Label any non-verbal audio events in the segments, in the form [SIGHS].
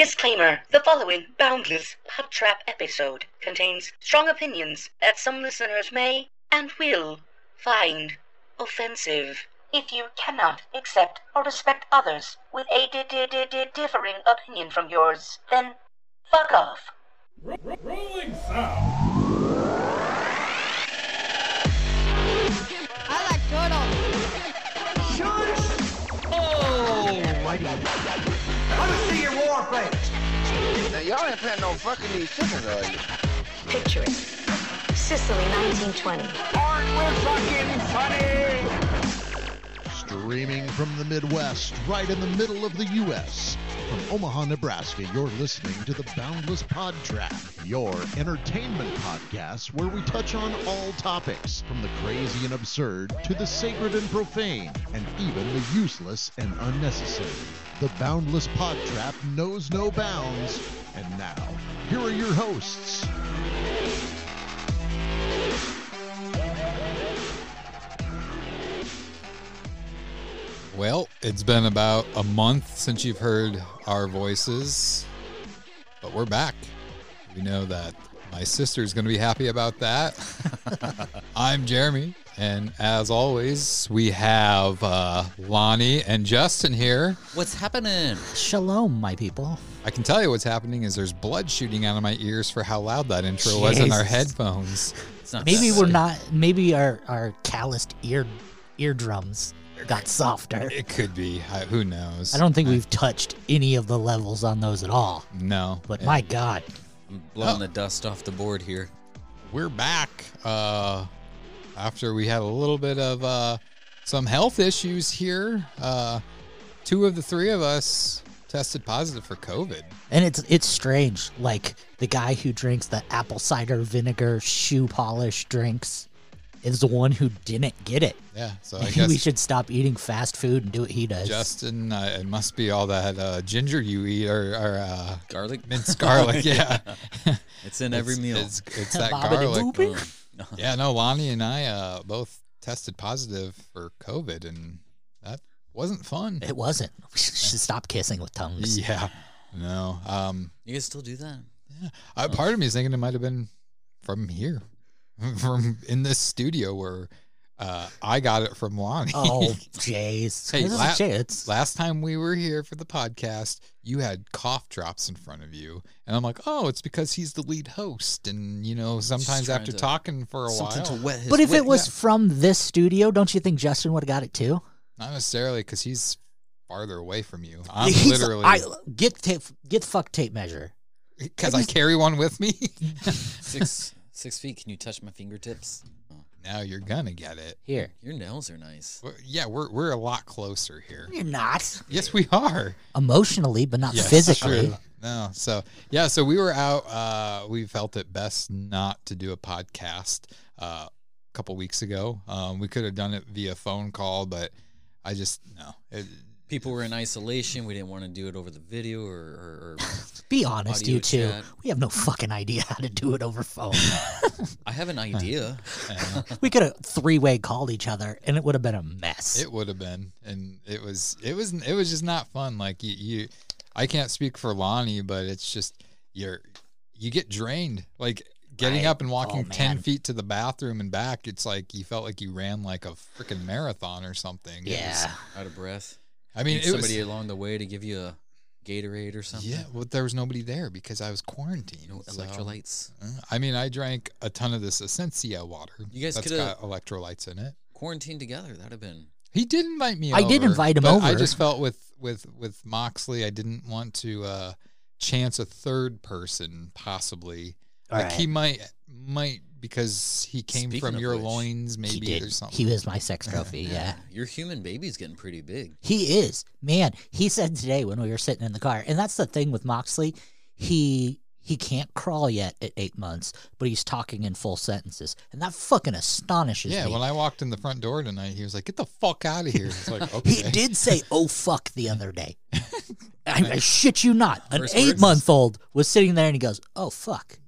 Disclaimer The following Boundless Pod Trap episode contains strong opinions that some listeners may and will find offensive. If you cannot accept or respect others with a di- di- di- di- differing opinion from yours, then fuck off. Rolling sound. I like turtles. Shush. Oh, Let me see your. Now y'all ain't planning no fucking these chickens, are you? Picture it. Sicily, 1920. Aren't we fucking funny? Streaming from the Midwest, right in the middle of the U.S. From Omaha, Nebraska, you're listening to the Boundless Pod Trap, your entertainment podcast where we touch on all topics, from the crazy and absurd to the sacred and profane, and even the useless and unnecessary. The Boundless Pod Trap knows no bounds. And now, here are your hosts. Well, it's been about a month since you've heard our voices, but we're back. We know that my sister's going to be happy about that. [LAUGHS] I'm Jeremy, and as always, we have uh, Lonnie and Justin here. What's happening? Shalom, my people. I can tell you what's happening is there's blood shooting out of my ears for how loud that intro was in our Jesus. headphones. It's not Maybe that we're bad. not. Maybe our our calloused ear eardrums got softer. It could be. I, who knows? I don't think we've touched any of the levels on those at all. No. But Yeah. my God, I'm blowing Oh. the dust off the board here. we're back uh after we had a little bit of uh some health issues here uh two of the three of us tested positive for covid and it's it's strange. Like the guy who drinks the apple cider vinegar shoe polish drinks is the one who didn't get it. yeah so i guess we should stop eating fast food and do what he does. justin uh, it must be all that uh ginger you eat or, or uh Garlic? minced garlic [LAUGHS] yeah It's in every It's- meal. it's, it's that Bobbity garlic boopy. [LAUGHS] yeah no lonnie and i uh both tested positive for covid and that wasn't fun It wasn't. [LAUGHS] We should stop kissing with tongues. yeah no um you guys still do that? Uh, part of me is thinking it might have been from here, [LAUGHS] from in this studio where uh, I got it from Lonnie. Oh, [LAUGHS] jeez. Hey, This la- chance. Last time we were here for the podcast, you had cough drops in front of you, and I'm like, oh, it's because he's the lead host, and you know, sometimes after to- talking for a Something while, to wet his But if it wit. was from this studio, don't you think Justin would have got it too? not necessarily because he's farther away from you. [LAUGHS] I'm He's- literally I, get tape, get fuck tape measure. [LAUGHS] because I carry one with me. six six feet, can you touch my fingertips? Now you're gonna get it. Here, your nails are nice. We're- Yeah, we're we're a lot closer here. you're not Yes, we are. emotionally, but not Yes, physically. true. No, so yeah, so we were out. Uh, we felt it best not to do a podcast uh, a couple weeks ago. Um, we could have done it via phone call, but I just no. It, People were in isolation. We didn't want to do it over the video or, or, or [LAUGHS] Be honest, you two. chat. We have no fucking idea how to do it over phone. [LAUGHS] I have an idea. [LAUGHS] we could have three way called each other, and it would have been a mess. it would have been, and it was. It was. It was just not fun. Like you, you, I can't speak for Lonnie, but it's just you're you get drained. Like getting Right. up and walking Oh, ten man. feet to the bathroom and back. It's like you felt like you ran like a freaking marathon or something. Yeah, Out of breath. I mean, Need it was, somebody along the way to give you a Gatorade or something. Yeah, well, there was nobody there because I was quarantined. No so- electrolytes. Uh, I mean, I drank a ton of this Essentia water. You guys coulda- got electrolytes in it. Quarantined together. That'd have been. He did invite me. I did invite him but I just felt with with with Moxley, I didn't want to uh, chance a third person possibly. All like he might might because he came Speaking from of your which, loins, he maybe did. or something. He was my sex [LAUGHS] trophy. yeah. Your human baby's getting pretty big. He is. Man, he said today when we were sitting in the car, and that's the thing with Moxley, he he can't crawl yet at eight months, but he's talking in full sentences. And that fucking astonishes me. yeah, me. when I walked in the front door tonight, he was like, "Get the fuck out of here!" It's like, [LAUGHS] okay. He did say "oh fuck" the other day. [LAUGHS] I, I shit you not. An First words? eight-month-old was sitting there and he goes, "Oh fuck,"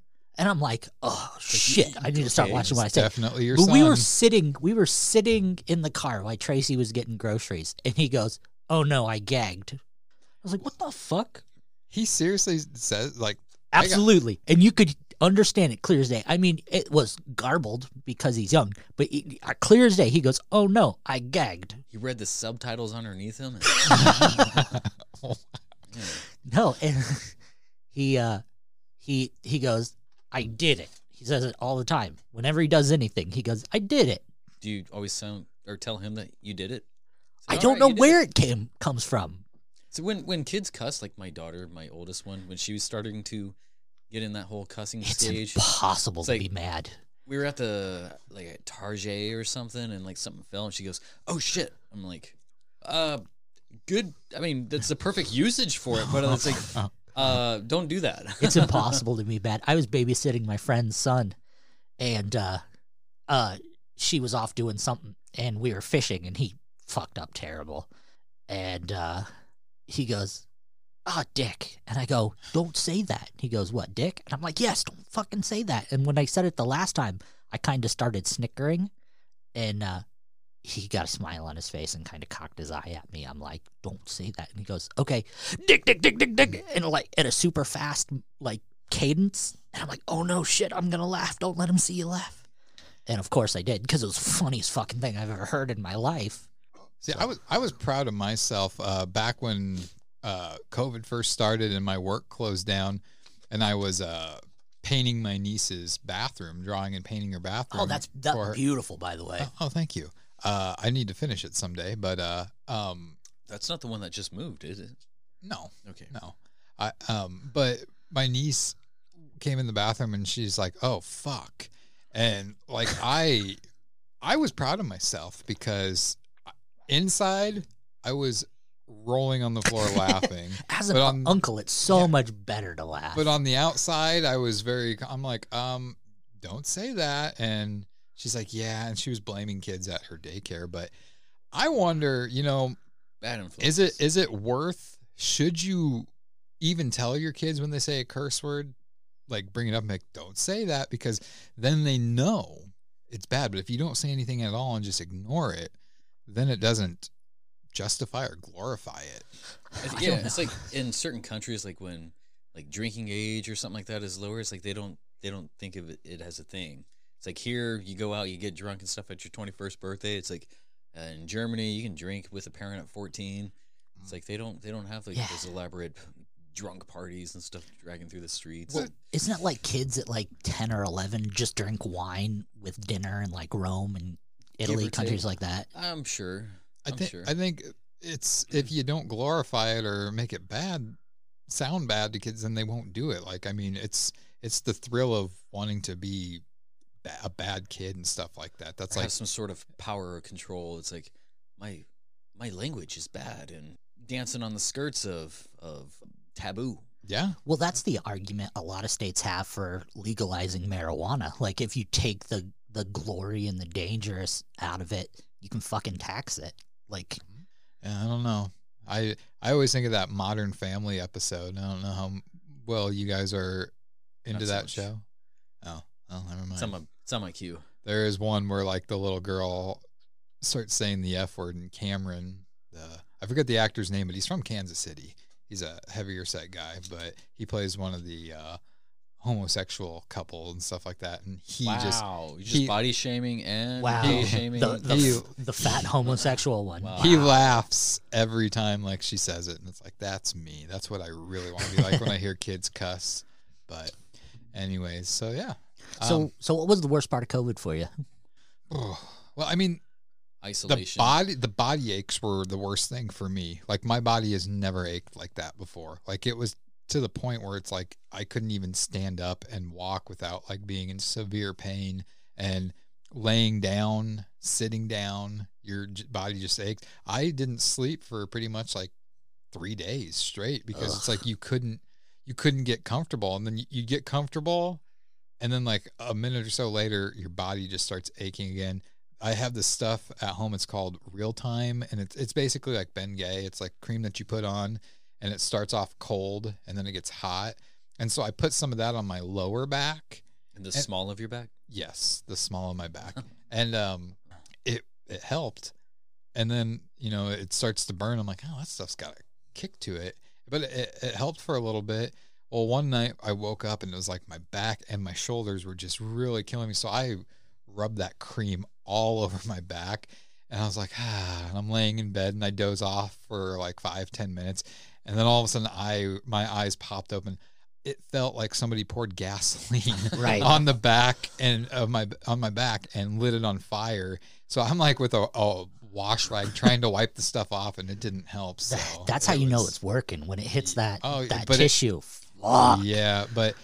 and I'm like, "Oh shit!" I need to start okay, watching what I say. definitely your But we were sitting, we were sitting in the car while Tracy was getting groceries, and he goes, "Oh no, I gagged." I was like, "What the fuck?" He seriously says like I got- Absolutely. And you could understand it clear as day. I mean, it was garbled because he's young, but it, uh, clear as day, he goes, Oh no, I gagged. He read the subtitles underneath him. [LAUGHS] [LAUGHS] No, and [LAUGHS] he uh he he goes, I did it. He says it all the time. Whenever he does anything, he goes, I did it. Do you always sound or tell him that you did it? Say, I don't right, know where it." it came comes from. So when when kids cuss, like my daughter, my oldest one, when she was starting to get in that whole cussing It's stage, impossible It's to like- be mad. we were at the like at Target or something, and like something fell, and she goes, "Oh shit!" I'm like, "Uh, good. I mean, that's the perfect usage for it, but it's like, [LAUGHS] uh, don't do that. [LAUGHS] It's impossible to be bad. I was babysitting my friend's son, and uh, uh, she was off doing something, and we were fishing, and he fucked up terrible, and uh, he goes, "Ah, dick," and I go, "Don't say that." He goes, "What, dick?" And I'm like, "Yes, don't fucking say that." And when I said it the last time, I kind of started snickering, and uh, he got a smile on his face and kind of cocked his eye at me. I'm like, "Don't say that," and he goes, "Okay." dick, dick, dick, dick, dick, and like at a super fast like cadence. And I'm like, oh no, shit, I'm gonna laugh. Don't let him see you laugh. And of course I did because it was the funniest fucking thing I've ever heard in my life. See, I was I was proud of myself uh, back when uh, COVID first started and my work closed down, and I was uh, painting my niece's bathroom, drawing and painting her bathroom. Oh, that's that for her- beautiful, by the way. Oh, oh, thank you. Uh, I need to finish it someday, but uh, um, That's not the one that just moved, is it? no, Okay. no. I um, but my niece came in the bathroom and she's like, "Oh fuck," and like I, I was proud of myself because inside I was rolling on the floor [LAUGHS] laughing. As an but on- uncle, it's so yeah. much better to laugh. But on the outside, I was very. I'm like, um, don't say that. And she's like, yeah. And she was blaming kids at her daycare. But I wonder, you know, Bad influence. is it is it worth? Should you even tell your kids when they say a curse word, like bring it up and like, don't say that because then they know it's bad. But if you don't say anything at all and just ignore it, then it doesn't justify or glorify it. It's- [LAUGHS] yeah, it's like in certain countries, like when like drinking age or something like that is lower. It's like they don't they don't think of it, it as a thing. It's like here you go out, you get drunk and stuff at your twenty first birthday. It's like uh, in Germany you can drink with a parent at fourteen. It's like they don't they don't have like Yeah. those elaborate drunk parties and stuff dragging through the streets. Well, isn't it like kids at like 10 or 11 just drink wine with dinner in like Rome and Italy, countries take. like that? I'm sure. I I'm think sure. I think it's if you don't glorify it or make it bad, sound bad to kids, then they won't do it. Like I mean, it's it's the thrill of wanting to be ba- a bad kid and stuff like that. That's or like have some sort of power or control. It's like my my language is bad and dancing on the skirts of of taboo. yeah, Well, that's the argument a lot of states have for legalizing marijuana. Like, if you take the the glory and the dangerous out of it, you can fucking tax it. Like, mm-hmm. Yeah, I don't know. I I always think of that Modern Family episode. I don't know how well you guys are into so that much. show. Oh, well, never mind. It's on my it's on my queue. There is one where like the little girl starts saying the F word and Cameron, the I forget the actor's name, but he's from Kansas City. He's a heavier set guy, but he plays one of the uh, homosexual couple and stuff like that. And he just wow, just he- body shaming and wow, gay shaming. the the, He- the fat homosexual one. Wow. he laughs every time like she says it, and it's like that's me. That's what I really want to be like when I hear kids cuss. But anyways, so yeah. So, Um, so what was the worst part of COVID for you? well, I mean, isolation. the body the body aches were the worst thing for me. Like my body has never ached like that before. Like it was to the point where it's like i couldn't even stand up and walk without like being in severe pain and laying down sitting down your body just ached. I didn't sleep for pretty much like three days straight because it's like you couldn't you couldn't get comfortable. And then you, you get comfortable and then like a minute or so later your body just starts aching again I have this stuff at home. It's called Real Time, and it's it's basically like Ben Gay. It's like cream that you put on, and it starts off cold, and then it gets hot. And so I put some of that on my lower back. and the and- small of your back. Yes, the small of my back, [LAUGHS] and um, it it helped. And then you know it starts to burn. I'm like, oh, that stuff's got a kick to it. but it, it helped for a little bit. Well, one night I woke up and it was like my back and my shoulders were just really killing me. So I rubbed that cream all [LAUGHS] over my back, and I was like, ah. [SIGHS] And I'm laying in bed and I doze off for like five, ten minutes, and then all of a sudden, I my eyes popped open. It felt like somebody poured gasoline [LAUGHS] [LAUGHS] Right. on the back and of my on my back and lit it on fire. So I'm like with a, a wash rag trying to wipe the stuff off, and it didn't help. So That's how you know it's working when it hits that Oh, that but it- tissue. Fuck. Yeah, but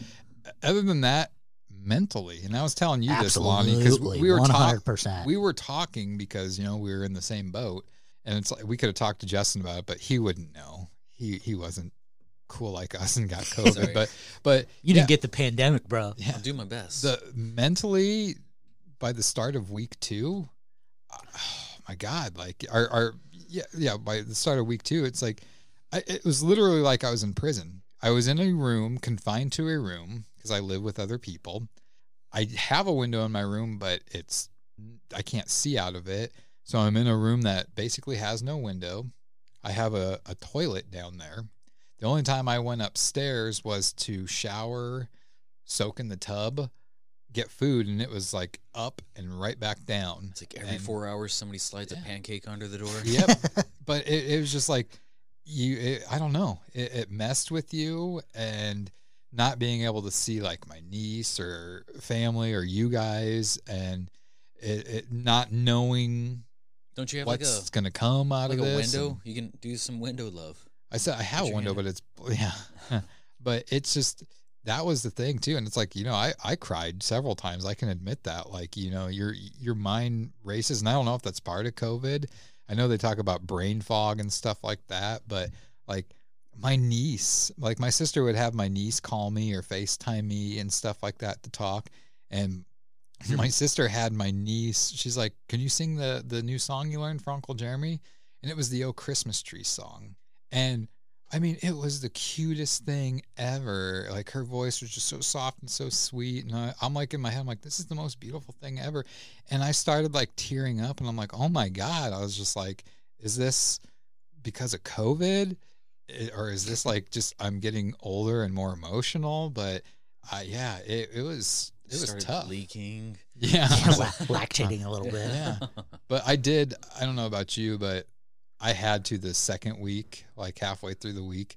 other than that, mentally, and I was telling you this, Lonnie, because we were talking. 100%. We were talking because you know we were in the same boat, and it's like we could have talked to Justin about it, but he wouldn't know. He he wasn't cool like us and got [LAUGHS] COVID, but but You didn't get the pandemic, bro. yeah, I'll do my best. the mentally by the start of week two, oh [SIGHS] my god, like our our yeah yeah by the start of week two, it's like I, it was literally like I was in prison. I was in a room, confined to a room because I live with other people. I have a window in my room, but it's I can't see out of it. So I'm in a room that basically has no window. I have a, a toilet down there. The only time I went upstairs was to shower, soak in the tub, get food, and it was like up and right back down. it's like every And- four hours somebody slides Yeah. a pancake under the door. Yep. [LAUGHS] but it, it was just like you. It, I don't know. It, it messed with you, and not being able to see like my niece or family or you guys, and it, it not knowing Don't you have like what's a gonna come out like of this. window? and- You can do some window love. I said I have a window, but it's [LAUGHS] yeah. [LAUGHS] but it's just that was the thing too, and it's like you know I I cried several times. I can admit that. Like you know your your mind races, and I don't know if that's part of COVID. I know they talk about brain fog and stuff like that, but like my niece, like my sister would have my niece call me or FaceTime me and stuff like that to talk, and hmm. my sister had my niece. She's like, "Can you sing the the new song you learned for Uncle Jeremy?" And it was the "Oh Christmas Tree" song, and I mean, it was the cutest thing ever. Like her voice was just so soft and so sweet, and I, I'm like in my head, I'm like, "This is the most beautiful thing ever," and I started like tearing up, and I'm like, "Oh my god!" I was just like, "Is this because of COVID?" I- Or is this like just I'm getting older and more emotional? But uh, yeah, it, it was it was Started tough. leaking. Yeah. Yeah, [LAUGHS] lactating a little bit. Yeah. [LAUGHS] But I did, I don't know about you, but I had to the second week, like halfway through the week,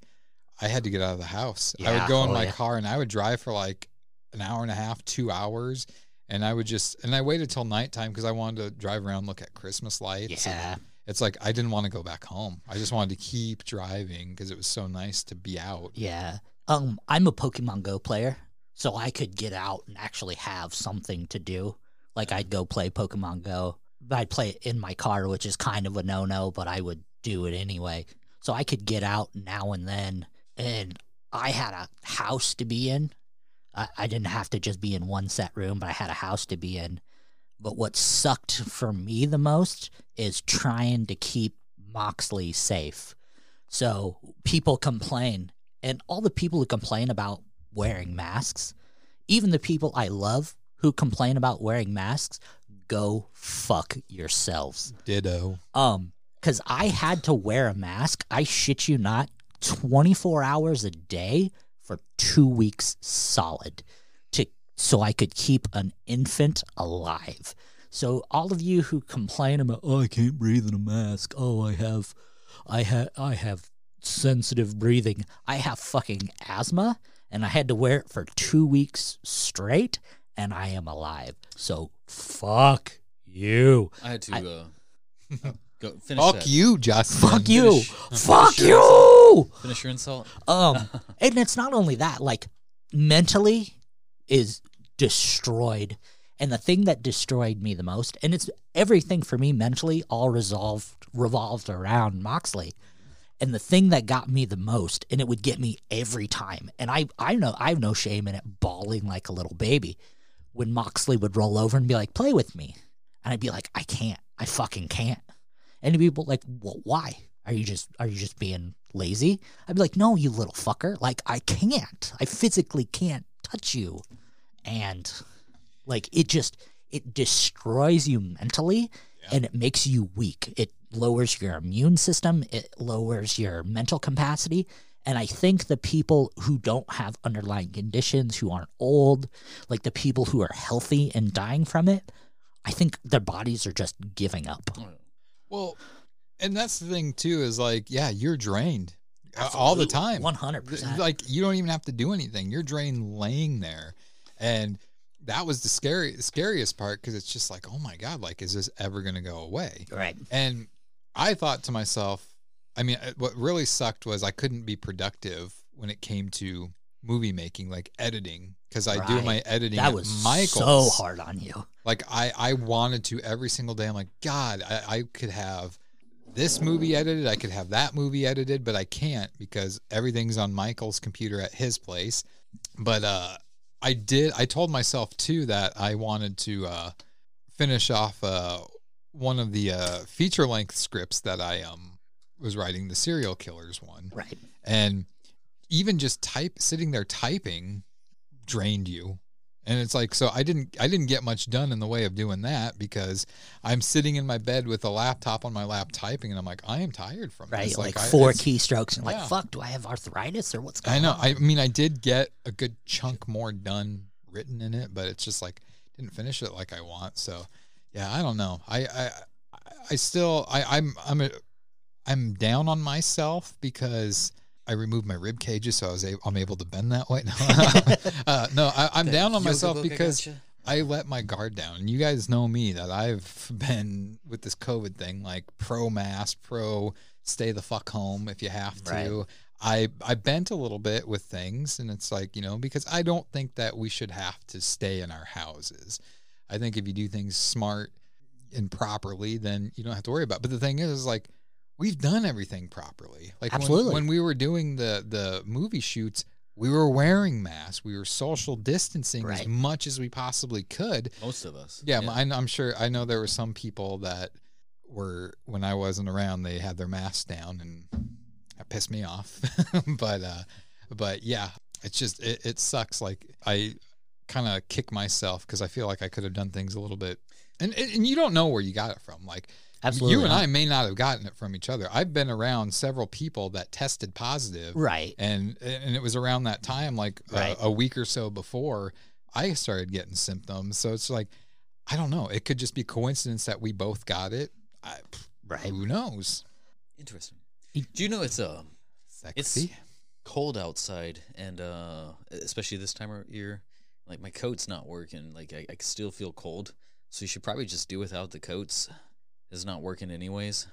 I had to get out of the house. I would go in oh, my yeah. car and I would drive for like an hour and a half, two hours. And I would just, and I waited till nighttime because I wanted to drive around, look at Christmas lights. Yeah. It's like I didn't want to go back home. I just wanted to keep driving because it was so nice to be out. Yeah. Um, I'm a Pokemon Go player, so I could get out and actually have something to do. Like I'd go play Pokemon Go. I'd play it in my car, which is kind of a no no, but I would do it anyway. So I could get out now and then. And I had a house to be in. I, I didn't have to just be in one set room, but I had a house to be in. But what sucked for me the most is trying to keep Moxley safe. So people complain, and all the people who complain about wearing masks, even the people I love who complain about wearing masks, go fuck yourselves. Ditto. Um, because I had to wear a mask. I shit you not, twenty four hours a day for two weeks solid, to so I could keep an infant alive. So all of you who complain about, oh, I can't breathe in a mask. Oh, I have, I have, I have sensitive breathing. I have fucking asthma, and I had to wear it for two weeks straight, and I am alive. So fuck you. I had to I- uh, [LAUGHS] go finish. Fuck that. you, Justin. Fuck you. Finish- [LAUGHS] Fuck finish your you. Finish your insult. Um, [LAUGHS] and it's not only that, like mentally is destroyed. And the thing that destroyed me the most, and it's everything for me mentally all resolved revolved around Moxley. And the thing that got me the most, and it would get me every time, and I I know I have no shame in it bawling like a little baby when Moxley would roll over and be like, play with me. And I'd be like, I can't. I fucking can't. And people like, well, why? Are you just are you just being lazy? I'd be like, no, you little fucker. Like I can't. I physically can't touch you. And like it just it destroys you mentally and it makes you weak. It lowers your immune system, it lowers your mental capacity, And I think the people who don't have underlying conditions, who aren't old, like the people who are healthy and dying from it, I think their bodies are just giving up. Well, and that's the thing too is like, yeah, you're drained uh, all the time. One hundred percent. Like you don't even have to do anything. You're drained laying there, and that was the scary, the scariest part because it's just like, oh my god, like is this ever going to go away? Right. And I thought to myself, I mean, uh, what really sucked was I couldn't be productive when it came to movie making, like editing, because I do my editing. That at was Michael's. so hard on you. Like I, I wanted to every single day. I'm like, God, I, I could have this movie edited. I could have that movie edited, but I can't because everything's on Michael's computer at his place. But uh, I did. I told myself too that I wanted to uh, finish off uh, one of the uh, feature length scripts that I um was writing, the serial killers one, Right. and even just type sitting there typing drained you and it's like so i didn't i didn't get much done in the way of doing that because i'm sitting in my bed with a laptop on my lap typing and i'm like i am tired from Right. this Like, I- four it's- keystrokes and like, fuck, do I have arthritis or what's going on? i know on? i mean i did get a good chunk more done written in it but it's just like didn't finish it like i want so yeah i don't know i i i still i i'm i'm a, i'm down on myself because I removed my rib cages, so I was able, I'm able to bend that way. No, [LAUGHS] uh, no I, I'm That down on myself I because gotcha. I let my guard down. And you guys know me that I've [LAUGHS] been with this COVID thing, like pro mask, pro stay the fuck home if you have to. Right. I I bent a little bit with things, and it's like you know because I don't think that we should have to stay in our houses. I think if you do things smart and properly, then you don't have to worry about. It. But the thing is, is like we've done everything properly. Like when- Absolutely. when we were doing the the movie shoots, we were wearing masks. We were social distancing as much as we possibly could. Most of us. Yeah, I, I'm sure. I know there were some people that were when I wasn't around, they had their masks down, and that pissed me off. [LAUGHS] but uh, but yeah, it's just it, it sucks. Like I kind of kick myself because I feel like I could have done things a little bit, and and and you don't know where you got it from. Like Absolutely you and not. I may not have gotten it from each other. I've been around several people that tested positive, Right. and and it was around that time, like Right. a, a week or so before I started getting symptoms. So it's like, I don't know. It could just be coincidence that we both got it. I, Right. Who knows? Interesting. Do you know it's uh it's Sexy. cold outside and uh especially this time of year, like my coat's not working. Like I, I still feel cold. So you should probably just do without the coats. It's not working anyways.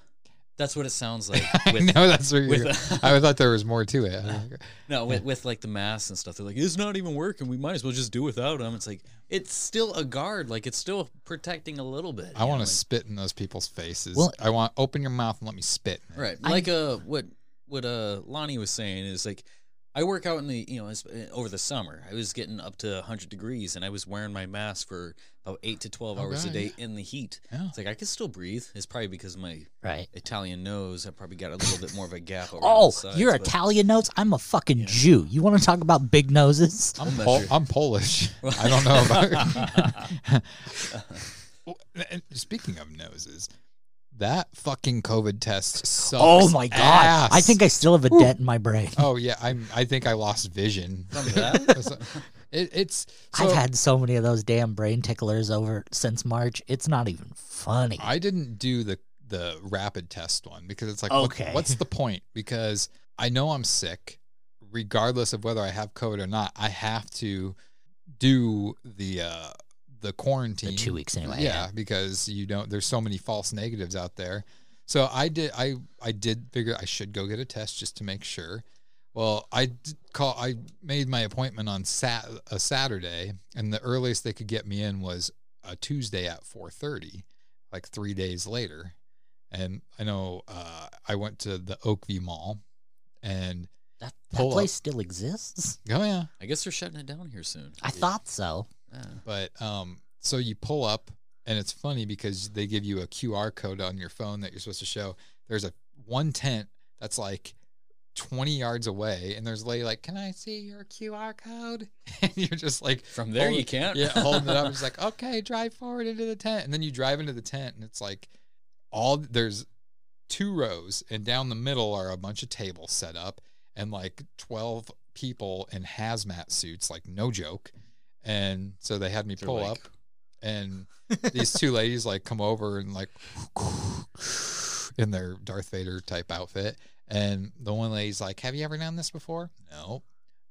That's what it sounds [LAUGHS] like. I With, know that's what with, you're. [LAUGHS] I thought there was more to it. [LAUGHS] No, with, with like the masks and stuff, they're like, it's not even working. We might as well just do without them. It's like it's still a guard, like it's still protecting a little bit. I want know, to spit in those people's faces. Well- I want open your mouth and let me spit. in it. like, right. Like uh, what what uh Lonnie was saying is like, I work out in the you know uh, over the summer. I was getting up to 100 degrees, and I was wearing my mask for about eight to 12 hours a Okay, day in the heat. Yeah. It's like I can still breathe. It's probably because of my Right. Italian nose. I probably got a little bit more of a gap. Around Oh, sides, you're but- Italian notes? I'm a fucking Jew. You want to talk about big noses? I'm, We'll Pol- I'm Polish. I don't know about. [LAUGHS] [LAUGHS] [LAUGHS] Speaking of noses, that fucking COVID test sucks. Oh my god! I think I still have a dent in my brain. Oh yeah, I'm. I think I lost vision From that? [LAUGHS] It, it's. So I've had so many of those damn brain ticklers over since March. It's not even funny. I didn't do the the rapid test one because it's like, what- Okay. what's the point? Because I know I'm sick, regardless of whether I have COVID or not. I have to do the uh the quarantine The two weeks anyway, Yeah, yeah. because you don't. There's so many false negatives out there. So I did. I I did figure I should go get a test just to make sure. Well, I did call. I made my appointment on sat a Saturday, and the earliest they could get me in was a Tuesday at four thirty, like three days later. And I know uh, I went to the Oakview Mall, and that that pull up- place still exists. oh yeah, I guess they're shutting it down here soon. I thought so. Yeah. But um, so you pull up, and it's funny because they give you a QR code on your phone that you're supposed to show. There's a one tent that's like 20 yards away, and there's a lady like, "Can I see your QR code?" [LAUGHS] And you're just like, From there, you can't. Yeah, holding it up. [LAUGHS] It's like, okay, drive forward into the tent, and then you drive into the tent, and it's like all there's two rows, and down the middle are a bunch of tables set up. and like 12 people in hazmat suits, like no joke. And so they had me They're pull like- up, and [LAUGHS] these two ladies like come over and like [LAUGHS] in their Darth Vader type outfit. And the one lady's like, Have you ever done this before? No.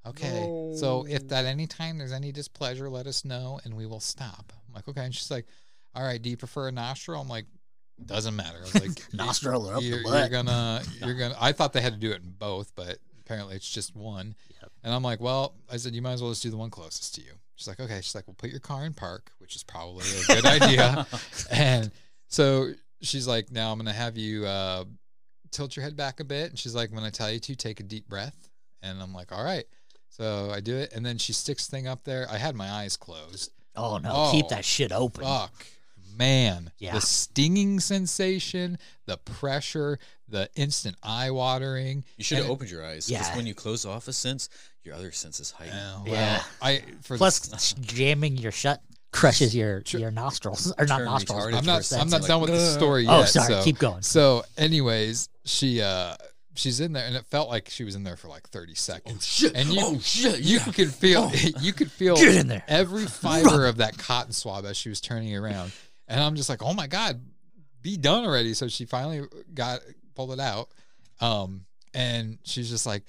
Okay. So if at any time there's any displeasure, let us know and we will stop. I'm like, Okay. And she's like, All right, do you prefer a nostril? I'm like, doesn't matter. I was like, [LAUGHS] Nostril or up the you're, you're gonna you're gonna I thought they had to do it in both, but apparently it's just one. Yep. And I'm like, well, I said you might as well just do the one closest to you. She's like, okay. She's like, we'll put your car in park, which is probably a good idea. [LAUGHS] and so she's like, now I'm gonna have you uh, tilt your head back a bit. And she's like, when I tell you to, take a deep breath. And I'm like, all right. So I do it, and then she sticks thing up there. I had my eyes closed. Oh no, keep Oh, that shit open. Fuck, man. Yeah. The stinging sensation, the pressure, the instant eye watering. You should have and it- opened your eyes. Because Yeah. when you close off a sense, your other senses heighten. Yeah, well, Yeah. I for Plus, the, jamming your shut crushes your your nostrils or not nostrils. I'm your not. I'm senses. not like, done with the story yet. Oh, sorry. so- Keep going. So, anyways, she uh she's in there, and it felt like she was in there for like 30 seconds. shit. And you, Oh, shit, You yeah. could feel. [LAUGHS] You could feel. Get in there. Every fiber of that cotton swab as she was turning around, and I'm just like, oh my god, be done already. So she finally got pulled it out, um, and she's just like.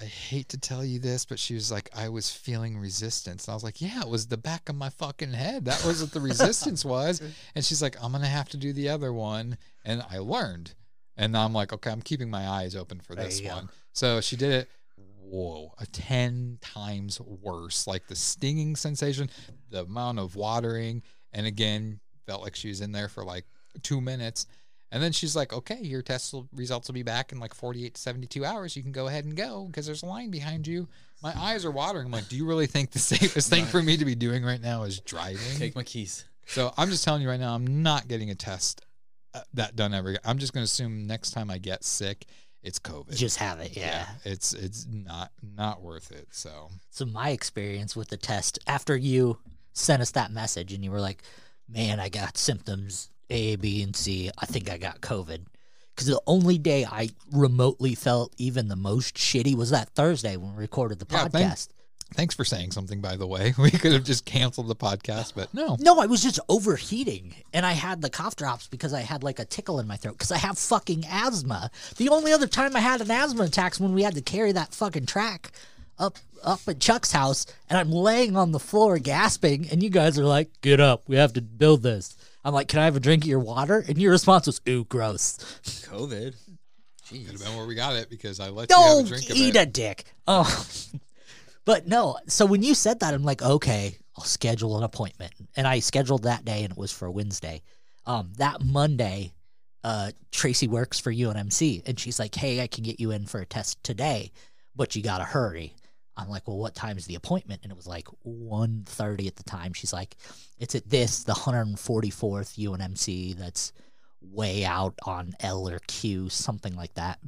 I hate to tell you this, but she was like, I was feeling resistance. And I was like, Yeah, it was the back of my fucking head. That was what the [LAUGHS] resistance was. And she's like, I'm going to have to do the other one. And I learned. And I'm like, Okay, I'm keeping my eyes open for this go. one. So she did it. Whoa, a 10 times worse. Like the stinging sensation, the amount of watering. And again, felt like she was in there for like two minutes. And then she's like, okay, your test will- results will be back in like 48 to 72 hours. You can go ahead and go because there's a line behind you. My eyes are watering. I'm like, do you really think the [LAUGHS] safest thing for me to be doing right now is driving? Take my keys. So I'm just telling you right now, I'm not getting a test uh, that done ever. again. I'm just going to assume next time I get sick, it's COVID. Just have it, yeah. It's it's not not worth it. So So my experience with the test after you sent us that message and you were like, "Man, I got symptoms A, B, and C. I think I got COVID." Because the only day I remotely felt even the most shitty was that Thursday when we recorded the Yeah, podcast. thank- thanks for saying something. By the way, [LAUGHS] we could have just canceled the podcast, but no. No, I was just overheating and I had the cough drops because I had like a tickle in my throat because I have fucking asthma. The only other time I had an asthma attack is when we had to carry that fucking track up up at Chuck's house and I'm laying on the floor gasping and you guys are like, "Get up. We have to build this." I'm like, "Can I have a drink of your water?" And your response was, "Ooh, gross." COVID. Jeez. Could have Jeez. been where we got it because I let you have a Don't drink of eat it. a dick. Oh. [LAUGHS] but no, so when you said that, I'm like, okay, I'll schedule an appointment. And I scheduled that day and it was for Wednesday. Um, that Monday, uh, Tracy works for UNMC and she's like, hey, I can get you in for a test today, but you gotta hurry. I'm like, well, what time is the appointment? And it was like 1.30 at the time. She's like, it's at this, the 144th UNMC that's way out on L or Q, something like that.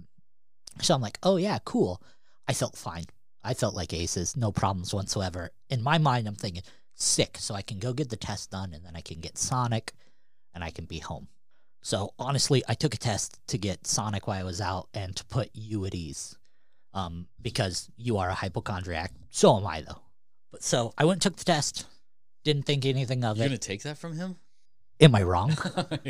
So I'm like, oh yeah, cool. I felt fine. I felt like aces, no problems whatsoever. In my mind, I'm thinking sick, so I can go get the test done and then I can get Sonic and I can be home. So honestly, I took a test to get Sonic while I was out and to put you at ease. Um, because you are a hypochondriac. So am I though. But so I went and took the test. Didn't think anything of it. You're it. gonna take that from him? Am I wrong? [LAUGHS]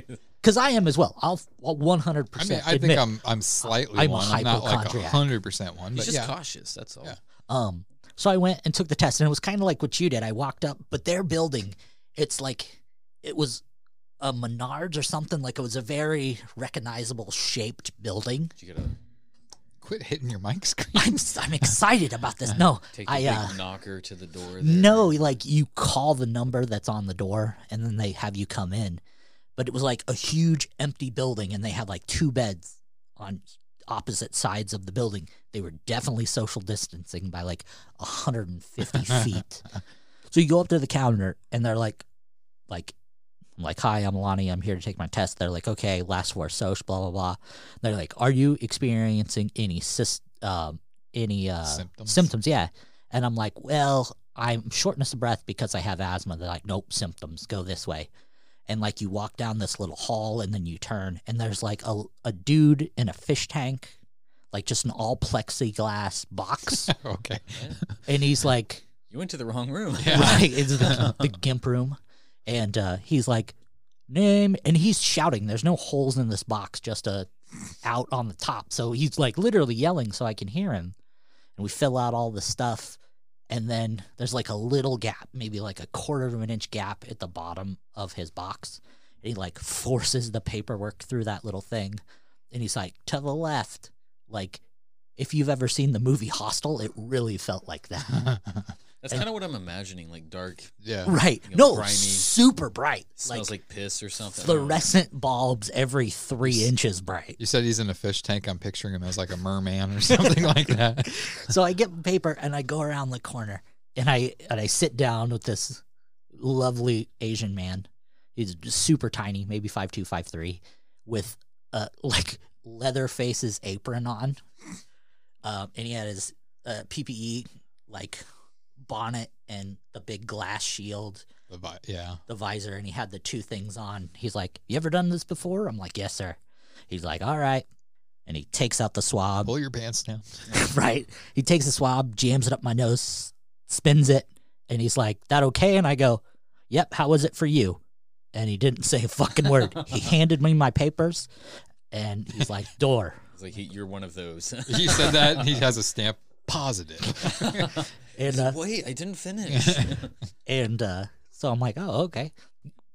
Because I am as well. I'll, I'll 100% I mean, I admit. think I'm I'm slightly I'm a one. I'm not like hypochondriac. hundred percent one, He's but just yeah. cautious. That's all. Yeah. Um, so I went and took the test, and it was kind of like what you did. I walked up, but their building, it's like it was a Menards or something. Like it was a very recognizable shaped building. You gotta Quit hitting your mic screen. I'm I'm excited about this. No, [LAUGHS] take the I big uh, knocker to the door. There. no, like you call the number that's on the door, and then they have you come in. But it was like a huge empty building, and they had like two beds on opposite sides of the building. They were definitely social distancing by like 150 [LAUGHS] feet. So you go up to the counter, and they're like, like, I'm like, hi, I'm Lonnie. I'm here to take my test. They're like, okay, last four social, blah blah blah. They're like, are you experiencing any sys- um, any uh, Symptoms? symptoms? Yeah. And I'm like, well, I'm shortness of breath because I have asthma. They're like, nope, symptoms go this way. And like you walk down this little hall and then you turn and there's like a, a dude in a fish tank, like just an all plexiglass box, [LAUGHS] okay. and he's like, You went to the wrong room. [LAUGHS] right, it's the, [LAUGHS] the gimp room, and uh, he's like, name, and he's shouting. There's no holes in this box, just a out on the top. So he's like literally yelling so I can hear him. And we fill out all the stuff, and then there's like a little gap, maybe like a quarter of an inch gap at the bottom of his box. And he like forces the paperwork through that little thing, and he's like, to the left. Like, if you've ever seen the movie Hostel, it really felt like that. [LAUGHS] That's kind of what I'm imagining, like dark. Yeah. right. You know, no, grimy. super bright. Smells like, piss or something. I don't know. fluorescent bulbs every three inches bright. You said he's in a fish tank. I'm picturing him as like a merman or [LAUGHS] something like that. [LAUGHS] So I get paper and I go around the corner and I and I sit down with this lovely Asian man. He's super tiny, maybe five two, five three, with a like leather faces apron on, um, and he had his uh, PPE like bonnet and the big glass shield, The vi- yeah. the visor, and he had the two things on. He's like, "You ever done this before?" I'm like, "Yes, sir." He's like, "All right," and he takes out the swab. Pull your pants down. [LAUGHS] right? He takes the swab, jams it up my nose, spins it, and he's like, "That okay?" And I go, "Yep." How was it for you? And he didn't say a fucking word. he [LAUGHS] handed me my papers, and he's like, "Door." It's like he, you're one of those. He said that and he [LAUGHS] has a stamp positive. And uh, Wait, I didn't finish. [LAUGHS] [LAUGHS] and uh, so I'm like, "Oh, okay."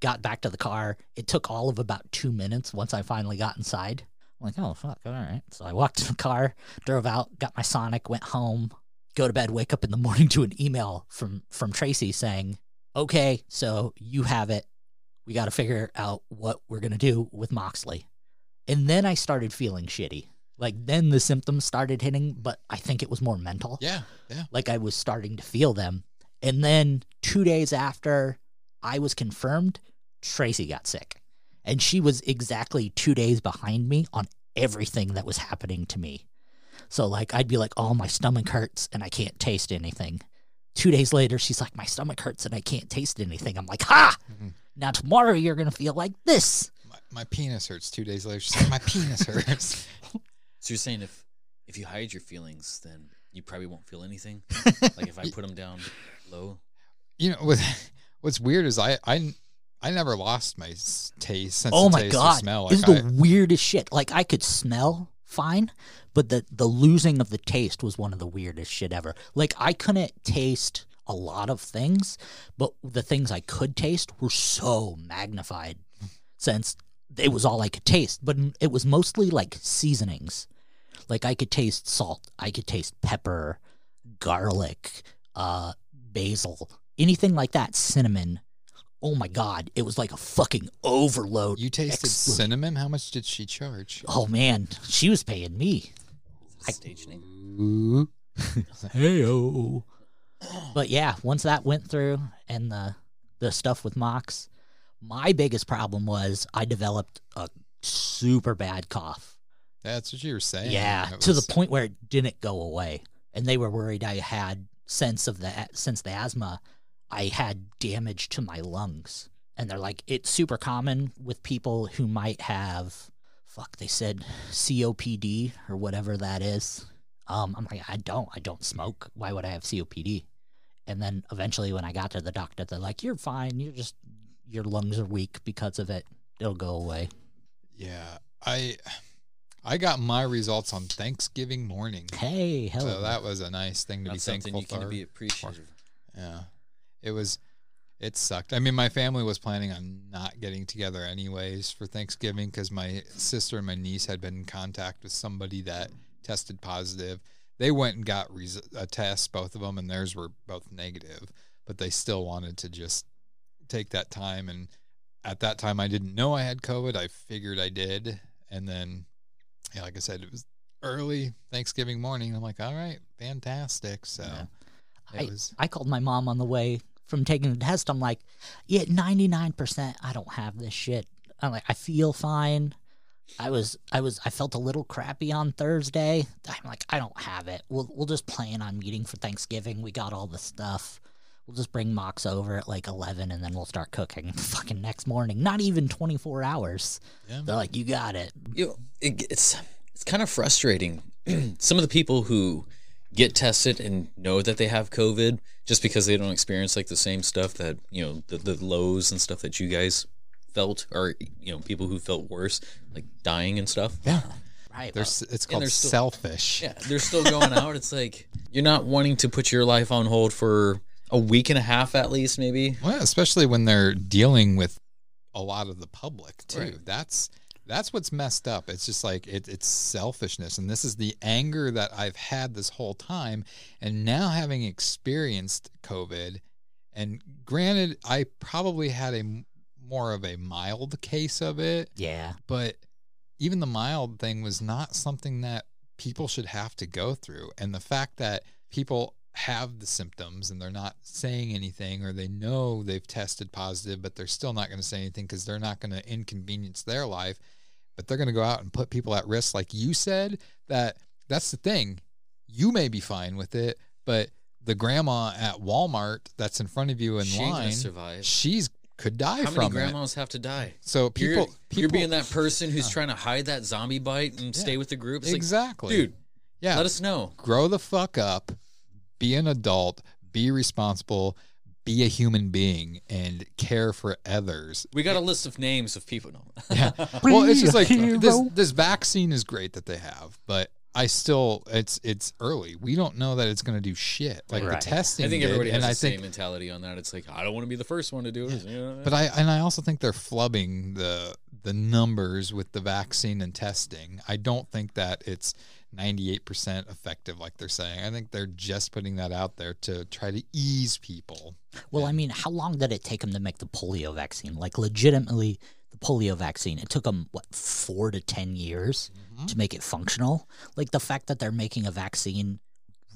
Got back to the car. It took all of about two minutes once I finally got inside. I'm like, "Oh fuck, all right." So I walked [LAUGHS] to the car, drove out, got my Sonic, went home, go to bed, wake up in the morning to an email from from Tracy saying, "Okay, so you have it. We got to figure out what we're gonna do with Moxley." And then I started feeling shitty. Like then the symptoms started hitting, but I think it was more mental. yeah. Yeah. Like I was starting to feel them. And then two days after I was confirmed, Tracy got sick. And she was exactly two days behind me on everything that was happening to me. So, like, I'd be like, oh, my stomach hurts and I can't taste anything. Two days later, she's like, my stomach hurts and I can't taste anything. I'm like, ha! Mm-hmm. Now, tomorrow you're going to feel like this. My, my penis hurts two days later. She's like, my penis hurts. [LAUGHS] so you're saying if if you hide your feelings, then you probably won't feel anything. [LAUGHS] like if I put them down low. you know what? [LAUGHS] What's weird is I I I never lost my taste. Sense oh my taste god, smell. this is Like, the weirdest shit. Like I could smell fine, but the the losing of the taste was one of the weirdest shit ever. Like I couldn't taste a lot of things, but the things I could taste were so magnified since it was all I could taste. But it was mostly like seasonings. Like I could taste salt, I could taste pepper, garlic, uh, basil, anything like that, cinnamon. Oh my god, it was like a fucking overload. you tasted Excellent. cinnamon. How much did she charge? Oh man, she was paying me. Is stage name. Ooh. Heyo. But yeah, once that went through and the the stuff with Mox, my biggest problem was I developed a super bad cough. That's what you were saying. yeah, to the point where it didn't go away, and they were worried I had sense of the since the asthma, I had damage to my lungs, and they're like, it's super common with people who might have, fuck, they said COPD or whatever that is. Um, I'm like, I don't, I don't smoke. Why would I have COPD? And then eventually, when I got to the doctor, they're like, you're fine. You're just your lungs are weak because of it. It'll go away. Yeah, I I got my results on Thanksgiving morning. Hey, hello. So that was a nice thing to Not be something thankful you can for. be appreciative. Yeah. It was it sucked. I mean, my family was planning on not getting together anyways for Thanksgiving cuz my sister and my niece had been in contact with somebody that tested positive. They went and got res- a test both of them and theirs were both negative, but they still wanted to just take that time and at that time I didn't know I had COVID. I figured I did and then yeah, like I said it was early Thanksgiving morning. I'm like, "All right, fantastic." So Yeah. I, was I called my mom on the way from taking the test. I'm like, yeah, 99%, I don't have this shit. I'm like, I feel fine. I was, I was, I felt a little crappy on Thursday. I'm like, I don't have it. We'll, we'll just plan on meeting for Thanksgiving. We got all the stuff. We'll just bring Mox over at like 11 and then we'll start cooking [LAUGHS] fucking next morning. Not even 24 hours. Yeah. They're like, you got it. You know, it, it's it's kind of frustrating [CLEARS THROAT] some of the people who get tested and know that they have COVID just because they don't experience like the same stuff that you know the, the lows and stuff that you guys felt, or you know people who felt worse, like dying and stuff. Yeah. Right. There's it's called they're still- selfish. Yeah, they're still going out. It's like you're not wanting to put your life on hold for a week and a half at least, maybe. Well, especially when they're dealing with a lot of the public too. Right. That's that's what's messed up. It's just like it, it's selfishness, and this is the anger that I've had this whole time. And now having experienced COVID, and granted, I probably had a more of a mild case of it, yeah. but even the mild thing was not something that people should have to go through. And the fact that people have the symptoms and they're not saying anything or they know they've tested positive, but they're still not going to say anything because they're not going to inconvenience their life, but they're going to go out and put people at risk. Like you said, that that's the thing. You may be fine with it, but the grandma at Walmart that's in front of you in She line, survive. she's could die How from many it. grandmas have to die? So people, you're, people you're being that person who's trying to hide that zombie bite and stay with the group. It's exactly, like, dude, Yeah, let us know. grow the fuck up, be an adult, be responsible, be a human being, and care for others. We got a list of names of people. No. [LAUGHS] Yeah. well, it's just like this. This vaccine is great that they have, but I still, it's it's early. We don't know that it's going to do shit. Like Right. the testing. I think did, everybody has and the I same think, mentality on that. It's like I don't want to be the first one to do it. you know? but I and I also think they're flubbing the the numbers with the vaccine and testing. I don't think that it's 98% effective like they're saying. I think they're just putting that out there to try to ease people. Well, I mean, how long did it take them to make the polio vaccine? Like, legitimately, the polio vaccine, it took them, what, four to 10 years Mm-hmm. to make it functional? Like, the fact that they're making a vaccine,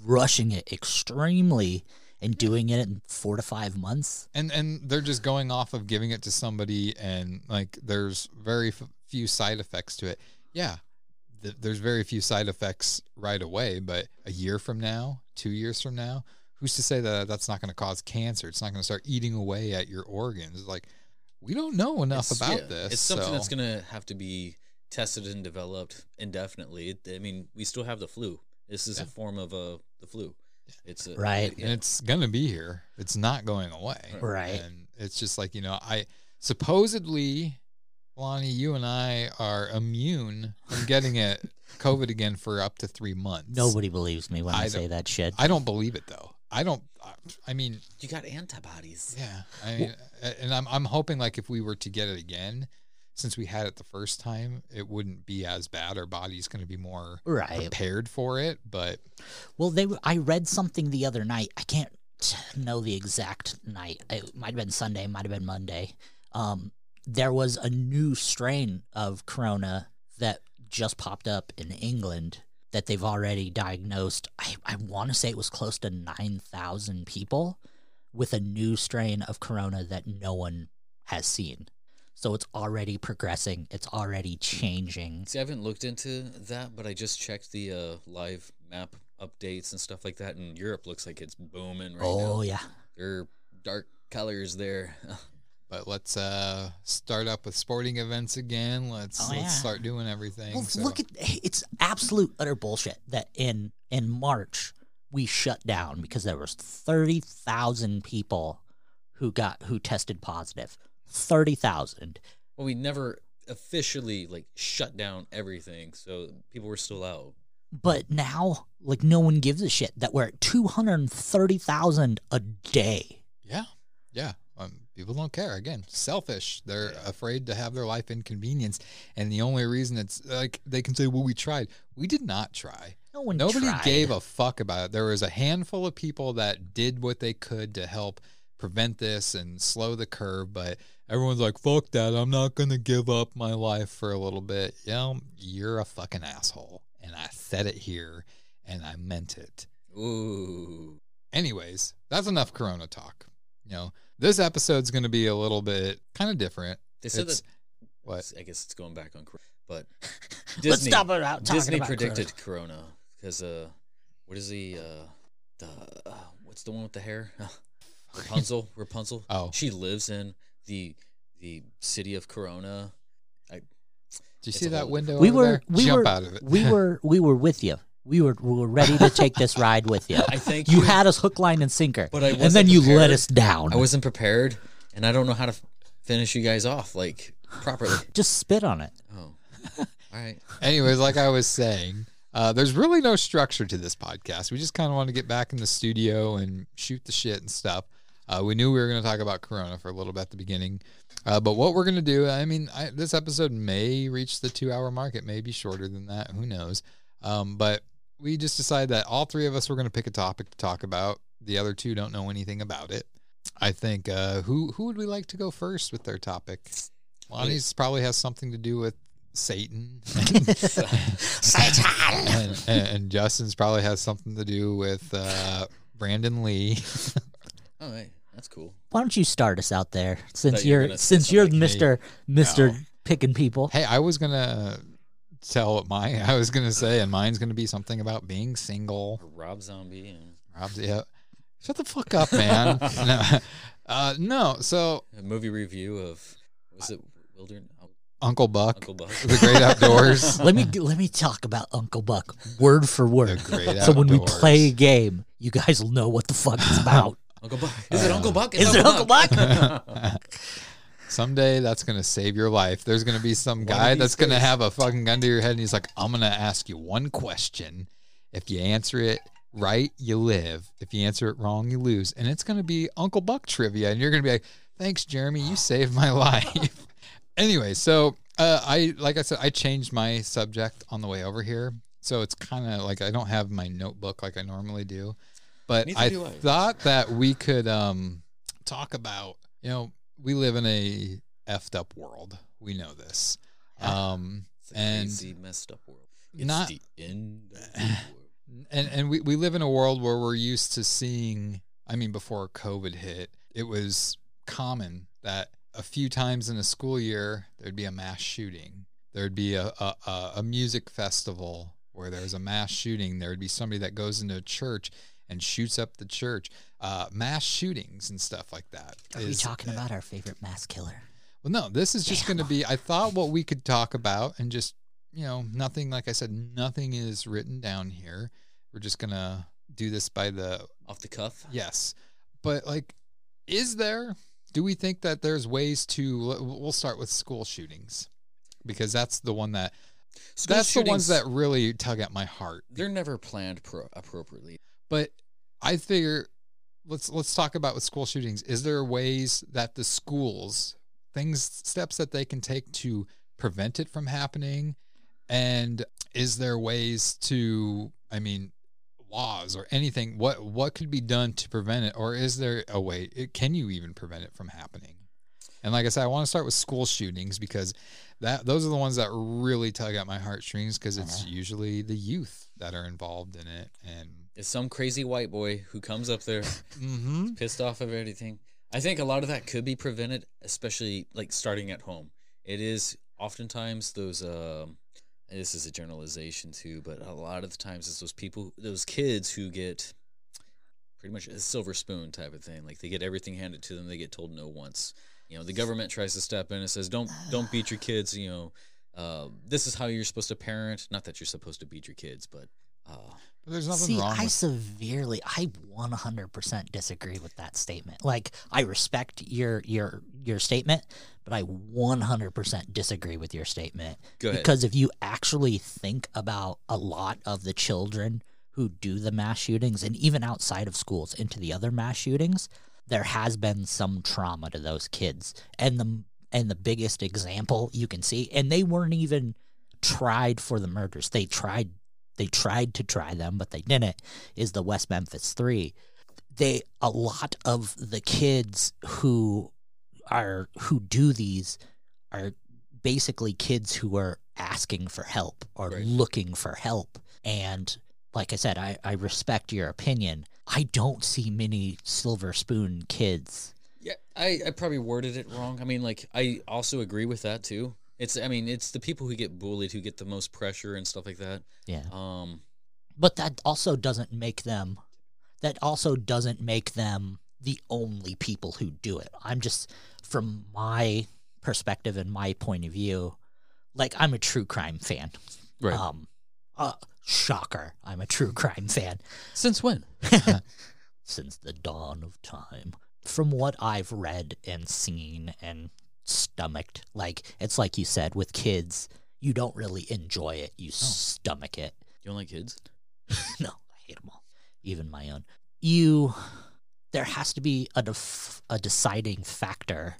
rushing it extremely, and doing it in four to five months. and and they're just going off of giving it to somebody and like there's very f- few side effects to it yeah th- there's very few side effects right away but a year from now two years from now who's to say that that's not going to cause cancer it's not going to start eating away at your organs like we don't know enough It's- about yeah, this It's something so- that's gonna have to be tested and developed indefinitely. It, I mean, we still have the flu. This is a form of uh, the flu. It's a, Right. yeah. and it's gonna be here. It's not going away. Right. And it's just like you know, I supposedly, Lonnie, you and I are immune from getting it [LAUGHS] COVID again for up to three months. Nobody believes me when I, I say that shit. I don't believe it though. I don't. I- I mean, You got antibodies. yeah. I mean, and I'm I'm hoping like if we were to get it again, since we had it the first time, it wouldn't be as bad. Our body's going to be more Right. prepared for it. But Well, they. I read something the other night. I can't know the exact night. It might have been Sunday. Might have been Monday. Um, there was a new strain of corona that just popped up in England that they've already diagnosed. I, I want to say it was close to nine thousand people with a new strain of corona that no one has seen. So it's already progressing. It's already changing. See, I haven't looked into that, but I just checked the uh, live map updates and stuff like that, and Europe looks like it's booming right now. oh yeah. There are dark colors there. [LAUGHS] But let's uh start up with sporting events again. Let's Oh, let's start doing everything. Well, so. look at it's absolute utter bullshit that in in March we shut down because there was thirty thousand people who got who tested positive. Thirty thousand. well, we never officially like shut down everything, so people were still out. But now, like no one gives a shit that we're at two hundred and thirty thousand a day. yeah, yeah. Um, people don't care. Again, selfish. They're afraid to have their life inconvenienced, and the only reason it's like they can say, "Well, we tried." We did not try. No one Nobody tried. gave a fuck about it. There was a handful of people that did what they could to help prevent this and slow the curve, but everyone's like, fuck that. I'm not going to give up my life for a little bit. You know, you're a fucking asshole. And I said it here and I meant it. Ooh. Anyways, that's enough Corona talk. You know, this episode's going to be a little bit kind of different. They said It's- that. What? I guess it's going back on, Cor- but [LAUGHS] Let's Disney. stop about talking Disney about predicted Corona because uh, what is the uh, the uh, what's the one with the hair? [LAUGHS] Rapunzel. Rapunzel. Oh. she lives in the the city of Corona. I, Did you see that window we over were there? we Jump were out of it. we [LAUGHS] were we were with you We were, we were ready to take this ride with you. [LAUGHS] I think you you- had us hook, line, and sinker, But I and wasn't then you let us down. I wasn't prepared, and I don't know how to f- finish you guys off like properly. [LAUGHS] Just spit on it. Oh, [LAUGHS] all right. Anyways, like I was saying, uh, there's really no structure to this podcast. We just kind of want to get back in the studio and shoot the shit and stuff. Uh, we knew we were going to talk about Corona for a little bit at the beginning, uh, but what we're going to do, I mean, I, this episode may reach the two hour mark. It may be shorter than that. Who knows? Um, but we just decided that all three of us were going to pick a topic to talk about. The other two don't know anything about it. I think uh, who who would we like to go first with their topic? Lonnie's probably has something to do with Satan. and, [LAUGHS] [LAUGHS] and, and Justin's probably has something to do with uh, Brandon Lee. [LAUGHS] All right, that's cool. Why don't you start us out there, since you were you're since you're something like Mister Mister picking people. hey, I was gonna tell what mine. [LAUGHS] I was gonna say, and mine's gonna be something about being single. Rob Zombie and Rob, yeah, shut the fuck up, man. [LAUGHS] no, uh, no. So a movie review of was it Wilderness? Uncle Buck, Uncle Buck. the Great Outdoors. [LAUGHS] let me let me talk about Uncle Buck word for word. The Great So when we play a game, you guys will know what the fuck it's about. Uncle Buck. Is it Uncle Buck? It's Is it Uncle Buck? Someday that's gonna save your life. There's gonna be some guy that's gonna have a fucking gun to your head, and he's like, "I'm gonna ask you one question. If you answer it right, you live. If you answer it wrong, you lose." And it's gonna be Uncle Buck trivia, and you're gonna be like, "Thanks, Jeremy. You saved my [LAUGHS] life." anyway, so uh, I like I said, I changed my subject on the way over here, so it's kind of like I don't have my notebook like I normally do, but Neither I do I. thought that we could um, talk about you know we live in a effed up world. We know this. Um, It's a and crazy, messed up world. It's not- the end the [SIGHS] and and we, we live in a world where we're used to seeing i mean before covid hit it was common that a few times in a school year there'd be a mass shooting there'd be a, a, a- a music festival where there's a mass shooting there'd be somebody that goes into a church and shoots up the church uh, mass shootings and stuff like that Are we is- talking about our favorite mass killer? well, no, this is just going to be. I thought what we could talk about, and just you know, nothing. Like I said, nothing is written down here. We're just gonna do this by the Off the cuff. yes. But like, is there? Do we think that there's ways to? We'll start with school shootings because that's the one that. School that's the ones that really tug at my heart. They're never planned pro- appropriately. But I figure let's let's talk about with school shootings. Is there ways that the schools things steps that they can take to prevent it from happening? And is there ways to I mean laws or anything what what could be done to prevent it or is there a way it, can you even prevent it from happening? And like I said, I want to start with school shootings because that those are the ones that really tug at my heartstrings because it's uh-huh. usually the youth that are involved in it and It's some crazy white boy who comes up there mm-hmm. [LAUGHS] pissed off of everything. I think a lot of that could be prevented, especially like starting at home. It is oftentimes those. Um, this is a generalization too, but a lot of the times it's those people, those kids who get pretty much a silver spoon type of thing. Like they get everything handed to them. They get told no once. You know, the government tries to step in and says, "Don't don't beat your kids." You know, uh, this is how you're supposed to parent. Not that you're supposed to beat your kids, but uh, But there's nothing See, wrong I with severely, I 100% disagree with that statement. Like, I respect your your your statement, but I 100% disagree with your statement. Go ahead. Because if you actually think about a lot of the children who do the mass shootings, and even outside of schools into the other mass shootings, there has been some trauma to those kids, and the and the biggest example you can see, and they weren't even tried for the murders. They tried they tried to try them, but they didn't, is the West Memphis Three. They a lot of the kids who are who do these are basically kids who are asking for help or Right. looking for help. And like I said, I, I respect your opinion. I don't see many silver spoon kids. Yeah, I, I probably worded it wrong. I mean, like, I also agree with that too. It's, I mean, it's the people who get bullied who get the most pressure and stuff like that. Yeah. Um, But that also doesn't make them that also doesn't make them the only people who do it. I'm just from my perspective and my point of view, like I'm a true crime fan. Right. Um Uh, shocker. I'm a true crime fan. Since when? [LAUGHS] Since the dawn of time. From what I've read and seen and stomached, like, it's like you said, with kids, you don't really enjoy it. You stomach it. You don't like kids? [LAUGHS] no, I hate them all, even my own. You, there has to be a def, a deciding factor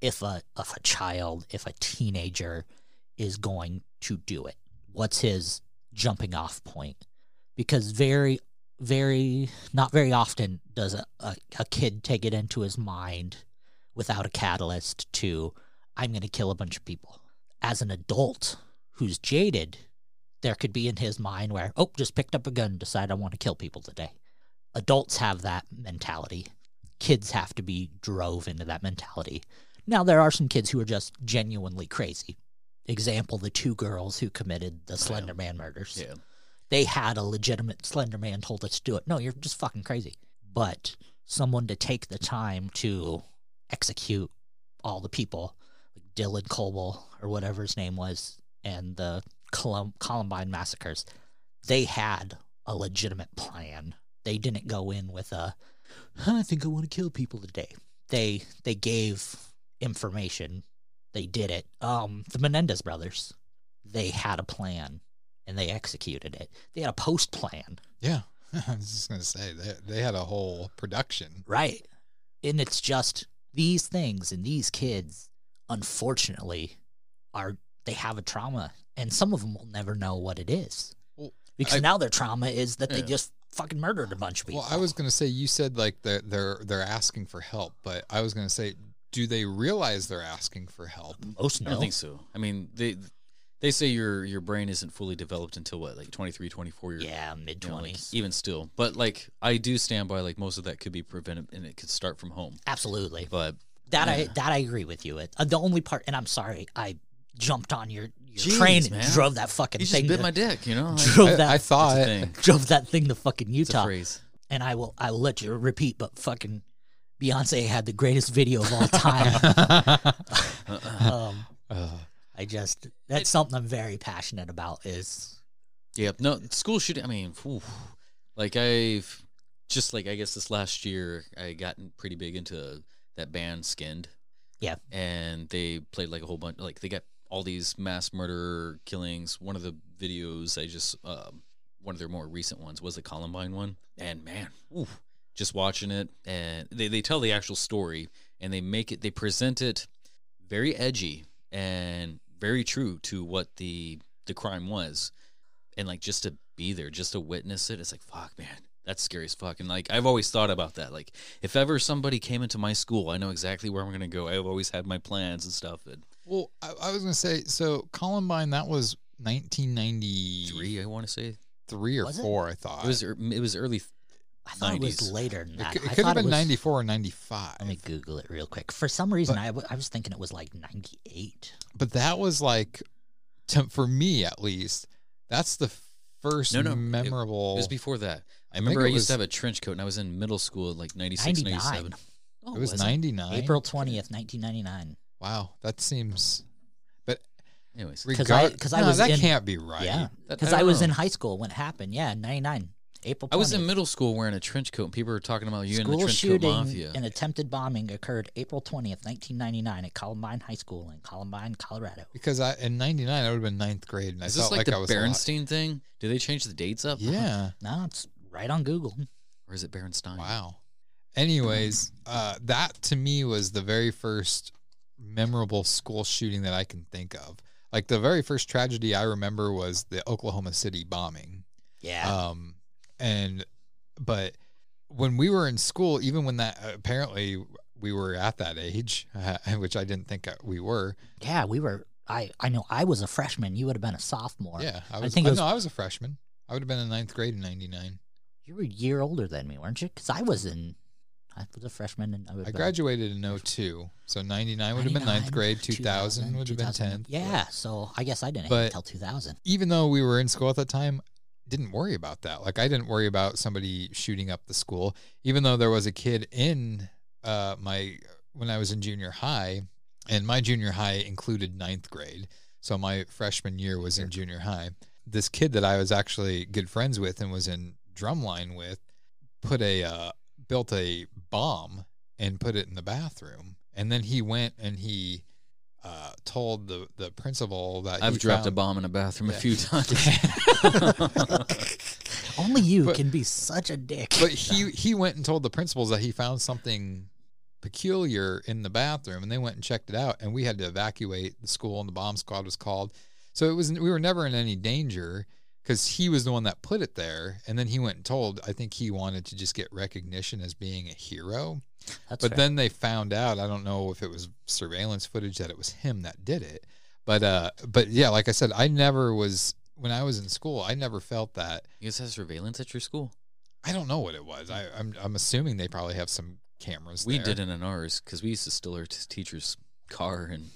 if a if a child, if a teenager is going to do it. What's his jumping off point? Because very, very, not very often does a, a, a kid take it into his mind without a catalyst to, I'm going to kill a bunch of people. As an adult who's jaded, there could be in his mind where, oh, just picked up a gun, decide I want to kill people today. Adults have that mentality. Kids have to be drove into that mentality. Now, there are some kids who are just genuinely crazy. Example, the two girls who committed the Slender Man murders. Yeah. They had a legitimate Slender Man told us to do it. No, you're just fucking crazy. But someone to take the time to execute all the people, like Dylan Colwell or whatever his name was, and the Colum- Columbine massacres, they had a legitimate plan. They didn't go in with a, "Huh, I think I want to kill people today. They they gave information. They did it. Um, the Menendez brothers, they had a plan and they executed it. They had a post plan. Yeah. [LAUGHS] I was just gonna say they they had a whole production. Right. And it's just these things and these kids, unfortunately, are they have a trauma and some of them will never know what it is. Well, Because I- now their trauma is that they just fucking murdered a bunch of people. Well, I was gonna say you said like they're they're they're asking for help, but I was gonna say, do they realize they're asking for help? most I no. don't think so. I mean, they they say your your brain isn't fully developed until what, like 23, 24 years. Yeah, mid you know, like, twenties. even still. But like I do stand by like most of that could be prevented and it could start from home. Absolutely. But That I that I agree with you. It, uh, the only part, and I'm sorry, I jumped on your, your Jeez, train and man. drove that fucking he thing. bit to- my dick, you know? [LAUGHS] Like, drove I, that I thought thing. drove that thing to fucking It's a Utah. phrase. and I will I will let you repeat, but fucking Beyonce had the greatest video of all time. [LAUGHS] [LAUGHS] um, Uh, I just that's something I'm very passionate about. Is Yeah, no school shooting. I mean, whew. like I've just like I guess this last year I gotten pretty big into that band Skinned. Yeah. and they played like a whole bunch. Like they got all these mass murder killings. One of the videos I just um, one of their more recent ones was the Columbine one, and man, ooh, just watching it and they they tell the actual story and they make it they present it very edgy and very true to what the the crime was and like just to be there, just to witness it, it's like fuck, man, that's scary as fuck. And like I've always thought about that. Like if ever somebody came into my school, I know exactly where I'm gonna go. I've always had my plans and stuff. And well, I, I was gonna say so Columbine that was 1993 I want to say three or Was it? four. I thought it was er- it was early. I thought it was later than It, that. could- it could have been was- 94 or 95. Let me Google it real quick. For some reason, But- I, w- I was thinking it was like 98. but that was like, to, for me at least, that's the first No, no, memorable. It was before that. I I remember I it used to have a trench coat, and I was in middle school, at like 96, 99. 97. Oh, it was it? 99. April 20th, 1999. Wow, that seems. But Anyways, Because I- Regard, 'cause I no, was that in- can't be right. Yeah. Because I I, was know. in high school when it happened. Yeah, 99. April 20th. I was in middle school wearing a trench coat, and people were talking about you in the School trench coat shooting mafia. and attempted bombing occurred April 20th, 1999 at Columbine High School in Columbine, Colorado. Because I in '99 I would have been ninth grade, and Is I this felt like, like, the I was a lot- Berenstein thing? Do they change the dates up? Yeah. [LAUGHS] No, it's right on Google. Or is it Berenstein? Wow. Anyways, uh, that to me was the very first memorable school shooting that I can think of. Like the very first tragedy I remember was the Oklahoma City bombing. Yeah. Um, and but when we were in school, even when that apparently we were at that age, uh, [LAUGHS] which I didn't think we were. yeah, we were. I, I know I was a freshman. You would have been a sophomore. Yeah, I I was. think it uh, was- no, I was a freshman. I would have been in ninth grade in '99. You were a year older than me, weren't you? Because I was in. I was a freshman and I, would I graduated in 02, so 99 would have been ninth grade. 2000, would have been 2000. 10th. Yeah, so I guess I didn't But- until 2000. even though we were in school at that time, didn't worry about that. Like I didn't worry about somebody shooting up the school, even though there was a kid in uh, my when I was in junior high, and my junior high included ninth grade. So my freshman year was in junior high. this kid that I was actually good friends with and was in drumline with put a uh, built a bomb and put it in the bathroom, and then he went and he uh, told the the principal that I've he dropped a bomb in a bathroom a few times. [LAUGHS] Only you But- can be such a dick. but he he went and told the principals that he found something peculiar in the bathroom and they went and checked it out and we had to evacuate the school and the bomb squad was called so it was we were never in any danger because he was the one that put it there and then he went and told i think he wanted to just get recognition as being a hero That's but fair. then they found out i don't know if it was surveillance footage that it was him that did it but uh but yeah like i said i never was when i was in school i never felt that you guys have surveillance at your school? I don't know what it was. I, I'm I'm assuming they probably have some cameras. We there. didn't in ours because we used to steal our t- teacher's car and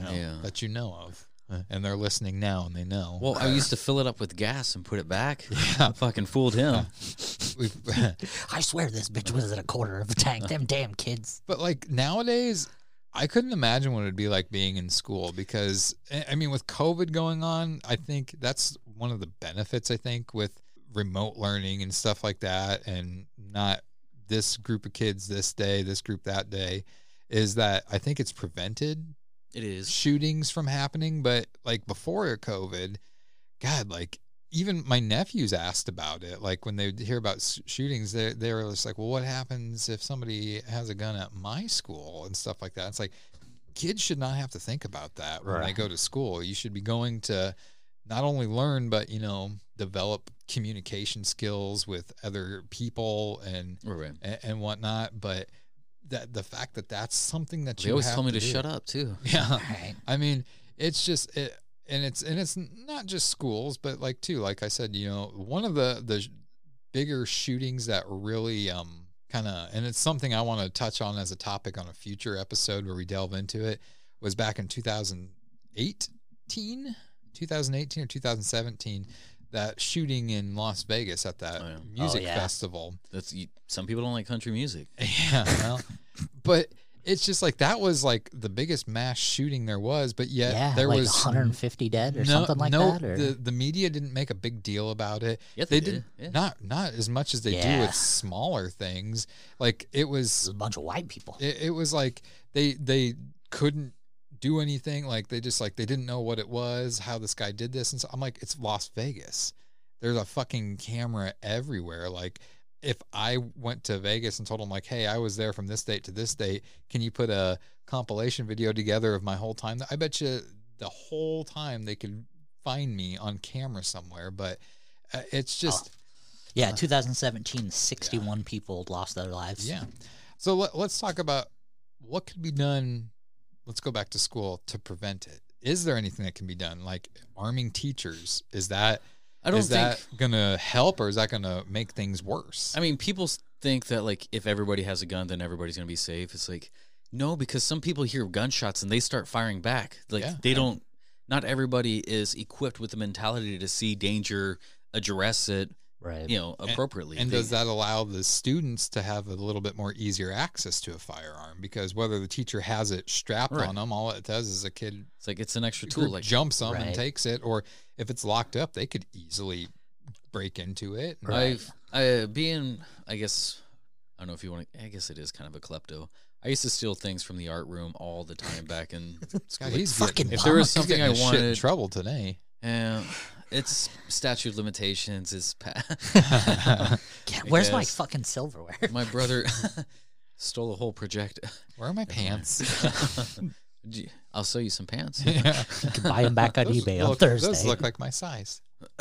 No, [LAUGHS] yeah. that you know of, Uh, and they're listening now, and they know. Well, I used to fill it up with gas and put it back. [LAUGHS] Yeah. I fucking fooled him. [LAUGHS] [LAUGHS] I swear this bitch was at a quarter of a tank. Them damn kids. but like nowadays, I couldn't imagine what it'd be like being in school because I I mean, with COVID going on, I think that's one of the benefits. I think with remote learning and stuff like that, and not this group of kids this day, this group that day, is that I think it's prevented It is. shootings from happening, but like before COVID, God, like even my nephews asked about it. Like when they hear about shootings, they they were just like, "Well, what happens if somebody has a gun at my school and stuff like that?" It's like kids should not have to think about that when they Right. go to school. You should be going to not only learn but you know develop communication skills with other people and Right. and, and whatnot. But that the fact that that's something that They you always have told me to do. shut up too. [LAUGHS] Yeah. Right. I mean, it's just it, and it's and it's not just schools, but like too, like I said, you know, one of the the bigger shootings that really um kind of and it's something I want to touch on as a topic on a future episode where we delve into it was back in 2018, 2018 or 2017 that shooting in Las Vegas at that Oh, yeah. Oh, music yeah. festival. That's you, some people don't like country music. [LAUGHS] Yeah, well, but it's just like that was like the biggest mass shooting there was, but yet yeah, there like was 150 dead or no, something like no, that. Or the the media didn't make a big deal about it. Yeah, they they did did, yeah. not not as much as they do with smaller things. Like it was There's a bunch of white people. it, it was like they they couldn't do anything like they just like they didn't know what it was how this guy did this and so i'm like it's las vegas there's a fucking camera everywhere like if i went to vegas and told them like hey i was there from this date to this date can you put a compilation video together of my whole time i bet you the whole time they could find me on camera somewhere but uh, it's just Yeah, 2017, 61 people lost their lives. Yeah. So let, let's talk about what could be done. Let's go back to school to prevent it. Is there anything that can be done, like arming teachers? Is that I don't is think. that gonna help, or is that gonna make things worse? I mean, people think that like if everybody has a gun, then everybody's gonna be safe. It's like no, because some people hear gunshots and they start firing back. Like Yeah. they don't. Not everybody is equipped with the mentality to see danger, address it, Right. you know, appropriately. And They- does that allow the students to have a little bit more easier access to a firearm? Because whether the teacher has it strapped Right. on them, all it does is a kid It's like it's an extra tool. Like jumps them and takes it, or if it's locked up, they could easily break into it. and- I've I being I guess I don't know if you want to I guess it is kind of a klepto. I used to steal things from the art room all the time back in [LAUGHS] God, he's fucking if there was something I his shit in wanted trouble today. uh, it's statute of limitations is pa- [LAUGHS] Yeah, where's my fucking silverware? my brother [LAUGHS] [LAUGHS] stole a whole projector. Where are my pants? I'll sell you some pants. yeah. You can buy them back on Those eBay on Thursday. Those look like my size. [CLEARS THROAT]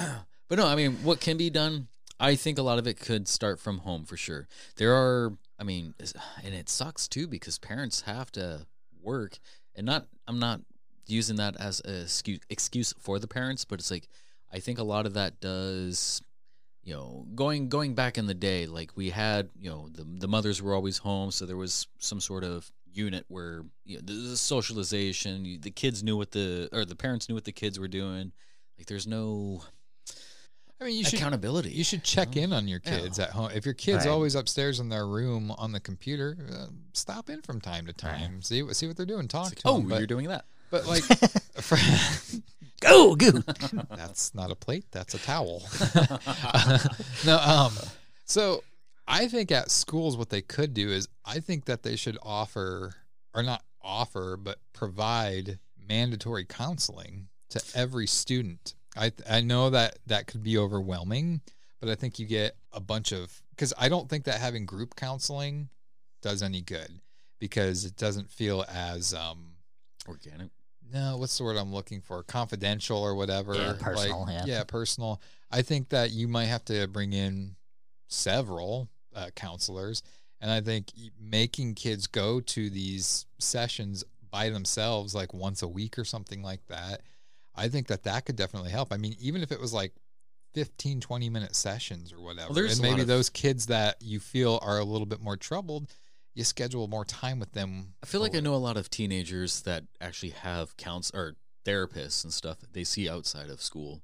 But no, I mean, what can be done? I think a lot of it could start from home for sure. There are, I mean, and it sucks too because parents have to work, and not. I'm not using that as a excuse excuse for the parents, but it's like I think a lot of that does. You know, going going back in the day, like we had, you know, the the mothers were always home, so there was some sort of unit where you know, the, socialization, you- the kids knew what the or the parents knew what the kids were doing. Like, there's no I mean, you should accountability. you should check in on your Yeah. kids at home. If your kid's Right. always upstairs in their room on the computer, uh, stop in from time to time. See what see what they're doing. Talk to oh, them. But, you're doing that. But like, [LAUGHS] for, Go, go. [LAUGHS] that's not a plate. That's a towel. [LAUGHS] [LAUGHS] no, um, so I think at schools, what they could do is I think that they should offer, or not offer, but provide mandatory counseling to every student. I I know that that could be overwhelming, but I think you get a bunch of because I don't think that having group counseling does any good because it doesn't feel as um Organic. No, what's the word I'm looking for? Confidential or whatever. Yeah, personal, Like, yeah. personal. I think that you might have to bring in several uh, counselors, and I think making kids go to these sessions by themselves, like once a week or something like that, I think that that could definitely help. I mean, even if it was like 15, 20 minute sessions or whatever, there's and maybe of- those kids that you feel are a little bit more troubled, you schedule more time with them. I feel like I know a lot of teenagers that actually have counts or therapists and stuff that they see outside of school.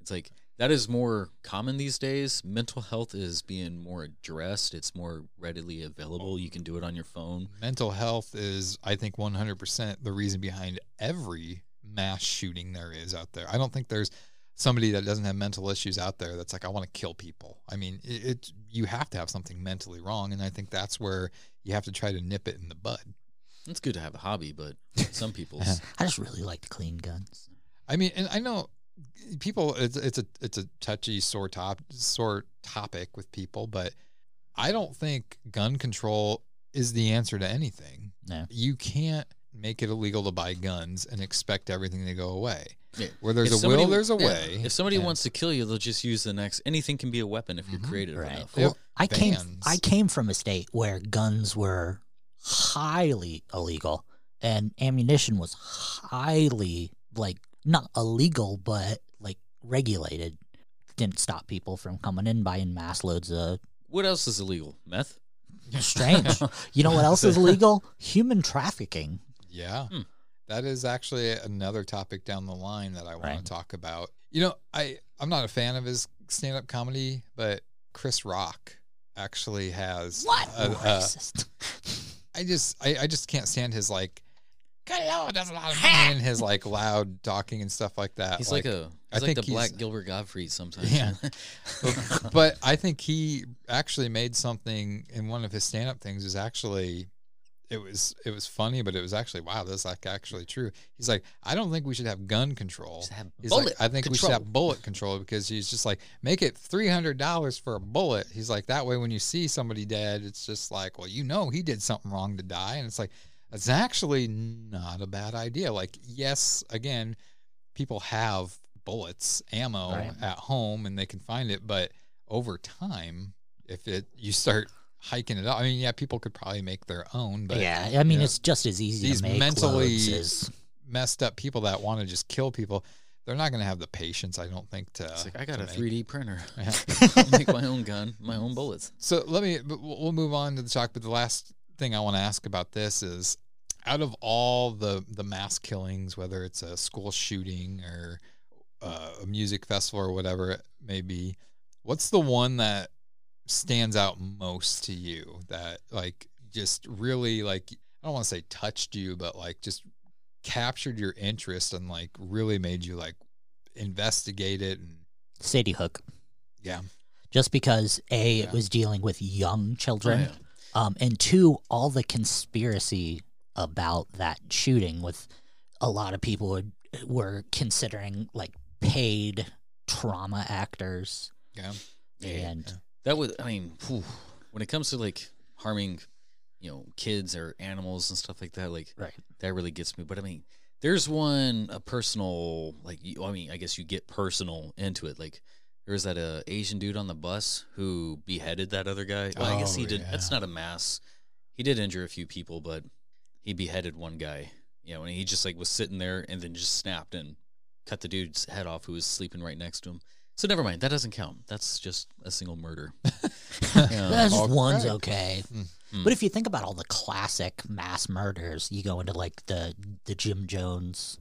It's like that is more common these days. Mental health is being more addressed. It's more readily available. You can do it on your phone. mental health is i think 100% the reason behind every mass shooting there is out there i don't think there's somebody that doesn't have mental issues out there that's like i want to kill people i mean it, it you have to have something mentally wrong and i think that's where you have to try to nip it in the bud It's good to have a hobby, but some [LAUGHS] people. Uh-huh. I just really like to clean guns. i mean and i know people it's, it's a it's a touchy sore top sore topic with people but i don't think gun control is the answer to anything No. you can't make it illegal to buy guns and expect everything to go away. Yeah. Where there's If a somebody- will, there's a yeah, way. If somebody And- wants to kill you, they'll just use the next. Anything can be a weapon if you're Mhm. creative Right. enough. Yep. Well, I came Bans. I came from a state where guns were highly illegal and ammunition was highly like not illegal but like regulated. Didn't stop people from coming in buying mass loads of What else is illegal? Meth. strange. [LAUGHS] you know what else is [LAUGHS] illegal? Human trafficking. Yeah. Hmm. That is actually another topic down the line that I want Right. to talk about. You know, I I'm not a fan of his stand-up comedy, but Chris Rock actually has What? a- a- Racist. [LAUGHS] I just I, I just can't stand his like that's a lot of and his like loud talking and stuff like that. He's like, a. I He's like think the Black Gilbert Gottfried sometimes. Yeah. [LAUGHS] but I think he actually made something in one of his stand-up things is actually it was it was funny, but it was actually wow, that's like actually true. He's like, I don't think we should have gun control. Have He's like, I think we should have bullet control because he's just like, make it three hundred dollars for a bullet. He's like, that way when you see somebody dead, it's just like, well, you know, he did something wrong to die, and it's like, it's actually not a bad idea. Like, yes, again, people have bullets, ammo Right. at home, and they can find it, but over time, if it you start hiking it up, I mean, yeah, people could probably make their own, but yeah, I mean yeah. it's just as easy These to make mentally- as messed up people that want to just kill people, they're not going to have the patience, I don't think, to. It's like I got to a 3D printer. Yeah. [LAUGHS] [LAUGHS] I'll make my own gun, my own bullets. So let me. but We'll we'll move on to the talk. But the last thing I want to ask about this is, out of all the the mass killings, whether it's a school shooting or uh, a music festival or whatever it may be, what's the one that stands out most to you? That like just really like I don't want to say touched you, but like just captured your interest and like really made you like investigate it and Sandy Hook. yeah. Just because a Yeah. it was dealing with young Oh, children, yeah. um, and two all the conspiracy about that shooting with a lot of people would, were considering like paid trauma actors Yeah. and That would, I mean, whew, when it comes to like harming, you know, kids or animals and stuff like that, like right that really gets me. But I mean, there's one a personal, like, you, I mean, I guess you get personal into it. Like, there was that uh, Asian dude on the bus who beheaded that other guy. Well, I guess he Oh, did. That's not a mass. He did injure a few people, but he beheaded one guy. You know, and he just like was sitting there and then just snapped and cut the dude's head off who was sleeping right next to him. So never mind, that doesn't count. That's just a single murder. Yeah. that's all one's right. okay Hmm. but if you think about all the classic mass murders you go into like the the jim jones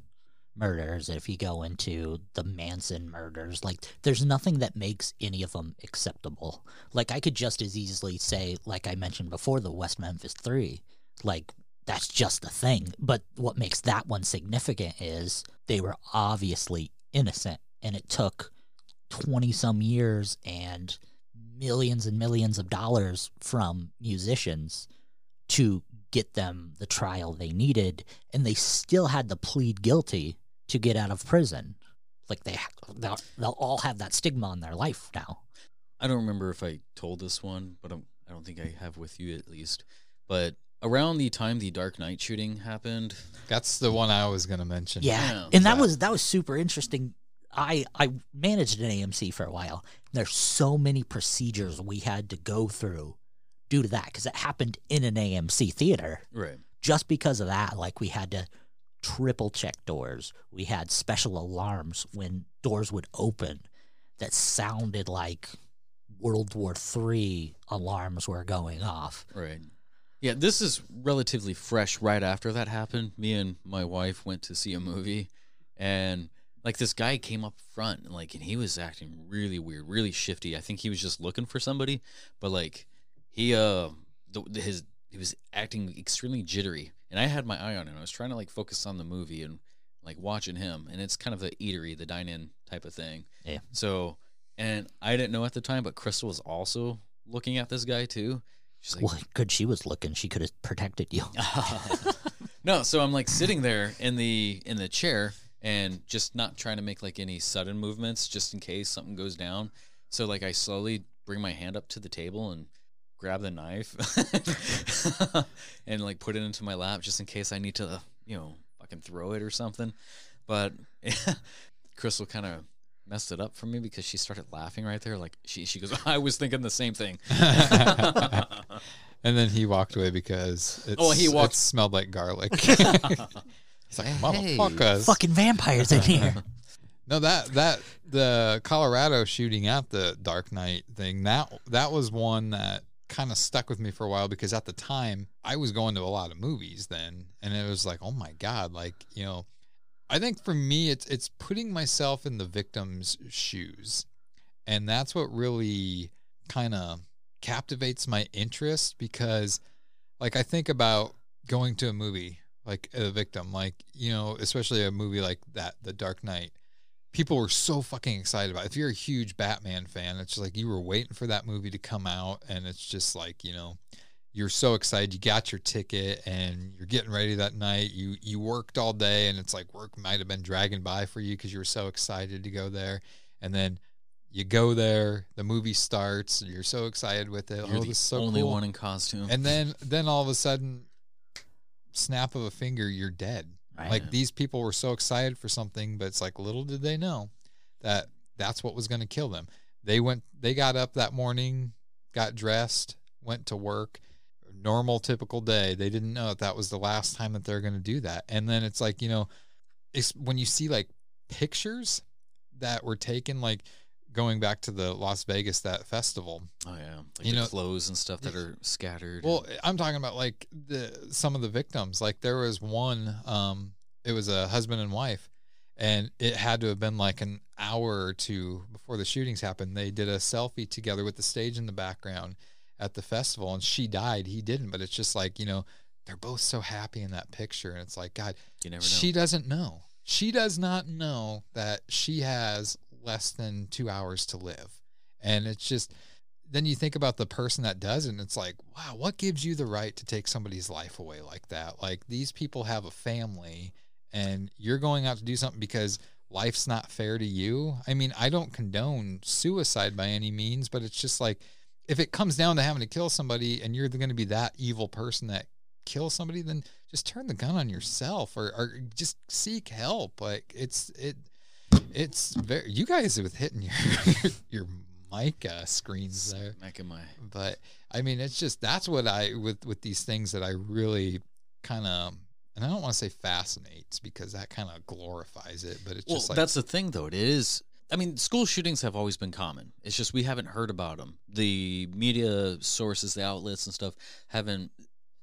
murders if you go into the manson murders like there's nothing that makes any of them acceptable like i could just as easily say like i mentioned before the west memphis 3 like that's just the thing. But what makes that one significant is they were obviously innocent, and it took 20 some years and millions and millions of dollars from musicians to get them the trial they needed, and they still had to plead guilty to get out of prison. Like they, they'll, they'll all have that stigma on their life now. I don't remember if I told this one, but I'm, I don't think I have with you at least. But around the time the Dark Knight shooting happened, That's the one I was gonna mention. Yeah, Yeah. and that was that was super interesting. I I managed an AMC for a while. There's so many procedures we had to go through due to that because it happened in an AMC theater. right? Just because of that, like we had to triple check doors. We had special alarms when doors would open that sounded like World War Three alarms were going off. Right. Yeah, this is relatively fresh right after that happened. Me and my wife went to see a movie and like this guy came up front and like and he was acting really weird, really shifty. I think he was just looking for somebody, but like he uh the, his he was acting extremely jittery and I had my eye on him. I was trying to like focus on the movie and like watching him and it's kind of the eatery, the dine-in type of thing. Yeah. So and I didn't know at the time, but Crystal was also looking at this guy too. She's like, Well, good she was looking. She could have protected you. [LAUGHS] no, so I'm like sitting there in the in the chair and just not trying to make like any sudden movements just in case something goes down. So like I slowly bring my hand up to the table and grab the knife [LAUGHS] and like put it into my lap just in case I need to, you know, fucking throw it or something. But [LAUGHS] Crystal kind of messed it up for me because she started laughing right there. Like she she goes, [LAUGHS] I was thinking the same thing. and then he walked away because it's, Oh, he walked- it smelled like garlic. He's like, motherfuckers. Fucking vampires in here. [LAUGHS] No, that that the Colorado shooting at the Dark Knight thing that that was one that kind of stuck with me for a while because at the time I was going to a lot of movies then, and it was like, oh my god, like you know, I think for me it's it's putting myself in the victim's shoes, and that's what really kind of captivates my interest because, like, I think about going to a movie like a victim, like you know, especially a movie like that, The Dark Knight people were so fucking excited about. It. If you're a huge Batman fan, it's just like you were waiting for that movie to come out, and it's just like you know, you're so excited. You got your ticket, and you're getting ready that night. You you worked all day, and it's like work might have been dragging by for you because you were so excited to go there, and then. You go there, the movie starts, you're so excited with it. You're oh, the is so only cool. one in costume. And then then all of a sudden snap of a finger you're dead. Right. Like these people were so excited for something, but it's like little did they know that that's what was going to kill them. They went they got up that morning, got dressed, went to work, normal typical day. They didn't know that that was the last time that they're going to do that. And then it's like, you know, it's when you see like pictures that were taken like going back to the Las Vegas that festival Oh yeah, like You know- clothes and stuff that are scattered. well, I'm talking about like the some of the victims. Like there was one, um, it was a husband and wife, and it had to have been like an hour or two before the shootings happened. They did a selfie together with the stage in the background at the festival, and she died. He didn't, but it's just like you know they're both so happy in that picture, and it's like God, you never know. she doesn't know. She does not know that she has less than two hours to live. And it's just, then you think about the person that does it, and it's like, wow, what gives you the right to take somebody's life away like that? Like these people have a family, and you're going out to do something because life's not fair to you. I mean, I don't condone suicide by any means, but it's just like, if it comes down to having to kill somebody and you're going to be that evil person that kills somebody, then just turn the gun on yourself or, or just seek help. Like it's it it's very you guys with hitting your [LAUGHS] your mic uh, screens there. Back in my But I mean it's just that's what I with with these things that I really kind of and I don't want to say fascinates because that kind of glorifies it, but it's well, just like that's the thing though. It is. I mean, school shootings have always been common. It's just we haven't heard about them. The media sources, the outlets and stuff haven't.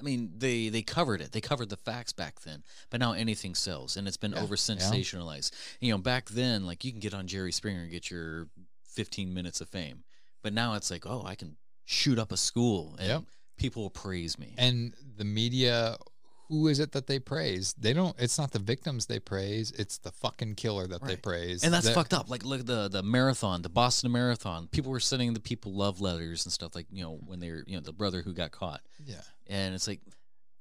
I mean, they they covered it. They covered the facts back then, but now anything sells, and it's been Yeah, over sensationalized. You know, back then, like you can get on Jerry Springer and get your 15 minutes of fame, but now it's like, oh, I can shoot up a school and Yep. people will praise me. and the media who is it that they praise? They don't. It's not the victims they praise. It's the fucking killer that they praise. And that's That- fucked up. Like look at the the marathon, the Boston Marathon. People were sending the people love letters and stuff like you know when they're you know the brother who got caught, Yeah. and it's like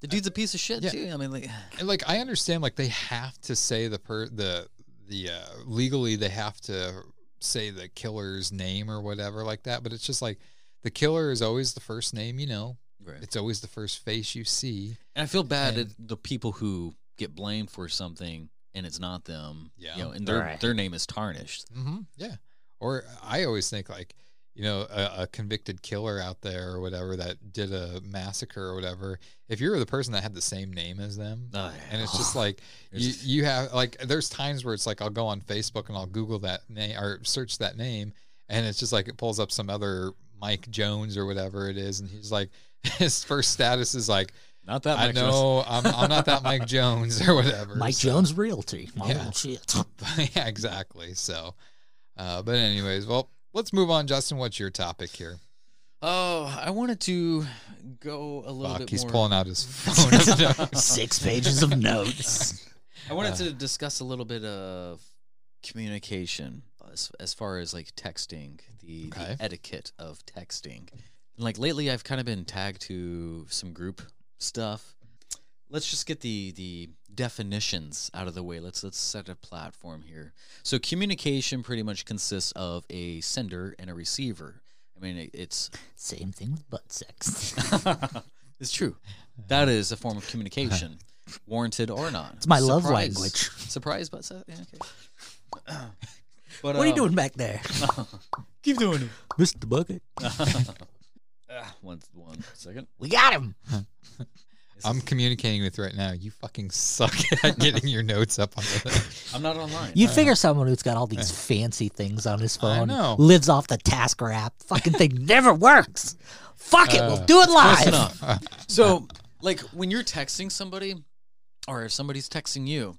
the dude's a piece of shit Yeah. too. I mean like And like I understand, like they have to say the per the the uh, legally they have to say the killer's name or whatever like that. But it's just like the killer is always the first name you know. Right. It's always the first face you see. And I feel bad And- at the people who get blamed for something and it's not them. Yeah. You know, and their Right. their name is tarnished. Mm-hmm. Yeah. Or I always think like, you know, a, a convicted killer out there or whatever that did a massacre or whatever. If you're the person that had the same name as them, Oh, yeah. and it's just like [LAUGHS] you, you have like there's times where it's like I'll go on Facebook and I'll Google that name or search that name, and it's just like it pulls up some other Mike Jones or whatever it is, and he's like [LAUGHS] his first status is like. Not that I know I'm, I'm not that Mike Jones or whatever. Mike so- Jones Realty. Oh Yeah. [LAUGHS] shit. yeah, exactly. So, uh, but anyways, well, let's move on. Justin, what's your topic here? Oh, I wanted to go a little Fuck, bit he's more. pulling out his [LAUGHS] phone. Six pages of notes. I wanted to discuss a little bit of communication as, as far as like texting, the, the etiquette of texting. Like lately, I've kind of been tagged to some group stuff. Let's just get the the definitions out of the way. Let's let's set a platform here. So communication pretty much consists of a sender and a receiver. I mean, it, it's Same thing with butt sex. [LAUGHS] it's true. That is a form of communication, [LAUGHS] warranted or not. It's my love Surprise- language. Surprise, but yeah, okay. But, what are you um, doing back there, [LAUGHS] Keep doing it. Mr. Bucket? Ah, one, one second. [LAUGHS] We got him. I'm communicating with right now. You fucking suck [LAUGHS] at getting your notes up on the. [LAUGHS] I'm not online. You figure someone who's got all these fancy things on his phone know. lives off the Tasker app. Fucking thing never works. Fuck it, we'll do it Close live. enough. So, like when you're texting somebody, or if somebody's texting you,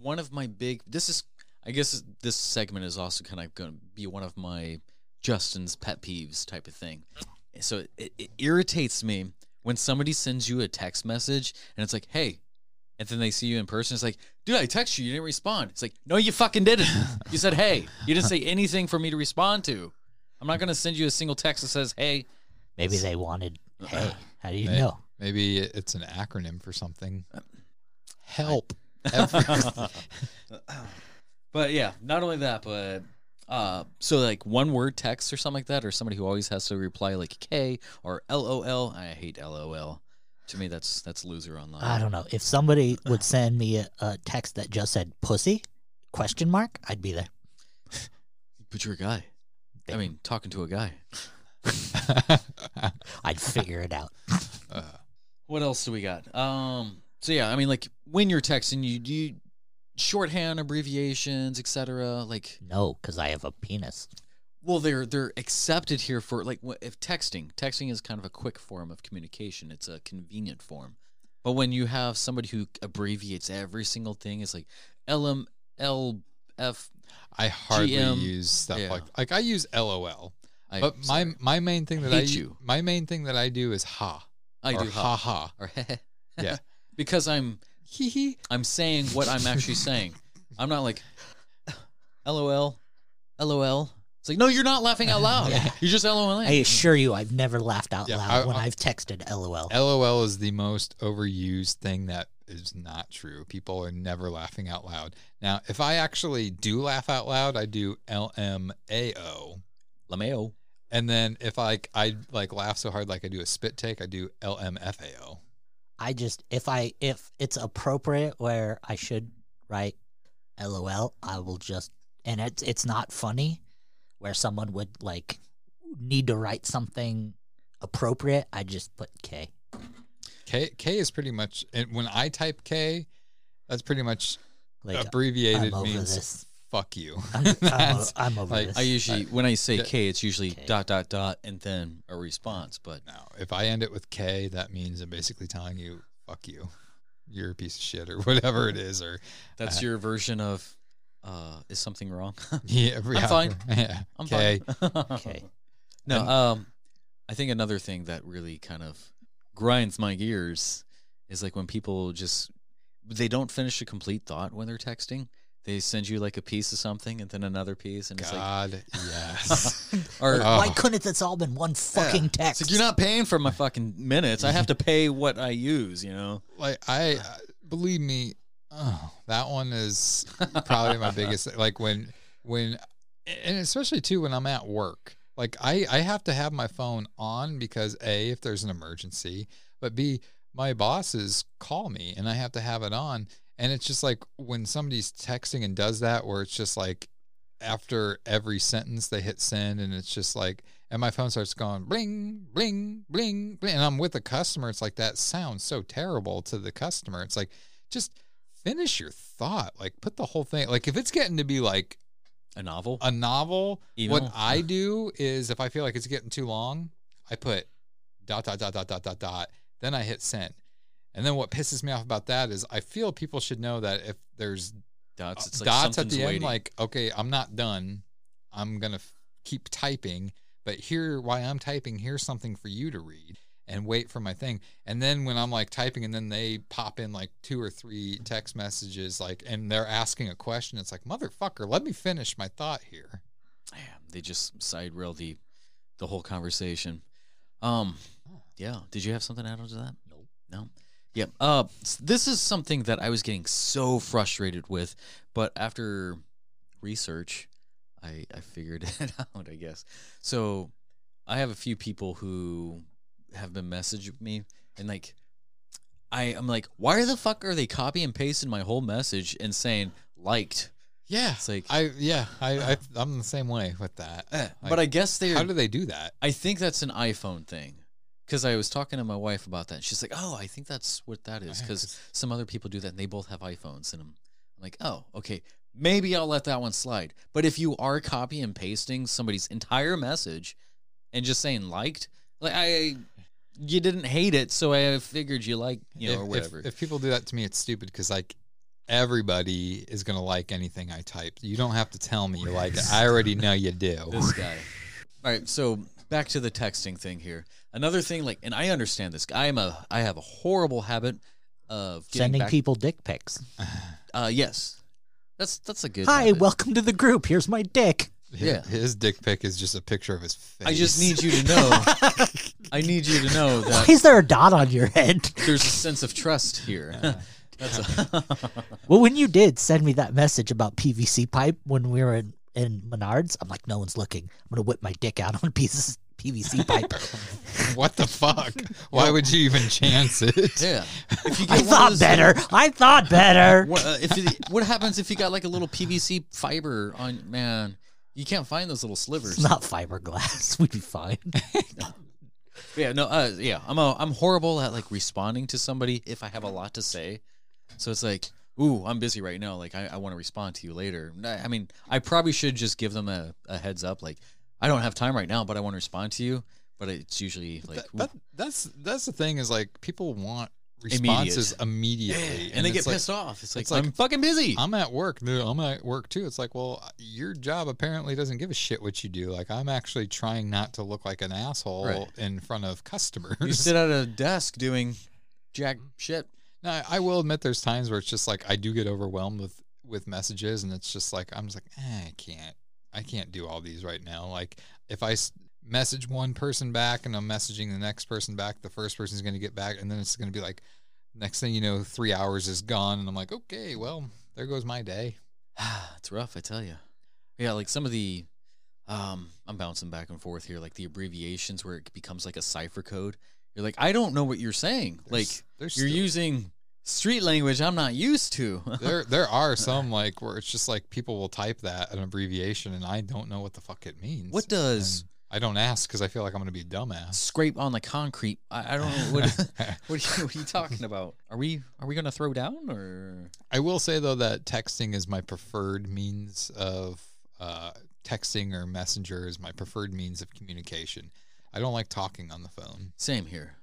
one of my big this is I guess this segment is also kind of going to be one of my Justin's pet peeves type of thing. So it, it irritates me when somebody sends you a text message and it's like, "Hey," and then they see you in person. It's like, "Dude, I text you, you didn't respond." It's like, "No, you fucking didn't. You said, hey. You didn't say [LAUGHS] anything for me to respond to. I'm not going to send you a single text that says, hey." Maybe they wanted. Uh-uh. Hey, how do you May- know? Maybe it's an acronym for something. Uh, Help. [LAUGHS] Every- [LAUGHS] But yeah, not only that, but uh, so like one word text or something like that, or somebody who always has to reply like K or LOL. I hate LOL. To me, that's that's loser online. I don't know. If somebody [SIGHS] would send me a, a text that just said "pussy" question mark, I'd be there. But you're a guy. I mean, talking to a guy. [LAUGHS] I'd figure it out. [LAUGHS] What else do we got? Um. So yeah, I mean, like when you're texting, you do you shorthand abbreviations, etc. Like, No, because I have a penis. well, they're they're accepted here for like if texting. Texting is kind of a quick form of communication. It's a convenient form. But when you have somebody who abbreviates every single thing, it's like LM LF. I hardly GM, use stuff yeah. like like I use LOL. I, but my sorry. my main thing that I Hate u- you. my main thing that I do is ha. I or do ha ha. ha. or [LAUGHS] Yeah. because I'm Hee hee. I'm saying what I'm actually [LAUGHS] saying. I'm not like LOL, LOL. It's like no, you're not laughing out loud. [LAUGHS] You're just LOLing. I assure you, I've never laughed out Yeah, loud I- when I- I've texted "LOL." LOL is the most overused thing that is not true. People are never laughing out loud. Now, if I actually do laugh out loud, I do LMAO. Lameo. And then if I I like laugh so hard like I do a spit take, I do LMFAO. I just if I if it's appropriate where I should write LOL, I will just and it's it's not funny where someone would like need to write something appropriate. I just put K. K K is pretty much and when I type K, that's pretty much Like abbreviated means this. Fuck you. [LAUGHS] I'm, I'm, [LAUGHS] o- That's- I'm over like, this. I usually when I say. K, it's usually K. dot dot dot and then a response. But No, if I end it with K, that means I'm basically telling you fuck you. You're a piece of shit or [LAUGHS] whatever it is or that's Uh, your version of uh, is something wrong? yeah, every I'm fine. Yeah. I'm K. fine. Okay. No, And- um, I think another thing that really kind of grinds my gears is like when people just they don't finish a complete thought when they're texting. They send you like a piece of something and then another piece, and it's like, God, yes. [LAUGHS] or Oh. Why couldn't it? this all been one fucking It's text? like you're not paying for my fucking minutes. I have to pay what I use. You know. like I uh, believe me, oh, that one is probably my biggest. [LAUGHS] Like when when, and especially too when I'm at work. Like I I have to have my phone on because a if there's an emergency, but b my bosses call me and I have to have it on. And it's just like when somebody's texting and does that, where it's just like after every sentence they hit send and it's just like and my phone starts going bling bling bling bling and i'm with a customer it's like that sounds so terrible to the customer it's like just finish your thought like put the whole thing like if it's getting to be like A novel. a novel Email? what i [LAUGHS] do is if i feel like it's getting too long i put dot dot dot dot dot dot dot then i hit send and then what pisses me off about that is i feel people should know that if there's dots. It's like dots at something's the end waiting. like okay i'm not done i'm gonna f- keep typing but here while i'm typing here's something for you to read and wait for my thing and then when i'm like typing and then they pop in like two or three text messages like and they're asking a question it's like motherfucker let me finish my thought here Damn, they just side rail the the whole conversation. Um, yeah. Did you have something to add on to that? No. No. Yep. Uh, this is something that I was getting so frustrated with, but after research, I I figured [LAUGHS] it out. I guess. So, I have a few people who have been messaging me, and like, I am like, why the fuck are they copy and pasting my whole message and saying liked? yeah It's like, i yeah i, I i'm the same way with that Eh, Like, but I guess they how do they do that I think that's an iPhone thing. Because I was talking to my wife about that. She's like, "Oh, I think that's what that is." Because some other people do that, and they both have iPhones. And I'm, I'm like, "Oh, okay, maybe I'll let that one slide." But if you are copy and pasting somebody's entire message and just saying liked, like I, you didn't hate it, so I figured you like, you know, if, or if- whatever. If, people do that to me, it's stupid because like everybody is gonna like anything I type. You don't have to tell me you like it. I already know you do. this guy. All right, so back to the texting thing here. Another thing, like, and I understand this. I am a, I have a horrible habit of getting Sending back- people dick pics. [LAUGHS] Uh, yes, that's that's a good. Hi, habit. welcome to the group. Here's my dick. Yeah. his dick pic is just a picture of his face. I just need you to know. [LAUGHS] I need you to know Why is there a dot on your head? there's a sense of trust here. [LAUGHS] That's a, Well, when you did send me that message about PVC pipe when we were in, in Menards, I'm like, no one's looking. I'm gonna whip my dick out on a piece of PVC pipe. [LAUGHS] what the fuck? Why would you even chance it? yeah. If you I one of thought those better. little- I thought better. [LAUGHS] What, uh, if it, what happens if you got like a little PVC fiber on? Man, you can't find those little slivers. It's not fiberglass. [LAUGHS] We'd be fine. Yeah, no, uh, yeah, I'm a, I'm horrible at like responding to somebody if I have a lot to say. So it's like, ooh, I'm busy right now. Like I, I want to respond to you later. I I mean, I probably should just give them a, a heads up. Like I don't have time right now, but I want to respond to you. But it's usually like, That, that- that's that's the thing is like people want responses immediately, and they get like- pissed off. It's like, it's like, I'm fucking busy. I'm at work. dude, I'm at work too. It's like, well, your job apparently doesn't give a shit what you do. Like, I'm actually trying not to look like an asshole Right. in front of customers. you sit at a desk doing jack shit. Now, I will admit there's times where it's just like I do get overwhelmed with with messages, and it's just like I'm just like eh, I can't, I can't do all these right now. Like if I message one person back and I'm messaging the next person back, the first person's going to get back, and then it's going to be like next thing you know, three hours is gone, and I'm like, okay, well, there goes my day. [SIGHS] it's rough, I tell you. Yeah, like some of the, um, I'm bouncing back and forth here, like the abbreviations where it becomes like a cipher code. You're like, I don't know what you're saying. like There's- there's you're still- using street language I'm not used to. [LAUGHS] there there are some like where it's just like people will type that an abbreviation, and I don't know what the fuck it means. What does- And I don't ask because I feel like I'm going to be a dumbass. Scrape on the concrete. I, I don't know what. [LAUGHS] [LAUGHS] what, are you, what are you talking about? Are we are we gonna throw down or? I will say though that texting is my preferred means of uh, texting or messenger is my preferred means of communication. I don't like talking on the phone. Same here.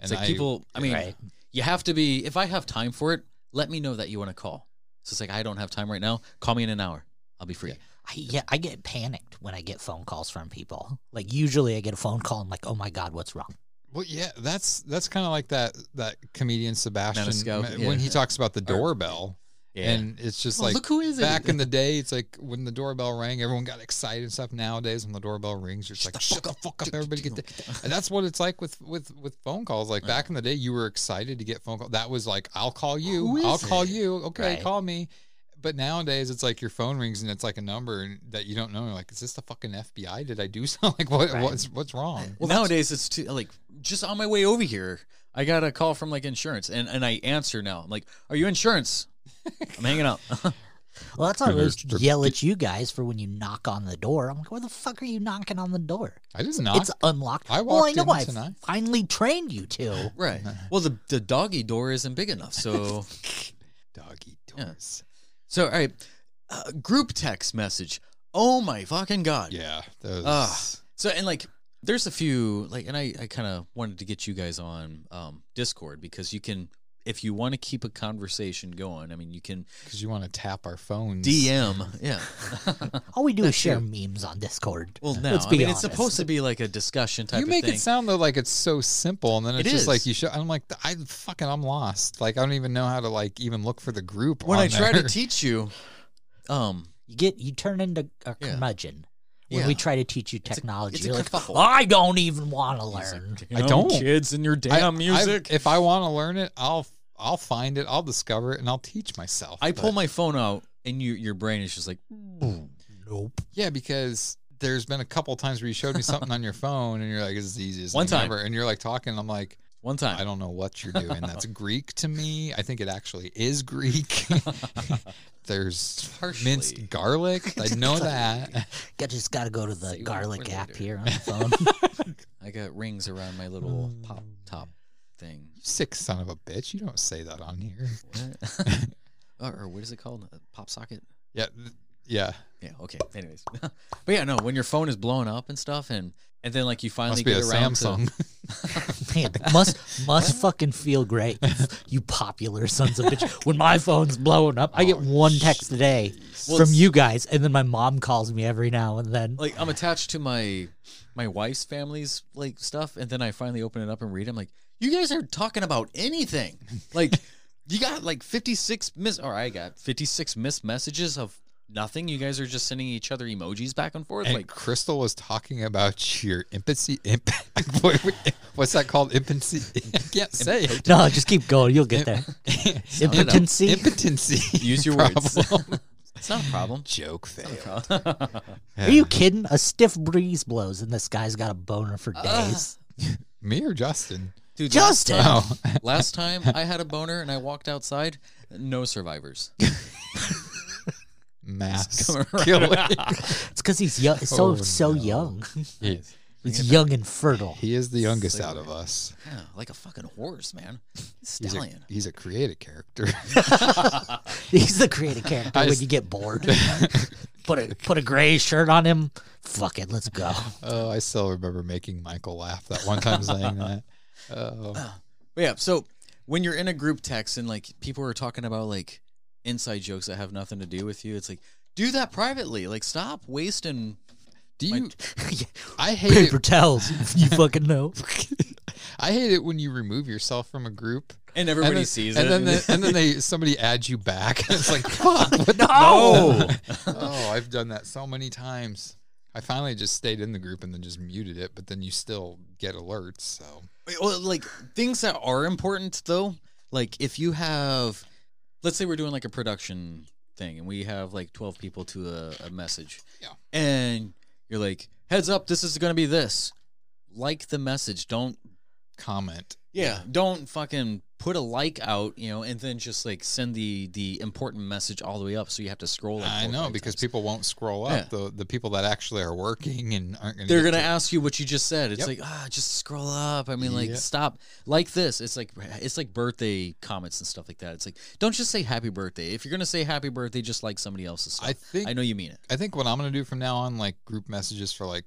And It's like I- people. I mean, Right. You have to be. If I have time for it, let me know that you want to call. So it's like I don't have time right now. Call me in an hour. I'll be free. I, yeah, I get panicked when I get phone calls from people. Like usually, I get a phone call and like, oh my god, what's wrong? Well, yeah, that's that's kind of like that that comedian Sebastian Maniscalco, when yeah. he talks about the doorbell. Yeah. And it's just Oh, like look who is it? back in the day. It's like when the doorbell rang, everyone got excited and stuff. Nowadays, when the doorbell rings, you're just like, "Shut the fuck up, everybody!" Get the... And that's what it's like with with with phone calls. Like back in the day, you were excited to get phone call. That was like, "I'll call you. I'll is call you. Okay, Right. call me." But nowadays, it's like your phone rings and it's like a number that you don't know. You're like, "Is this the fucking FBI? Did I do [LAUGHS] something? Like, what? Right. What's what's wrong?" Well, nowadays it's too, like just on my way over here. I got a call from like insurance, and and I answer now. I'm like, "Are you insurance?" [LAUGHS] I'm hanging up. [LAUGHS] Well, that's why I And always there's- yell at you guys for when you knock on the door. I'm like, where the fuck are you knocking on the door? I just knock. It's unlocked. I well, I walked know. in I tonight. finally trained you to. [LAUGHS] right. Well, the the doggy door isn't big enough, so doggy Yeah. doors. so all right. Uh, group text message. Oh my fucking god. Yeah. those- Ah. So and like there's a few like and I, I kind of wanted to get you guys on um Discord because you can if you want to keep a conversation going, I mean you can because you want to tap our phones. DM, yeah. [LAUGHS] All we do is share memes on Discord. Well, no, Let's I be mean honest. it's supposed to be like a discussion type You of make thing. it sound though like it's so simple, and then It it's just like you should. I'm like, I fucking, I'm lost. Like I don't even know how to like even look for the group. when on I try to there. teach you, um, You get you turn into a Yeah. curmudgeon when Yeah. we try to teach you It's a- technology. it's a You're like, kerfuffle. I don't even want to He's like, learn. "You I don't. kids and your I- damn I- music. if I want to learn it, I'll I'll find it, I'll discover it, and I'll teach myself. I pull my phone out, and you your brain is just like, mm, Nope. yeah because. There's been a couple times where you showed me something on your phone and you're like, "It's the easiest One thing time. ever," and you're like talking. and I'm like, one time. I don't know what you're doing. [LAUGHS] That's Greek to me. I think it actually is Greek. [LAUGHS] There's Partially. minced garlic. I know [LAUGHS] that. I just got to go to the garlic app later. here on the phone. I got rings around my little mm. pop top thing. Sick son of a bitch. You don't say that on here. What? [LAUGHS] or, or what is it called? A pop socket? Yeah. Yeah. Yeah. Okay. Anyways, [LAUGHS] but yeah, no. When your phone is blowing up and stuff, and and then like you finally Must be a get around Samsung. to [LAUGHS] Man, must must fucking feel great, you popular sons of bitch. When my phone's blowing up, I get oh, one text a day Well, from it's- you guys, and then my mom calls me every now and then. like I'm attached to my my wife's family's like stuff, and then I finally open it up and read. it. I'm like, you guys are talking about anything. Like, [LAUGHS] you got like 56 miss, or I got 56 missed messages of nothing. You guys are just sending each other emojis back and forth. And like, Crystal was talking about your infancy. Imp, [LAUGHS] what- what- what's that called? Impotency. I can't say it. No, just keep going. You'll get there. [LAUGHS] Impotency. Impotency. use your words. it's not a problem. Joke fail. Are you kidding? A stiff breeze blows, and this guy's got a boner for days. Me or Justin? Dude, Justin! Last time, Oh. last time I had a boner and I walked outside, no survivors. [LAUGHS] Mass [LAUGHS] it's because he's young. So Oh, so no. young. He, [LAUGHS] He's young and fertile. he is the youngest Sick out of us. Yeah, like a fucking horse, man. He's a, Stallion. he's a creative character. He's the creative character I when just- you get bored. put a put a gray shirt on him. Fuck it, let's go. oh, I still remember making Michael laugh that one time saying that. Oh, uh, But yeah, so when you're in a group text and like people are talking about like inside jokes that have nothing to do with you, it's like do that privately. Like stop wasting. do My- you? [LAUGHS] I [LAUGHS] hate Paper it. towels. You fucking know. [LAUGHS] I hate it when you remove yourself from a group. And everybody and then, sees and it. Then they, and then they somebody adds you back. And it's like, fuck, what No. oh, I've done that so many times. I finally just stayed in the group and then just muted it, but then you still get alerts. So well, like things that are important though. Like if you have, let's say we're doing like a production thing and we have like 12 people to a, a message. Yeah. And you're like, heads up, this is going to be this. Like the message. Don't comment. Yeah, don't fucking put a like out, you know, and then just like send the the important message all the way up, so you have to scroll. Like I know because times. people won't scroll up. Yeah. The the people that actually are working and aren't going they're gonna ask you what you just said. It's Yep. like ah, just scroll up. I mean, like Yep. stop like this. It's like it's like birthday comments and stuff like that. It's like don't just say happy birthday. If you're gonna say happy birthday, just like somebody else's stuff. I think I know you mean it. I think what I'm gonna do from now on, like group messages for like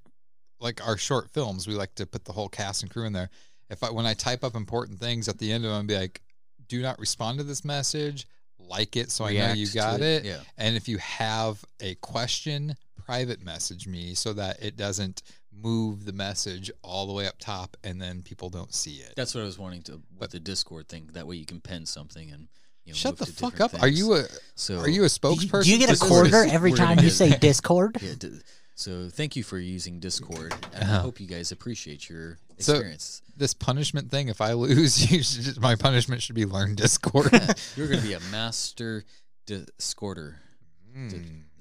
like our short films, we like to put the whole cast and crew in there. If I when I type up important things at the end of them, be like, do not respond to this message, like it so I know you got it, it. yeah. And if you have a question, private message me so that it doesn't move the message all the way up top and then people don't see it. That's what I was wanting to with the Discord thing. That way you can pen something and you know, Shut the fuck different up. Are you a so are you a Do you, spokesperson? do you get a This quarter every time you say Discord? [LAUGHS] Yeah, d- so thank you for using Discord, and I Uh-huh. hope you guys appreciate your experience. So- experience. this punishment thing, if I lose, [LAUGHS] you should just, my punishment should be learn Discord. [LAUGHS] [LAUGHS] You're going to be a master Discorder. Is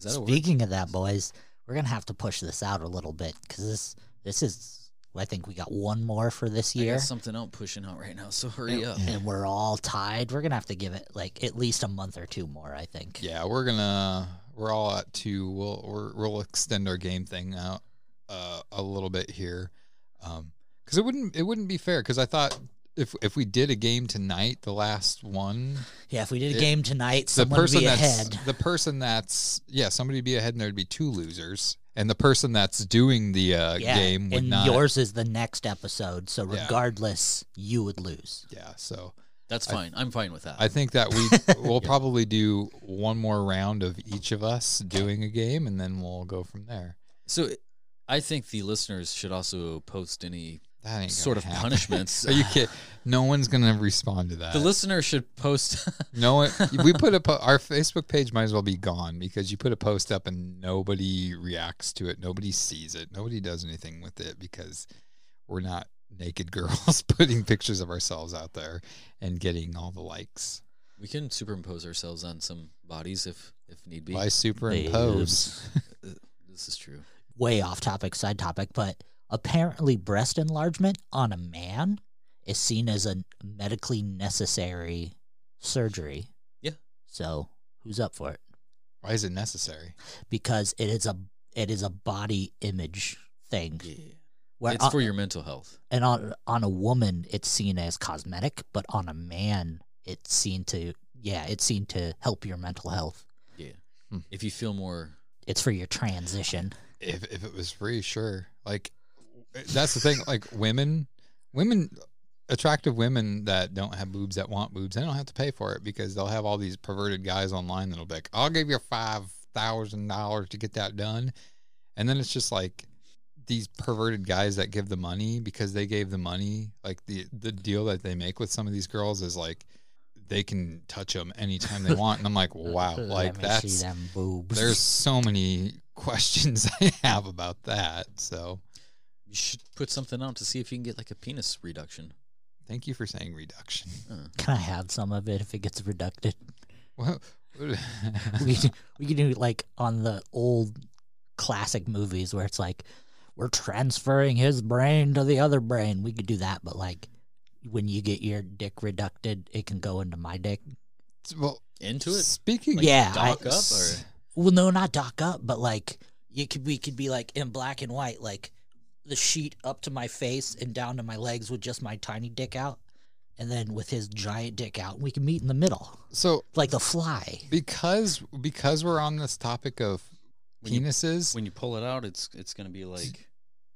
that a word? Speaking of that, boys, we're gonna have to push this out a little bit because this this is. I think we got one more for this I year, got something out pushing out right now, so hurry up. and we're all tied. We're gonna have to give it like at least a month or two more. I think. Yeah, we're gonna we're all at two. We'll we're, we'll extend our game thing out uh, a little bit here, because it wouldn't it wouldn't be fair. Because I thought if if we did a game tonight, the last one, Yeah, if we did a It- game tonight, the someone would person be that's ahead. the person that's yeah somebody would be ahead and there'd be two losers, and the person that's doing the uh, Yeah, game would and not. yours is the next episode, so Yeah. regardless, you would lose. Yeah, so That's fine. I'm fine with that. I think that we [LAUGHS] we'll probably do one more round of each of us doing a game, and then we'll go from there. so I think the listeners should also post any sort of happen. punishments. [LAUGHS] Are you kidding? No one's gonna respond to that. the listener should post. [LAUGHS] no one. We put a po- our Facebook page might as well be gone because you put a post up and nobody reacts to it. Nobody sees it. Nobody does anything with it because we're not naked girls [LAUGHS] putting pictures of ourselves out there and getting all the likes. we can superimpose ourselves on some bodies if if need be. Why superimpose? [LAUGHS] Uh, this is true. Way off topic, side topic, but apparently, breast enlargement on a man is seen as a medically necessary surgery. Yeah. So who's up for it? Why is it necessary? Because it is a it is a body image thing. Yeah. Where it's on- for your mental health. and on on a woman it's seen as cosmetic, but on a man it's seen to yeah, it's seen to help your mental health. Yeah. Hmm. If you feel more It's for your transition. if if it was free, sure. Like that's the thing. Like women, women, attractive women that don't have boobs that want boobs, they don't have to pay for it because they'll have all these perverted guys online that'll be like, "I'll give you five thousand dollars to get that done," and then it's just like these perverted guys that give the money because they gave the money. Like the the deal that they make with some of these girls is like they can touch them anytime they want, and I'm like, [LAUGHS] wow, like that's see them boobs. there's so many [LAUGHS] questions I have about that. So you should put something out to see if you can get like a penis reduction. thank you for saying reduction. Uh, Can I have some of it if it gets reducted? [LAUGHS] Well, we we can do it like on the old classic movies where it's like we're transferring his brain to the other brain. We could do that, but like when you get your dick reducted, it can go into my dick. well, into it? speaking, Like Yeah, dock I- up or Well, no, not dock up, but like you could we could be like in black and white, like the sheet up to my face and down to my legs with just my tiny dick out, and then with his giant dick out, we can meet in the middle, so like the fly. because because we're on this topic of When you- penises, when you pull it out, it's it's gonna be like.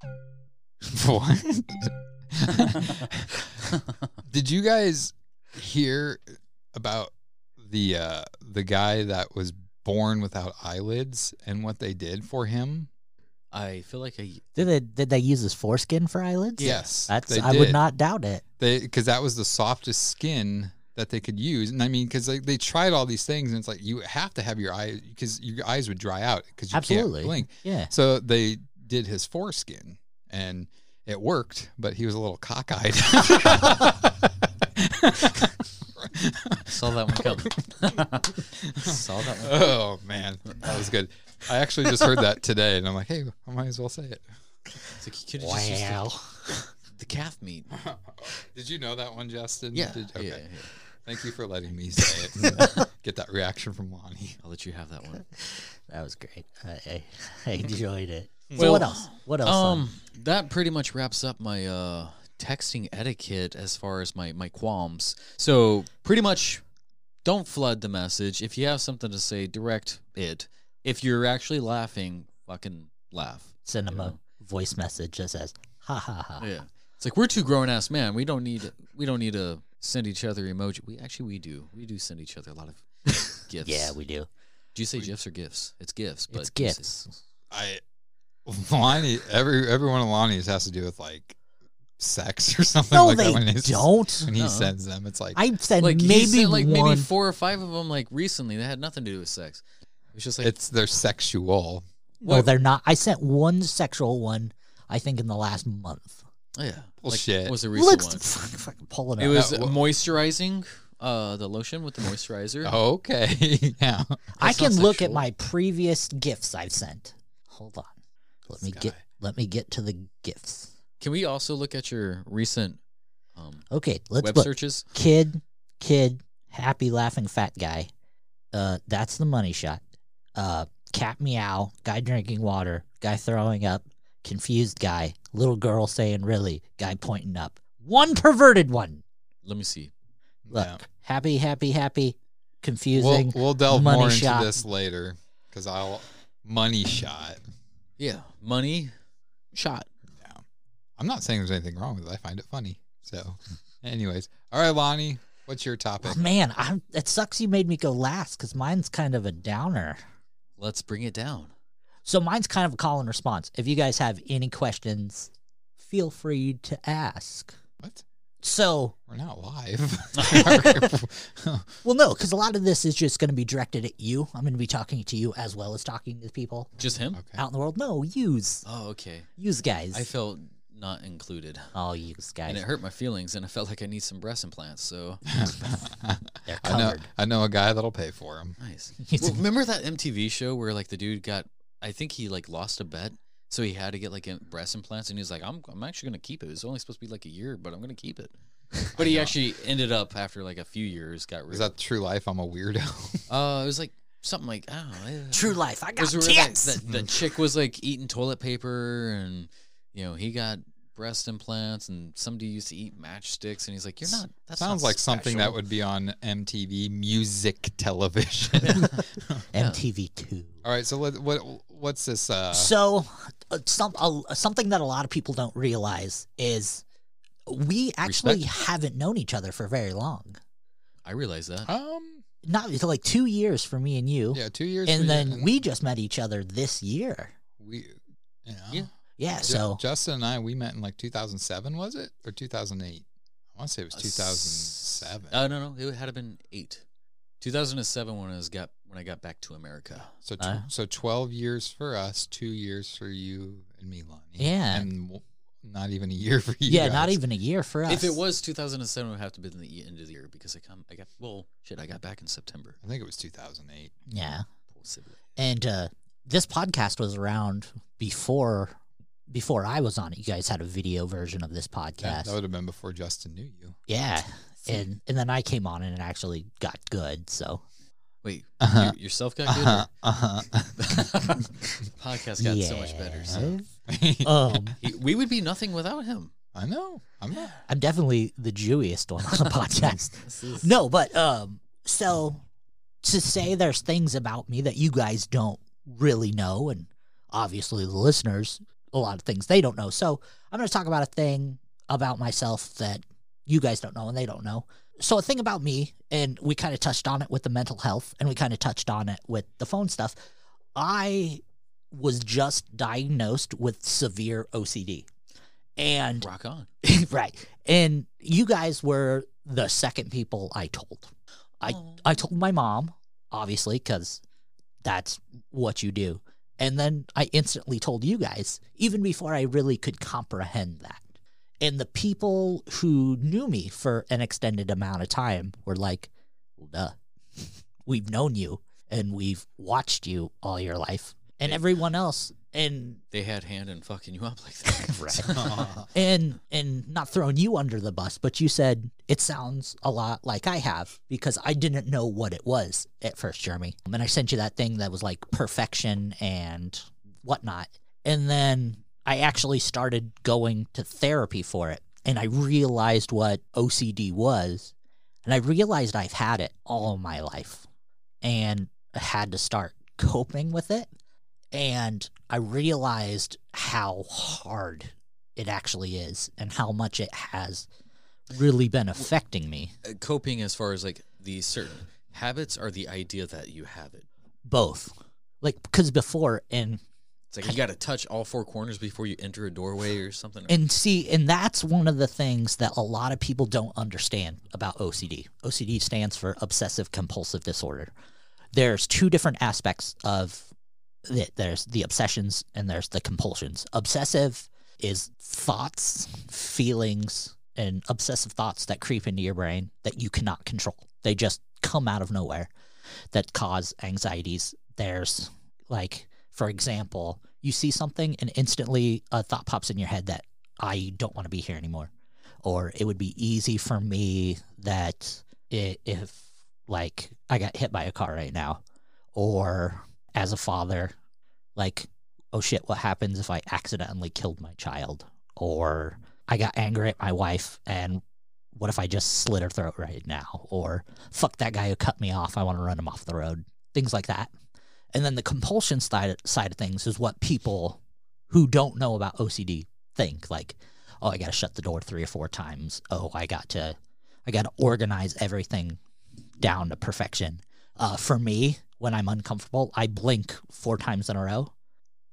[LAUGHS] what? [LAUGHS] Did you guys hear about the uh the guy that was born without eyelids and what they did for him? I feel like I Did they did they use his foreskin for eyelids? Yes, that's they I would not doubt it. they because that was the softest skin that they could use and i mean because they, they tried all these things and it's like you have to have your eyes because your eyes would dry out because you Absolutely. can't blink Yeah. so they did his foreskin and it worked but he was a little cockeyed [LAUGHS] saw that one coming. [LAUGHS] saw that one. oh man that was good i actually just heard that today and i'm like hey i might as well say it It's like you could have just used Wow. The, the calf meat. [LAUGHS] did you know that one justin Yeah, Did- yeah, yeah. thank you for letting me say it [LAUGHS] get that reaction from lonnie I'll let you have that one. [LAUGHS] That was great. I, I, I enjoyed it. So Well, what else? What else? son? Um, that pretty much wraps up my uh texting etiquette as far as my my qualms. So pretty much, don't flood the message. If you have something to say, direct it. If you're actually laughing, fucking laugh. Send them you a voice message that says ha ha ha. Yeah, it's like we're two grown ass men. We don't need we don't need to send each other emoji. We actually we do. We do send each other a lot of [LAUGHS] gifts. Yeah, we do. Do you say gifs or gifts? It's gifts, but It's do you gifts. I Lonnie, every every one of Lonnie's has to do with like sex [LAUGHS] or something No, like they that. When he's, don't. When he No. sends them, it's like I said like he maybe sent, like one. maybe four or five of them like recently that had nothing to do with sex. It's just like it's they're sexual. no, what- they're not. I sent one sexual one. I think in the last month. Oh, yeah. Bullshit. Like, what was the recent Let's one? [LAUGHS] fucking, fucking pull it out. It was Uh, moisturizing, uh, the lotion with the moisturizer. [LAUGHS] Okay, [LAUGHS] yeah. I That's can not look at sexual. my previous gifts I've sent. Hold on. Let me This get let me get to the gifts. Can we also look at your recent um, Okay, let's web look. searches? Kid, kid, happy laughing fat guy. Uh that's the money shot. Uh cat meow, guy drinking water, guy throwing up, confused guy, little girl saying really, guy pointing up. One perverted one. Let me see. Look. Yeah. Happy, happy, happy, We'll, confusing. we'll delve money more into this later because I'll money shot. Yeah, money shot. I'm not saying there's anything wrong with it. I find it funny. So, anyways, all right, Lonnie, what's your topic? Oh, man, I'm, it sucks you made me go last because mine's kind of a downer. Let's bring it down. So mine's kind of a call and response. If you guys have any questions, feel free to ask. What? So, We're not live. [LAUGHS] [LAUGHS] [LAUGHS] well, no, because a lot of this is just going to be directed at you. I'm going to be talking to you as well as talking to people Just him? okay. out in the world. No, use, Oh, okay. use guys. I felt not included. oh, use guys. And it hurt my feelings, and I felt like I need some breast implants. So They're I know. covered. I know a guy that'll pay for them. nice. well, remember that MTV show where like the dude got? I think he like lost a bet, so he had to get like im- breast implants, and he was like, "I'm I'm actually gonna keep it. It was only supposed to be like a year, but I'm gonna keep it." [LAUGHS] But he actually ended up after like a few years got rid. Is that true life? I'm a weirdo. [LAUGHS] Uh, it was like something like I don't know. eh, True life. I got was where, like, tits. the, the chick was like eating toilet paper, and you know he got breast implants, and somebody used to eat matchsticks, and he's like, "You're not." That Sounds like something that would be on MTV music [LAUGHS] television. [LAUGHS] MTV two. All right, so what what what's this? Uh, So, uh, some uh, something that a lot of people don't realize is we actually Respect. haven't known each other for very long. I realize that. um, Not it's like two years for me and you, yeah, two years, for and you, then we just met each other this year. we, yeah, Yeah. Yeah, Ju- so Justin and I we met in like 2007, was it or 2008? I want to say it was Uh, 2007. Uh, no, no, it had been eight. 2007 when I was got when I got back to America. so tw- uh. so 12 years for us, two years for you and me, Lonnie. Yeah. and w- not even a year for you. yeah, not even a year for us. If it was 2007, it would have to be in the end of the year because I come I got well shit I got back in September. I think it was 2008. yeah, Possibly. and uh, this podcast was around before before I was on it. You guys had a video version of this Yeah, podcast. that would have been before Justin knew you. Yeah, [LAUGHS] and and then I came on and it actually got good. So Wait, Uh-huh. you, yourself got good. Uh-huh, uh-huh. [LAUGHS] Podcast got so much better. So Yes. [LAUGHS] um, He- we would be nothing without him. I know. I'm not. I'm definitely the Jewiest one on the podcast. No, but um, so to say there's things about me that you guys don't really know, and obviously the listeners, a lot of things they don't know. So I'm going to talk about a thing about myself that you guys don't know and they don't know. So a thing about me, and we kind of touched on it with the mental health, and we kind of touched on it with the phone stuff. I was just diagnosed with severe OCD. And Rock on. [LAUGHS] right. And you guys were the second people I told. I I told my mom, obviously, because that's what you do. And then I instantly told you guys, even before I really could comprehend that. And the people who knew me for an extended amount of time were like, duh. [LAUGHS] We've known you and we've watched you all your life. And everyone else, and They had hand in fucking you up like that. [LAUGHS] right. [LAUGHS] and and not throwing you under the bus, but you said it sounds a lot like I have because I didn't know what it was at first, Jeremy. And I sent you that thing that was like perfection and whatnot. And then I actually started going to therapy for it. And I realized what OCD was. And I realized I've had it all my life. And I had to start coping with it. And I realized how hard it actually is and how much it has really been affecting me. Uh, Coping as far as like the certain habits are the idea that you have it. Both. Like, because before, and It's like you got to touch all four corners before you enter a doorway or something. And see, and that's one of the things that a lot of people don't understand about OCD. OCD stands for obsessive compulsive disorder. There's two different aspects of it. There's the obsessions and there's the compulsions. Obsessive is thoughts, feelings, and obsessive thoughts that creep into your brain that you cannot control. They just come out of nowhere that cause anxieties. There's like, for example, you see something and instantly a thought pops in your head that I don't want to be here anymore. Or it would be easy for me that if like I got hit by a car right now, or as a father, like, oh shit, what happens if I accidentally killed my child? Or I got angry at my wife and what if I just slit her throat right now? Or fuck that guy who cut me off, I want to run him off the road. Things like that. And then the compulsion side side of things is what people who don't know about OCD think. Like, oh, I got to shut the door three or four times. Oh, I got to, I got to organize everything down to perfection. Uh, for me, when I'm uncomfortable, I blink four times in a row,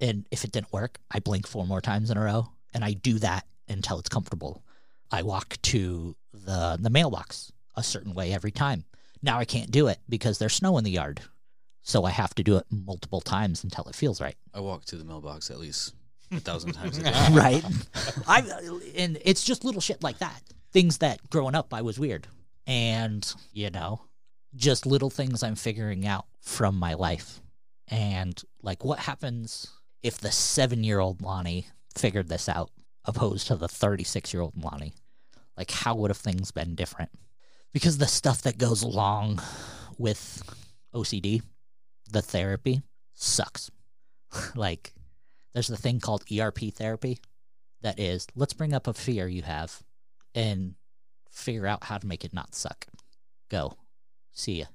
and if it didn't work, I blink four more times in a row, and I do that until it's comfortable. I walk to the the mailbox a certain way every time. Now I can't do it because there's snow in the yard. So I have to do it multiple times until it feels right. I walk to the mailbox at least [LAUGHS] a thousand times a day. [LAUGHS] right. I and it's just little shit like that. Things that growing up I was weird. And, you know, just little things I'm figuring out from my life. And like what happens if the 7-year-old Lonnie figured this out opposed to the 36-year-old Lonnie? Like how would have things been different? Because the stuff that goes along with OCD, the therapy sucks. [LAUGHS] like there's the thing called ERP therapy that is let's bring up a fear you have and figure out how to make it not suck. Go. See ya.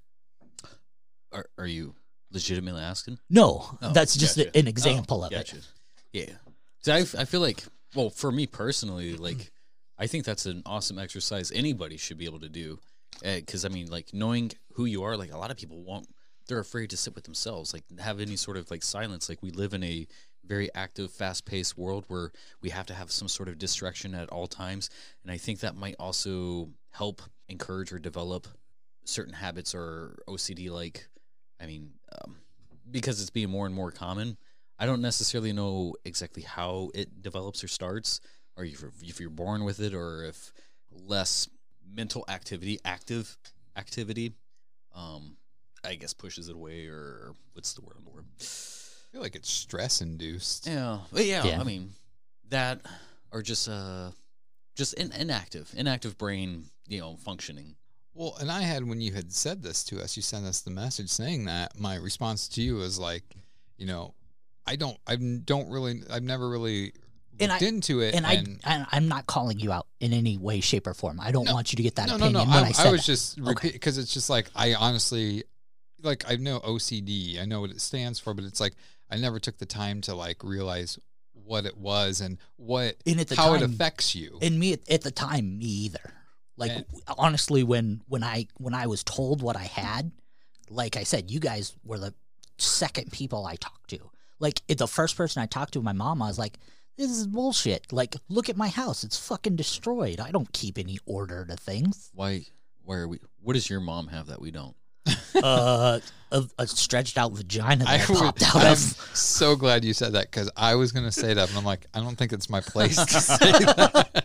Are, are you legitimately asking? No, Oh, that's just gotcha. an example Oh, of gotcha. it. Yeah. So I, I feel like, well, for me personally, like, I think that's an awesome exercise anybody should be able to do. Eh, because, I mean, like, knowing who you are, like, a lot of people won't, they're afraid to sit with themselves, like, have any sort of, like, silence. Like, we live in a very active, fast paced world where we have to have some sort of distraction at all times. And I think that might also help encourage or develop certain habits or OCD like I mean um, because it's being more and more common I don't necessarily know exactly how it develops or starts or if you're, if you're born with it or if less mental activity active activity um I guess pushes it away or what's the word I'm looking? I feel like it's stress induced. Yeah. But yeah, Yeah. I mean that or just uh just in, inactive inactive brain you know functioning Well, and I had when you had said this to us, you sent us the message saying that. My response to you was like, you know, I don't, I don't really, I've never really And looked I- into it. And, I, and I'm not calling you out in any way, shape, or form. I don't No. want you to get that no, no, opinion no. when I, I, I was that. just repeat because it's just like I honestly, like I know OCD, I know what it stands for, but it's like I never took the time to like realize what it was and what And at the how it affects you. And me at, at the time, me either. Like And- honestly, when when I when I was told what I had, like I said, you guys were the second people I talked to. Like the first person I talked to, my mom, I was like, "This is bullshit." Like, look at my house; it's fucking destroyed. I don't keep any order to things. why why are we what does your mom have that we don't [LAUGHS] uh, a, a stretched out vagina that I, would- popped out I'm of. so glad you said that because I was going to say that, and I'm like, I don't think it's my [LAUGHS] place to [LAUGHS] say that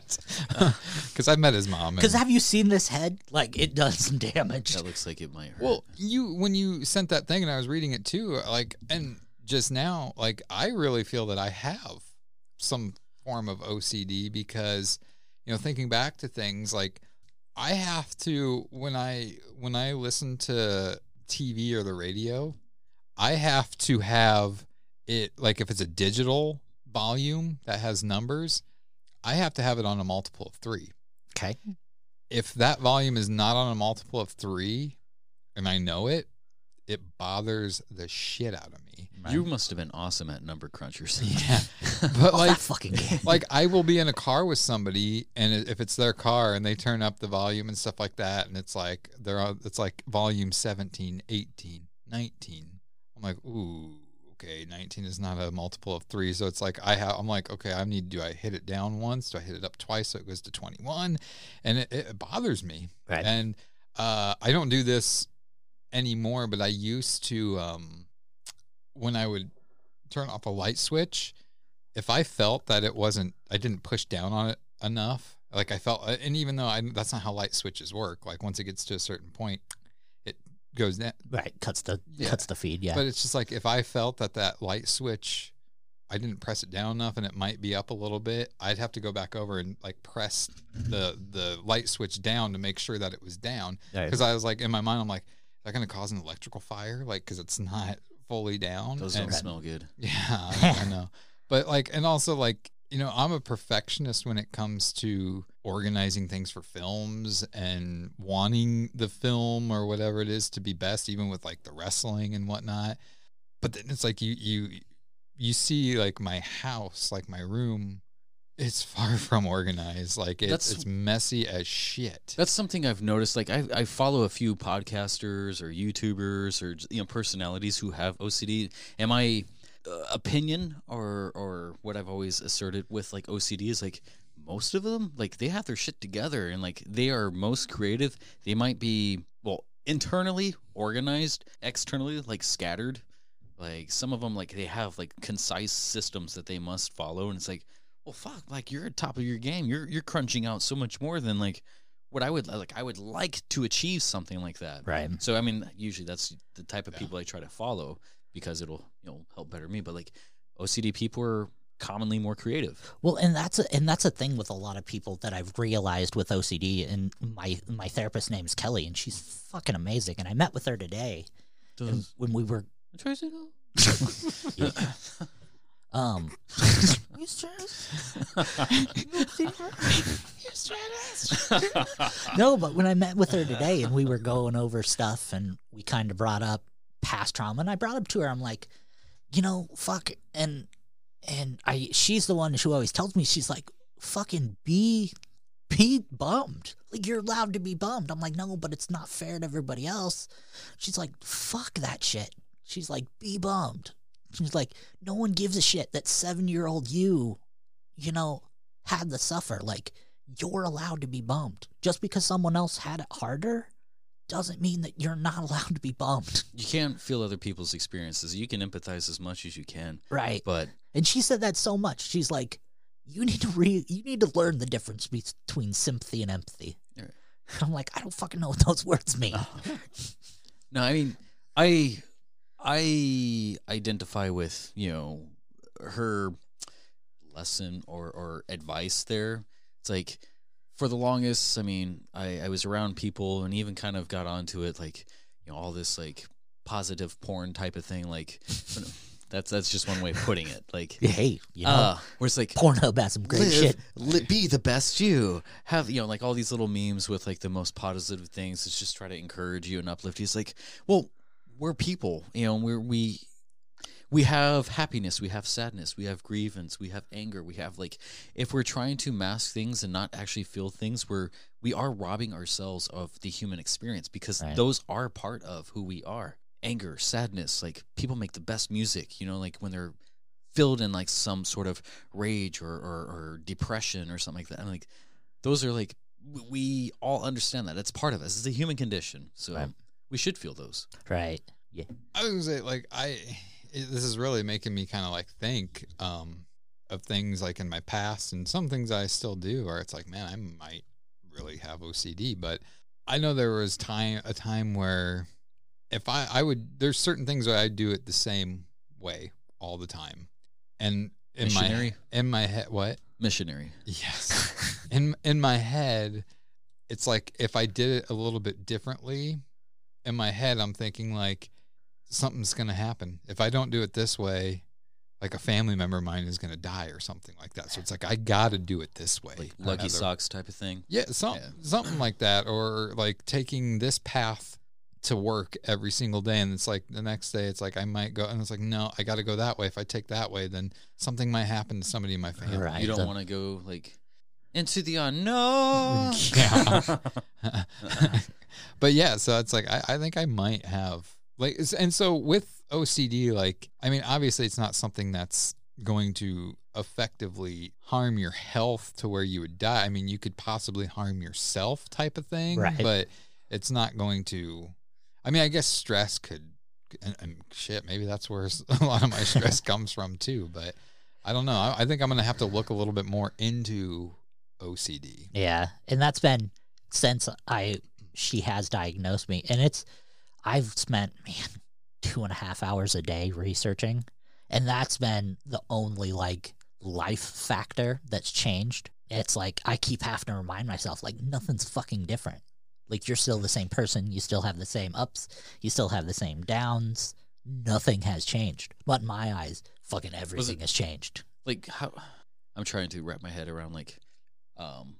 because I met his mom. Because and- have you seen this head? Like it does some damage. that looks like it might hurt well, you when you sent that thing and I was reading it too, like, and just now, like, I really feel that I have some form of OCD because, you know, thinking back to things like I have to when I when I listen to TV or the radio, I have to have it like if it's a digital volume that has numbers, I have to have it on a multiple of three. Okay. If that volume is not on a multiple of three, and I know it, it bothers the shit out of me. You must have been awesome at Number Munchers [LAUGHS] Yeah, but Oh, [LAUGHS] like fucking game. like I will be in a car with somebody, and if it's their car and they turn up the volume and stuff like that, and it's like they're on, it's like volume 17, 18, 19. I'm like, ooh, okay, 19 is not a multiple of three. So it's like I have, I'm like, okay, I need, do I hit it down once? Do I hit it up twice so it goes to 21? And it, it bothers me. Right. And uh, I don't do this anymore, but I used to, um, when I would turn off a light switch, if I felt that it wasn't, I didn't push down on it enough, like I felt, and even though I, that's not how light switches work, like once it gets to a certain point, it goes down. Right, cuts the Yeah. cuts the feed. Yeah, But it's just like if I felt that that light switch, I didn't press it down enough and it might be up a little bit, I'd have to go back over and like press the the light switch down to make sure that it was down. Right. Because I was like in my mind, I'm like, is that going to cause an electrical fire? Like, because it's not fully down. Those And- don't smell good. [LAUGHS] yeah, I, I know. But like, and also like, you know, I'm a perfectionist when it comes to organizing things for films and wanting the film or whatever it is to be best, even with like the wrestling and whatnot. But then it's like you you you see like my house, like my room, it's far [LAUGHS] from organized. Like it's messy as shit. That's something I've noticed. Like I, I follow a few podcasters or YouTubers or you know personalities who have OCD. And my uh, opinion or or what I've always asserted with like OCD is like most of them like they have their shit together and like they are most creative. They might be well internally organized, externally like scattered. Like some of them like they have like concise systems that they must follow, and it's like well fuck like you're at top of your game you're you're crunching out so much more than like what i would like i would like to achieve something like that right. so i mean usually that's the type of people i try to follow because it'll you know help better me but like ocd people are commonly more creative Well, and that's a, and that's a thing with a lot of people that I've realized with OCD. And my my therapist name is Kelly, and she's fucking amazing. And I met with her today and when we were [LAUGHS] [LAUGHS] um. [LAUGHS] [LAUGHS] [LAUGHS] no, but when I met with her today and we were going over stuff and we kind of brought up past trauma and I brought up to her, I'm like, you know, fuck and and I she's the one who always tells me she's like, fucking be be bummed. Like you're allowed to be bummed. I'm like, no, but it's not fair to everybody else. She's like, fuck that shit. She's like, be bummed. She's like, no one gives a shit that seven year old you, you know, had to suffer. Like, you're allowed to be bummed. Just because someone else had it harder doesn't mean that you're not allowed to be bummed. [LAUGHS] you can't feel other people's experiences you can empathize as much as you can Right. but And she said that so much. She's like, you need to re you need to learn the difference between sympathy and empathy. Right. [LAUGHS] I'm like, I don't fucking know what those words mean. [LAUGHS] No, I mean, I I identify with you know her lesson or or advice there. It's like for the longest, I mean, I I was around people and even kind of got onto it, like you know all this like positive porn type of thing. Like that's that's just one way of putting it. Like [LAUGHS] hey, you know, uh, where it's like Pornhub has some great live, shit. li- be the best you. Have you know like all these little memes with like the most positive things. It's just try to encourage you and uplift you. It's like, well, we're people, you know. We're we we have happiness, we have sadness, we have grievance, we have anger, we have like if we're trying to mask things and not actually feel things, we're we are robbing ourselves of the human experience because Right. those are part of who we are. Anger, sadness, like people make the best music, you know, like when they're filled in like some sort of rage or, or, or depression or something like that. And like those are like we all understand that. It's part of us. It's a human condition. So Right. We should feel those. Right. Yeah. I was gonna say, like, I it, this is really making me kind of like think um, of things like in my past and some things I still do, where it's like, man, I might really have OCD, but I know there was time a time where if I I would there's certain things that I do it the same way all the time, and in Missionary? my in my head, what Missionary. Yes. [LAUGHS] in in my head, it's like if I did it a little bit differently, in my head I'm thinking like something's going to happen. If I don't do it this way, like a family member of mine is going to die or something like that. So it's like I got to do it this way. Like lucky another. socks type of thing. Yeah, some, Yeah. something like that or like taking this path to work every single day and it's like the next day it's like I might go and it's like no, I got to go that way. If I take that way, then something might happen to somebody in my family. Right. You don't the- want to go like into the [LAUGHS] unknown. Yeah. [LAUGHS] but yeah, so it's like I, I think I might have like, and so with OCD, like, I mean, obviously, it's not something that's going to effectively harm your health to where you would die. I mean, you could possibly harm yourself, type of thing, Right. but it's not going to. I mean, I guess stress could, and, and shit, maybe that's where [LAUGHS] a lot of my stress comes from too. But I don't know. I, I think I'm going to have to look a little bit more into OCD. Yeah, and that's been since I she has diagnosed me, and it's I've spent man two and a half hours a day researching, and that's been the only like life factor that's changed. It's like I keep having to remind myself like nothing's fucking different. Like you're still the same person, you still have the same ups, you still have the same downs. Nothing has changed. But in my eyes, fucking everything has changed. Like how I'm trying to wrap my head around like um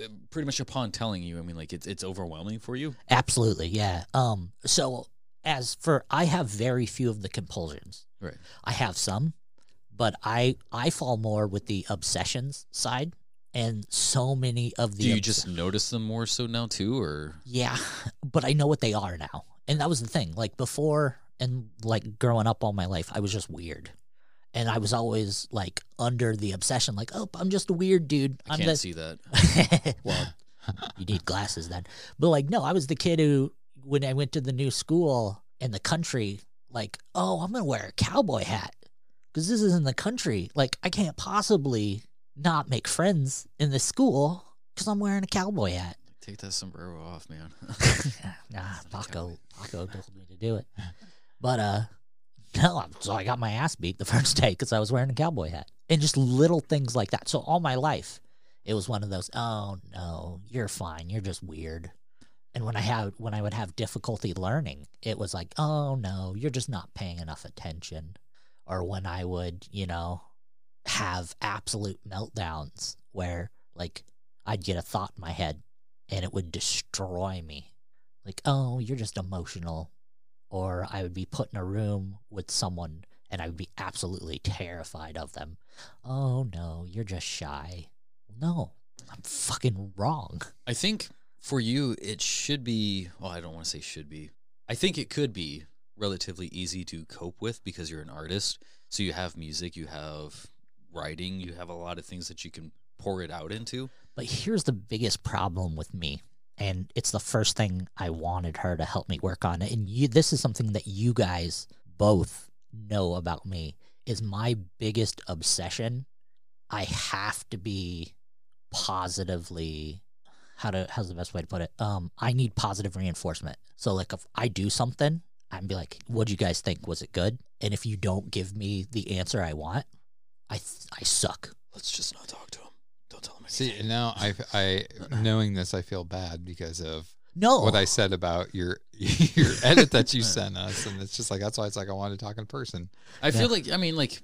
uh, pretty much upon telling you, I mean like it's it's overwhelming for you. Absolutely, yeah. Um, so as for I have very few of the compulsions. Right. I have some, but I I fall more with the obsessions side, and so many of the Do you obs- just notice them more so now too or yeah, [LAUGHS] but I know what they are now, and that was the thing. Like before, and like growing up all my life, I was just weird. And I was always like under the obsession, like, oh, I'm just a weird dude. I I'm can't the- see that. [LAUGHS] well, you need glasses then. But like, no, I was the kid who, when I went to the new school in the country, like, oh, I'm gonna wear a cowboy hat because this is in the country. Like, I can't possibly not make friends in this school because I'm wearing a cowboy hat. Take that sombrero off, man. [LAUGHS] nah, [LAUGHS] Paco, Paco told me to do it. But uh, so I got my ass beat the [LAUGHS] first day because I was wearing a cowboy hat, and just little things like that. So all my life, it was one of those. Oh no, you're fine. You're just weird. And when I had when I would have difficulty learning, it was like, oh no, you're just not paying enough attention. Or when I would, you know, have absolute meltdowns where like I'd get a thought in my head and it would destroy me. Like, oh, you're just emotional. Or I would be put in a room with someone and I would be absolutely terrified of them. Oh no, you're just shy. No, I'm fucking wrong. I think for you, it should be. Well, I don't want to say should be. I think it could be relatively easy to cope with because you're an artist. So you have music, you have writing, you have a lot of things that you can pour it out into. But here's the biggest problem with me, and it's the first thing I wanted her to help me work on. And you, this is something that you guys both know about me. Is my biggest obsession. I have to be positively. How to? How's the best way to put it? Um, I need positive reinforcement. So like, if I do something, I'd be like, "What do you guys think? Was it good?" And if you don't give me the answer I want, I th- I suck. Let's just not talk to him. Don't tell him See, and now I, I, knowing this, I feel bad because of No. what I said about your [LAUGHS] your edit that you [LAUGHS] sent us, and it's just like that's why it's like I wanted to talk in person. I feel like I mean like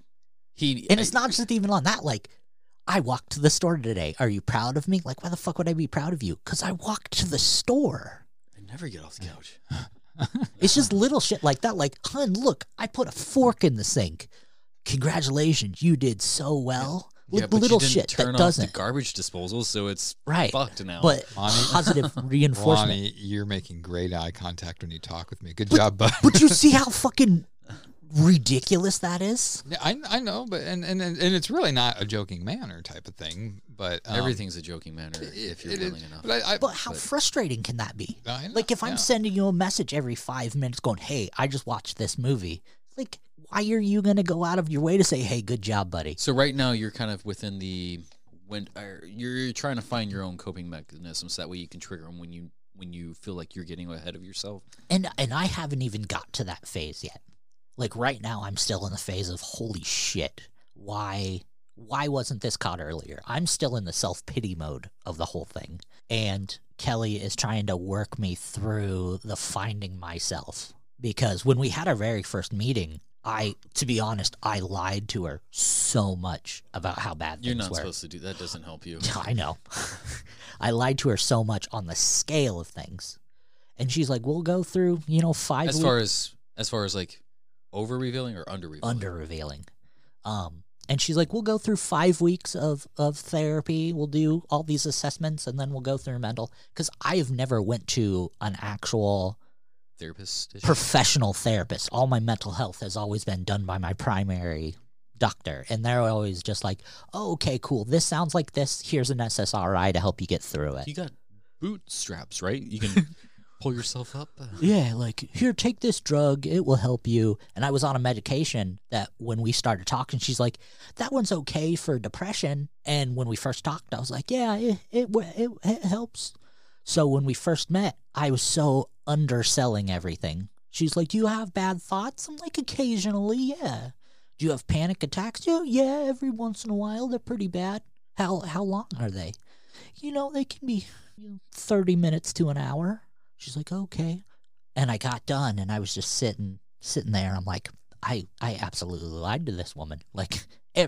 he And it's not just even on that. Like, I walked to the store today. Are you proud of me? Like, why the fuck would I be proud of you? Because I walked to the store. I never get off the couch. [LAUGHS] It's just little shit like that. Like, hun, look, I put a fork in the sink. Congratulations, you did so well. Li- yeah, but little you didn't shit turn that off doesn't. the garbage disposal, so it's Right. fucked now. But Lonnie- positive [LAUGHS] reinforcement. Lonnie, you're making great eye contact when you talk with me. Good job, bud. But you see [LAUGHS] how fucking ridiculous that is? Yeah, I, I know, but and, and and it's really not a joking manner type of thing. But um, everything's a joking manner if you're it is- willing enough. But, I, I, But how frustrating can that be? I know, Like if I'm yeah. sending you a message every five minutes going, Hey, I just watched this movie. Like, why are you gonna go out of your way to say, Hey, good job, buddy? So right now you're kind of within the when you're trying to find your own coping mechanisms that way you can trigger them when you when you feel like you're getting ahead of yourself. And and I haven't even got to that phase yet. Like right now I'm still in the phase of holy shit. Why why wasn't this caught earlier? I'm still in the self-pity mode of the whole thing. And Kelly is trying to work me through the finding myself. Because when we had our very first meeting, I to be honest, I lied to her so much about how bad things are. You're not were. supposed to do that. Doesn't help you. [LAUGHS] I know. [LAUGHS] I lied to her so much on the scale of things. And she's like, we'll go through, you know, five As weeks far as as far as like over revealing or under revealing. under revealing. Um, and she's like, we'll go through five weeks of, of therapy. We'll do all these assessments and then we'll go through mental. Because I have never went to an actual therapist. professional therapist. All my mental health has always been done by my primary doctor. And they're always just like, oh, okay, cool. This sounds like this. Here's an SSRI to help you get through it. You got bootstraps, right? You can [LAUGHS] pull yourself up. uh, Yeah, like, here, take this drug. It will help you. And I was on a medication that when we started talking, she's like, that one's okay for depression. And when we first talked, I was like, yeah, it, it, it, it helps. So when we first met, I was so underselling everything. She's like, do you have bad thoughts? I'm like, occasionally, yeah. Do you have panic attacks? Yeah, yeah, every once in a while. They're pretty bad. How, how long are they? You know, they can be you know, 30 minutes to an hour. She's like, okay. And I got done and I was just sitting sitting there. I'm like, I I absolutely lied to this woman. Like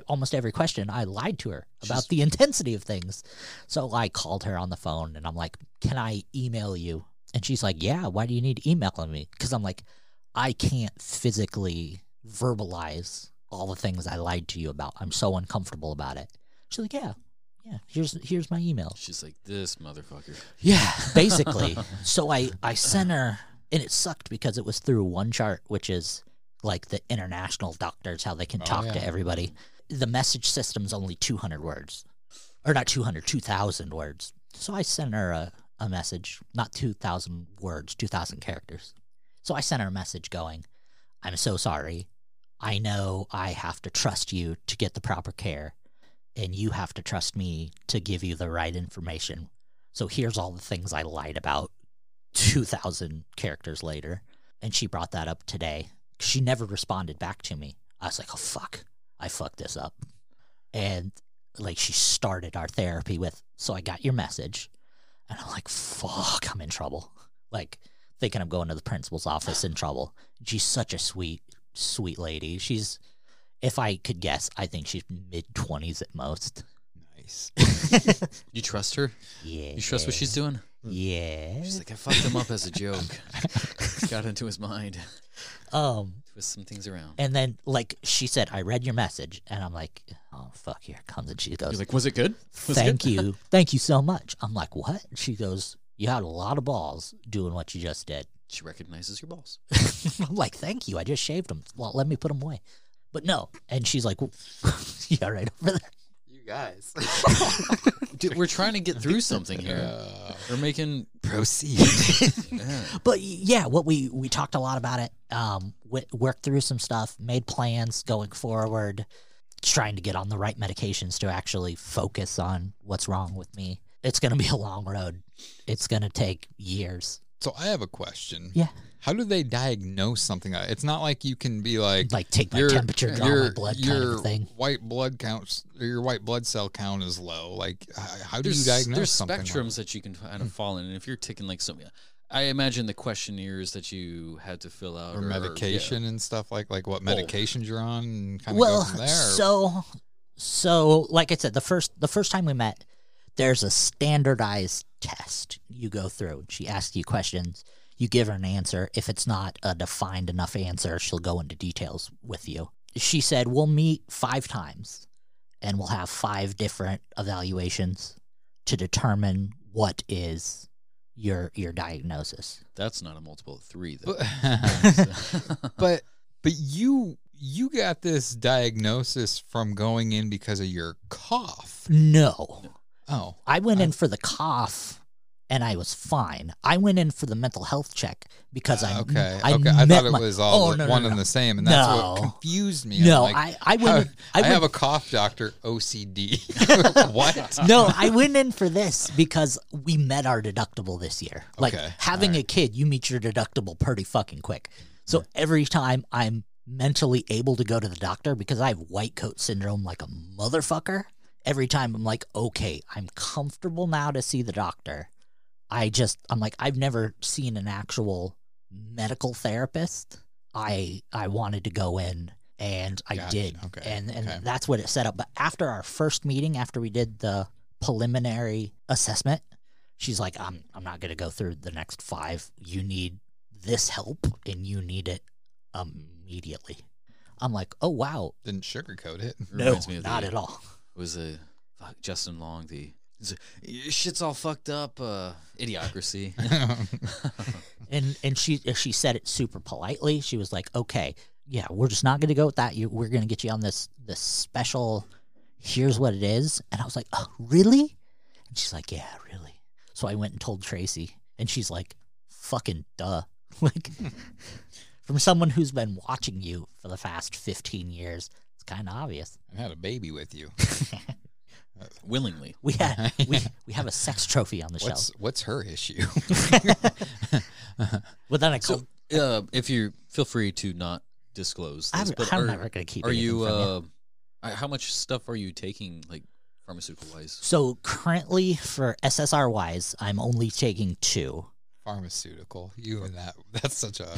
almost every question I lied to her about She's- the [LAUGHS] intensity of things. So I called her on the phone and I'm like, "Can I email you?" And she's like, "Yeah, why do you need emailing me?" Cuz I'm like, I can't physically verbalize all the things I lied to you about. I'm so uncomfortable about it. She's like, "Yeah. Yeah, here's here's my email." She's like this motherfucker. Yeah, basically. [LAUGHS] so I I sent her, and it sucked because it was through one chart, which is like the international doctors, how they can Oh, talk to everybody. The message system's only 200 words, or not 200, 2,000 words. So I sent her a, a message, not 2,000 words, 2,000 characters. So I sent her a message going, I'm so sorry. I know I have to trust you to get the proper care, and you have to trust me to give you the right information. So here's all the things I lied about 2,000 characters later. And she brought that up today. She never responded back to me. I was like, oh, fuck. I fucked this up. And like she started our therapy with, so I got your message. And I'm like, fuck, I'm in trouble. Like thinking I'm going to the principal's office in trouble. She's such a sweet, sweet lady. She's, if I could guess, I think she's mid 20s at most. Nice. [LAUGHS] You trust her? Yeah. You trust what she's doing? Yeah. She's like, I fucked him up as a joke. [LAUGHS] Got into his mind. Um, Twist some things around. and then like she said, I read your message, and I'm like, oh fuck, here comes, and she goes, You're like, was it good? Was it thank good?" you, [LAUGHS] thank you so much. I'm like, what? She goes, you had a lot of balls doing what you just did. She recognizes your balls. I'm like, thank you, I just shaved them. Well, let me put them away. But no, and she's like, yeah, right over there. You guys. [LAUGHS] Dude, we're trying to get through something here. We're making Proceed. [LAUGHS] yeah. But yeah, what we we talked a lot about it. Um, w- worked through some stuff, made plans going forward, trying to get on the right medications to actually focus on what's wrong with me. It's gonna be a long road. It's gonna take years. So I have a question. Yeah. How do they diagnose something? like- It's not like you can be like Like take my your- temperature, draw my your- blood, kind your of thing. White blood counts, or your white blood cell count is low. Like, how do there's, you diagnose there's something? like- spectrums that you can kind of fall in, and if you're taking like some, I imagine the questionnaires that you had to fill out or yeah. medication and stuff like like what medications you're on and kind of Well, go from there. so so like I said, the first the first time we met, there's a standardized test you go through. She asks you questions. You give her an answer. If it's not a defined enough answer, she'll go into details with you. She said, We'll meet five times and we'll have five different evaluations to determine what is your your diagnosis. That's not a multiple of three, though. but, [LAUGHS] [LAUGHS] but but you you got this diagnosis from going in because of your cough. No. Oh, I went in for the cough and I was fine. I went in for the mental health check because I Uh, okay. I okay. I thought it my- was all Oh, no, no, one no, and the same, and that's No. what confused me. No, like, I- I went- how- I have a cough doctor, OCD. [LAUGHS] what? [LAUGHS] no, I went in for this because we met our deductible this year. Like Okay, having all a kid, you meet your deductible pretty fucking quick. So every time I'm mentally able to go to the doctor because I have white coat syndrome like a motherfucker, every time I'm like, okay, I'm comfortable now to see the doctor. I just I'm like I've never seen an actual medical therapist. I I wanted to go in and I Gotcha. did. Okay, And and okay. that's what it set up. But after our first meeting, after we did the preliminary assessment, she's like, I'm I'm not gonna go through the next five. You need this help and you need it immediately. I'm like, oh wow. Didn't sugarcoat it. No, me of not the- at all. Was a fuck, Justin Long, the shit's all fucked up. Uh, idiocracy. [LAUGHS] [LAUGHS] and and she she said it super politely. She was like, "Okay, yeah, we're just not going to go with that. You, we're going to get you on this this special. Here's what it is." And I was like, "Oh, really?" And she's like, "Yeah, really." So I went and told Tracy, and she's like, "Fucking duh!" [LAUGHS] like from someone who's been watching you for the past fifteen years, it's kind of obvious. I had a baby with you. [LAUGHS] Willingly. We had we we have a sex trophy on the What's shelf. what's her issue? [LAUGHS] But then I So, uh, if you feel free to not disclose this, I'm, but I'm are, never going to keep. are you, from uh, uh, how much stuff are you taking, like pharmaceutical wise? So currently for SSR wise, I'm only taking two. Pharmaceutical. You and that. That's such a,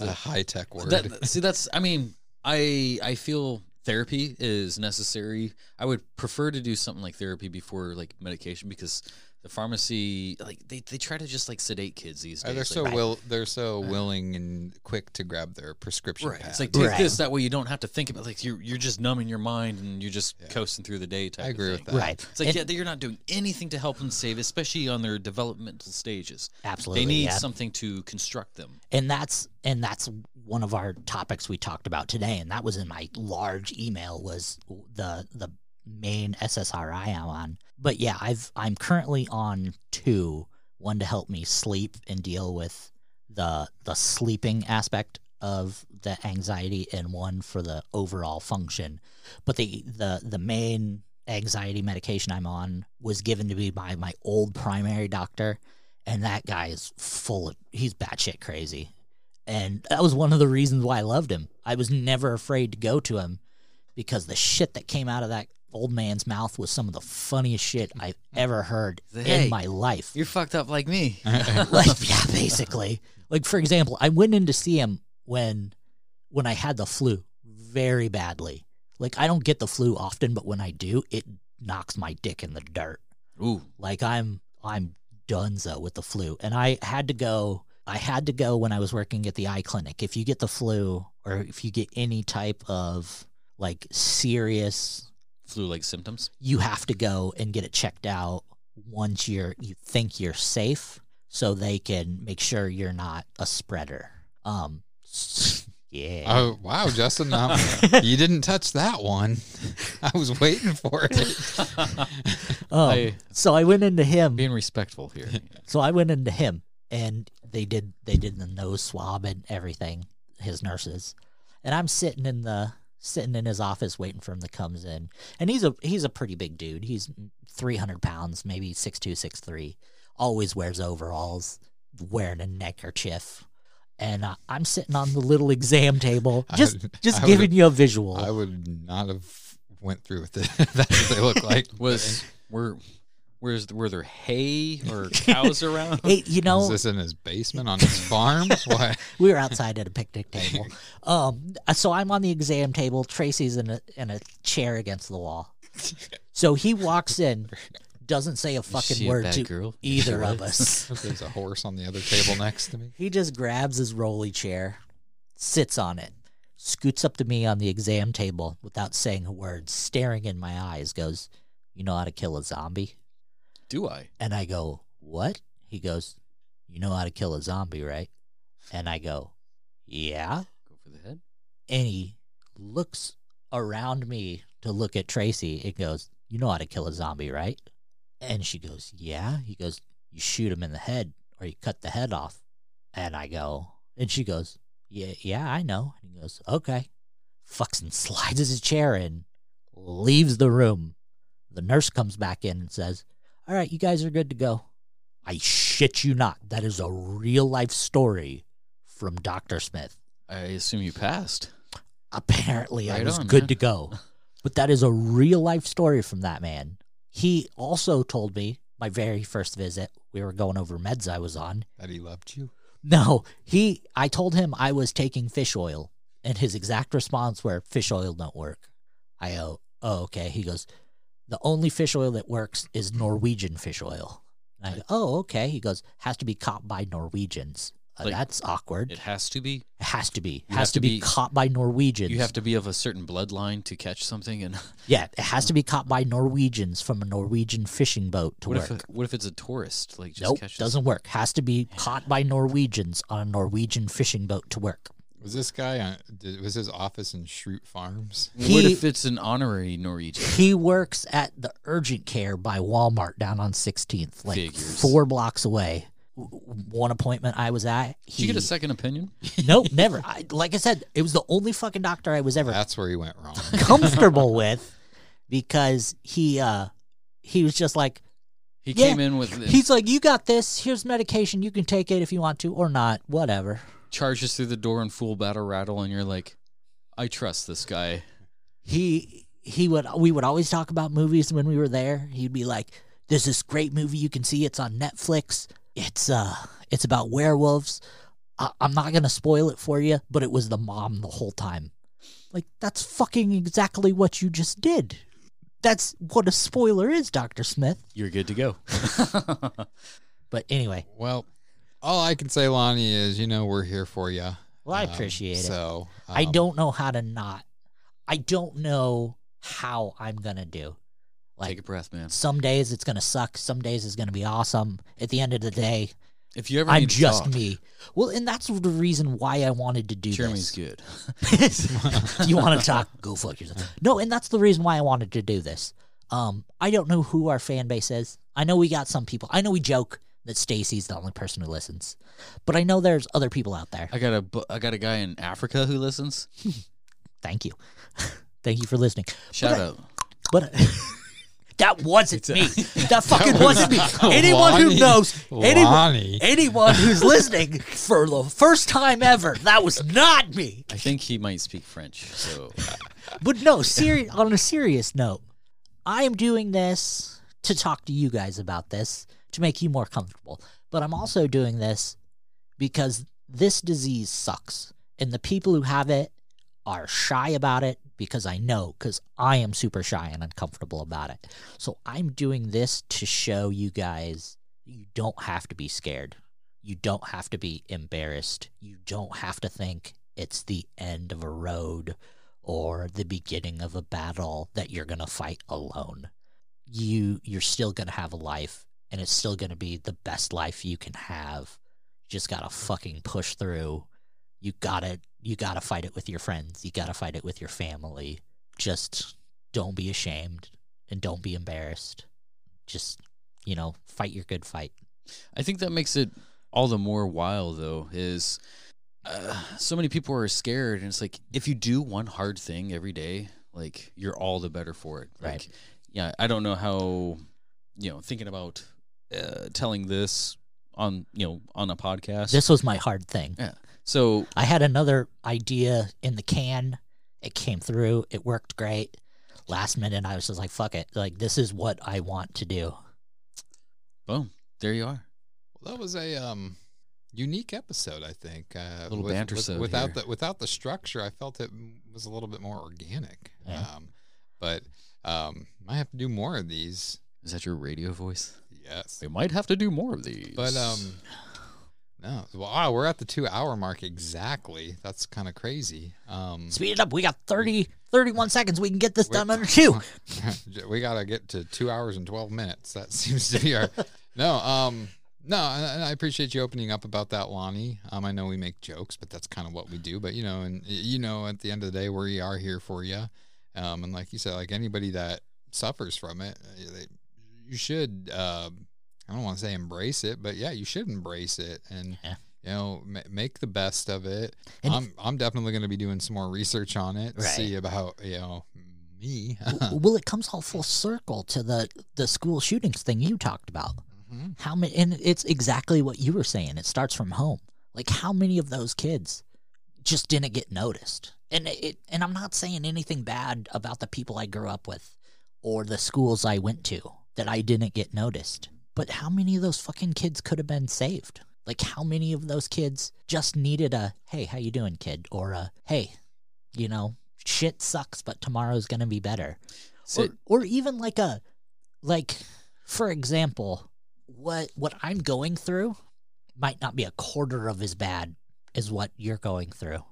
a [LAUGHS] high tech word. That, see, that's. I mean, I I feel therapy is necessary. I would prefer to do something like therapy before like medication because the pharmacy, like they, they try to just like sedate kids these Uh, days. they're so like, will they're so willing and quick to grab their prescription Right. pad. It's like take Right. this that way you don't have to think about like you're you're just numbing your mind and you're just Yeah. coasting through the day type I of agree thing. with that. Right. It's like And- yeah, you're not doing anything to help them save, especially on their developmental stages. Absolutely. They need yeah. something to construct them. and that's and that's one of our topics we talked about today and that was in my large email was the the main SSRI I'm on. But yeah, I've I'm currently on two, one to help me sleep and deal with the the sleeping aspect of the anxiety and one for the overall function. But the the the main anxiety medication I'm on was given to me by my old primary doctor and that guy is full of he's batshit crazy. And that was one of the reasons why I loved him. I was never afraid to go to him because the shit that came out of that old man's mouth was some of the funniest shit I've ever heard Hey, in my life. You're fucked up like me. [LAUGHS] like yeah, basically. Like for example, I went in to see him when when I had the flu very badly. Like I don't get the flu often, but when I do, it knocks my dick in the dirt. Ooh. Like I'm I'm donezo with the flu. And I had to go I had to go when I was working at the eye clinic. If you get the flu or if you get any type of like serious Flu like symptoms. you have to go and get it checked out once you're you think you're safe so they can make sure you're not a spreader. Um [LAUGHS] yeah. Oh wow, Justin! Um, [LAUGHS] you didn't touch that one. [LAUGHS] I was waiting for it. Um, I- so I went into him. Being respectful here. So I went into him and they did they did the nose swab and everything, his nurses. And I'm sitting in the sitting in his office waiting for him to comes in. And he's a he's a pretty big dude. He's 300 pounds, maybe six two, six three. Always wears overalls, wearing a neckerchief. And uh, I'm sitting on the little exam table, [LAUGHS] just would- just I giving you a visual. I would not have went through with [LAUGHS] it. That's what they look like. Was were where's were there hay or [LAUGHS] cows around? Hey, you know, Is this in his basement on his farm? [LAUGHS] What? we were outside at a picnic table. Um, so I'm on the exam table. Tracy's in a in a chair against the wall. So he walks in, doesn't say a fucking she a word to girl? either of us. [LAUGHS] There's a horse on the other table next to me. He just grabs his rolly chair, sits on it, scoots up to me on the exam table without saying a word, staring in my eyes, goes, You know how to kill a zombie? Do I? And I go, What? He goes, You know how to kill a zombie, right? And I go, Yeah. Go for the head. And he looks around me to look at Tracy and goes, You know how to kill a zombie, right? And she goes, Yeah. He goes, You shoot him in the head or you cut the head off. And I go, And she goes, Yeah, yeah, I know. And he goes, Okay. Fucks and [LAUGHS] slides his chair in, leaves the room. The nurse comes back in and says, All right, you guys are good to go. I shit you not. That is a real life story from Dr. Smith. I assume you passed. Apparently, I was on, good man. to go. [LAUGHS] But that is a real life story from that man. He also told me my very first visit, we were going over meds I was on. That he loved you. No, he I told him I was taking fish oil, and his exact response were fish oil don't work. I go, oh okay. He goes, the only fish oil that works is Norwegian fish oil. And I go, oh okay. He goes, has to be caught by Norwegians. Uh, Like, that's awkward. It has to be. It has to be. It has have to to be, be- caught by Norwegians. You have to be of a certain bloodline to catch something. And [LAUGHS] Yeah, it has to be caught by Norwegians from a Norwegian fishing boat to what work. if what if it's a tourist? Like just nope, catch doesn't work. Has to be caught by Norwegians on a Norwegian fishing boat to work. Was this guy on? Did, was his office in Schrute Farms? What if it's an honorary Norwegian? He works at the urgent care by Walmart down on 16th, like Figures. four blocks away. One appointment I was at, Did you get a second opinion? [LAUGHS] nope, never. I, like I said, it was the only fucking doctor I was ever That's where he went wrong. [LAUGHS] [LAUGHS] comfortable with because he uh he was just like He Yeah. came in with he's like you got this here's medication you can take it if you want to or not whatever charges through the door in full battle rattle, and you're like, I trust this guy. he he would we would always talk about movies when we were there. He'd be like there's this great movie you can see. It's on netflix. It's uh it's about werewolves. I- i'm not gonna spoil it for you but it was the mom the whole time. Like that's fucking exactly what you just did. That's what a spoiler is dr smith. You're good to go. [LAUGHS] but anyway. Well, all I can say, Lonnie, is you know we're here for you. well i appreciate it So I um, don't know how to not. I don't know how I'm gonna do. Like Take a breath, man. some days it's gonna suck. Some days it's gonna be awesome. At the end of the day, If you ever I'm need just talk, me. Well, and that's the reason why I wanted to do Jeremy's this. Jeremy's good. [LAUGHS] you want to talk? Go fuck yourself. No, and that's the reason why I wanted to do this. Um, I don't know who our fan base is. I know we got some people. I know we joke that Stacy's the only person who listens, but I know there's other people out there. I got a bu- I got a guy in Africa who listens. [LAUGHS] Thank you, [LAUGHS] thank you for listening. Shout But I- out. But [LAUGHS] that wasn't me. That fucking wasn't me. Anyone who knows, anyone, Lonnie. anyone who's listening for the first time ever, that was not me. I think he might speak French. So But no, seri- on a serious note, I am doing this to talk to you guys about this to make you more comfortable. But I'm also doing this because this disease sucks, and the people who have it are shy about it because I know because I am super shy and uncomfortable about it. So I'm doing this to show you guys you don't have to be scared. You don't have to be embarrassed. You don't have to think it's the end of a road or the beginning of a battle that you're going to fight alone. You you're still going to have a life and it's still going to be the best life you can have. You just got to fucking push through. You got to you got to fight it with your friends. You got to fight it with your family. Just don't be ashamed and don't be embarrassed. Just, you know, fight your good fight. I think that makes it all the more wild, though, is uh, so many people are scared, and it's like if you do one hard thing every day, like you're all the better for it. Like, Right. Yeah, I don't know how, you know, thinking about uh, telling this on you know on a podcast. This was my hard thing. yeah. So I had another idea in the can. It came through. It worked great. Last minute, I was just like, fuck it. Like, this is what I want to do. boom, there you are. Well, that was a um, unique episode, I think. Uh, a Little banter-sode without here. the without the structure, I felt it was a little bit more organic. Yeah. Um, but um, might have to do more of these. Is that your radio voice? Yes. We might have to do more of these. But um, no. Wow, we're at the two hour mark exactly. That's kind of crazy. Um, Speed it up. We got 30, 31 seconds. We can get this Wait. done under two. [LAUGHS] we gotta get to two hours and twelve minutes. That [LAUGHS] seems to be our no. Um, no, and and I appreciate you opening up about that, Lonnie. Um, I know we make jokes, but that's kind of what we do. But you know, and you know, at the end of the day, we are here for you. Um, and like you said, like anybody that suffers from it, uh, they, you should. Uh, I don't want to say embrace it, but yeah, you should embrace it and. Yeah. You know, ma- make the best of it. And I'm I'm definitely going to be doing some more research on it. Right. See about you know me. well, [LAUGHS] it comes all full circle to the, the school shootings thing you talked about. Mhm. How many? And it's exactly what you were saying. It starts from home. Like how many of those kids just didn't get noticed? And it. And I'm not saying anything bad about the people I grew up with or the schools I went to that I didn't get noticed. But how many of those fucking kids could have been saved? Like how many of those kids just needed a "Hey, how you doing, kid?" or a "Hey, you know, shit sucks, but tomorrow's gonna be better." So- or, or even like a like for example what what i'm going through might not be a quarter of as bad as what you're going through.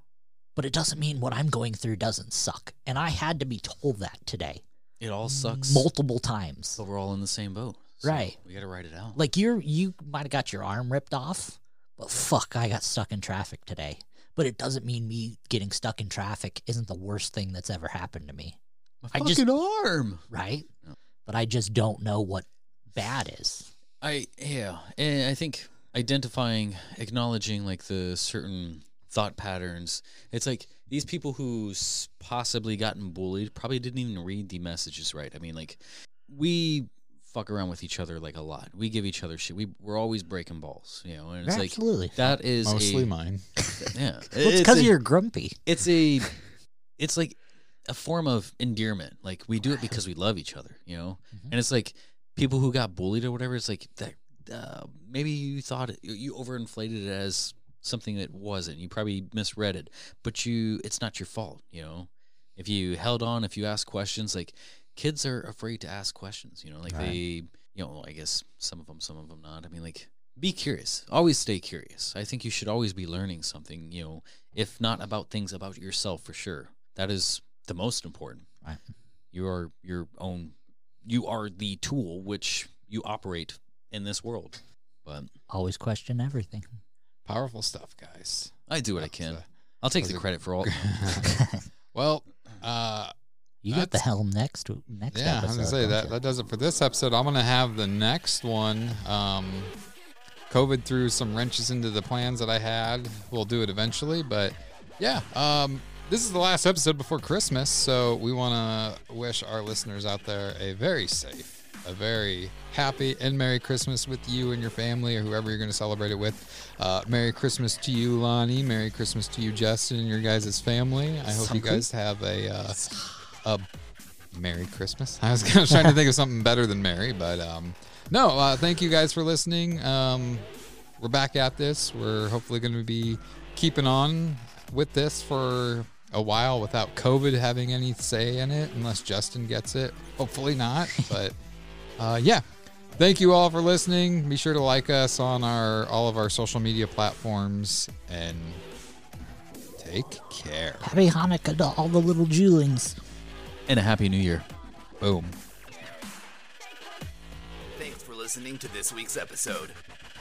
But it doesn't mean what I'm going through doesn't suck. And I had to be told that today It all sucks. multiple times. But we're all in the same boat. So Right. We got to write it out. Like you're you might have got your arm ripped off, but fuck, I got stuck in traffic today. But it doesn't mean me getting stuck in traffic isn't the worst thing that's ever happened to me, My I fucking just- arm. right? No. But I just don't know what bad is. I yeah, and I think identifying, acknowledging like the certain thought patterns. It's like these people who's possibly gotten bullied probably didn't even read the messages right. I mean, like we fuck around with each other like a lot. We give each other shit. We we're always breaking balls, you know. And it's like Absolutely. that is Mostly a, mine. [LAUGHS] Yeah, [LAUGHS] Well, it's because you're grumpy. it's a it's like a form of endearment like we do it because we love each other you know and it's like people who got bullied or whatever it's like that uh, maybe you thought it, you overinflated it as something that wasn't. You probably misread it but you it's not your fault you know? If you held on if you ask questions like kids are afraid to ask questions you know? Like they you know i guess some of them some of them not. I mean like be curious. Always stay curious. I think you should always be learning something you know? If not about things about yourself for sure. That is the most important. Right. you are your own you are the tool which you operate in this world. But Always question everything. Powerful stuff, guys. i do what i can i'll take the credit for all [LAUGHS] [LAUGHS] Well, uh, You got the helm next next yeah, I'm gonna say that you? that does it for this episode. I'm gonna have the next one. Um, COVID threw some wrenches into the plans that I had. We'll do it eventually, but yeah, um, this is the last episode before Christmas, so we want to wish our listeners out there a very safe, a very happy and Merry Christmas with you and your family or whoever you're going to celebrate it with. Uh, Merry Christmas to you, Lonnie. Merry Christmas to you, Justin, and your guys' family. I hope you guys have a uh, a Merry Christmas. I was, I was trying to think of something better than Merry, but um, no. Uh, thank you guys for listening. Um, we're back at this. We're hopefully going to be keeping on with this for a while without COVID having any say in it, unless Justin gets it. Hopefully not, but uh, yeah. Thank you all for listening. Be sure to like us on our all of our social media platforms and take care. Happy Hanukkah to all the little Julings. and a happy new year Boom. Thanks for listening to this week's episode.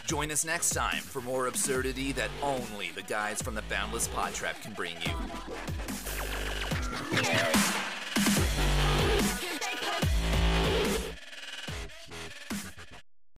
Join us next time for more absurdity that only the guys from the Boundless Pod Trap can bring you.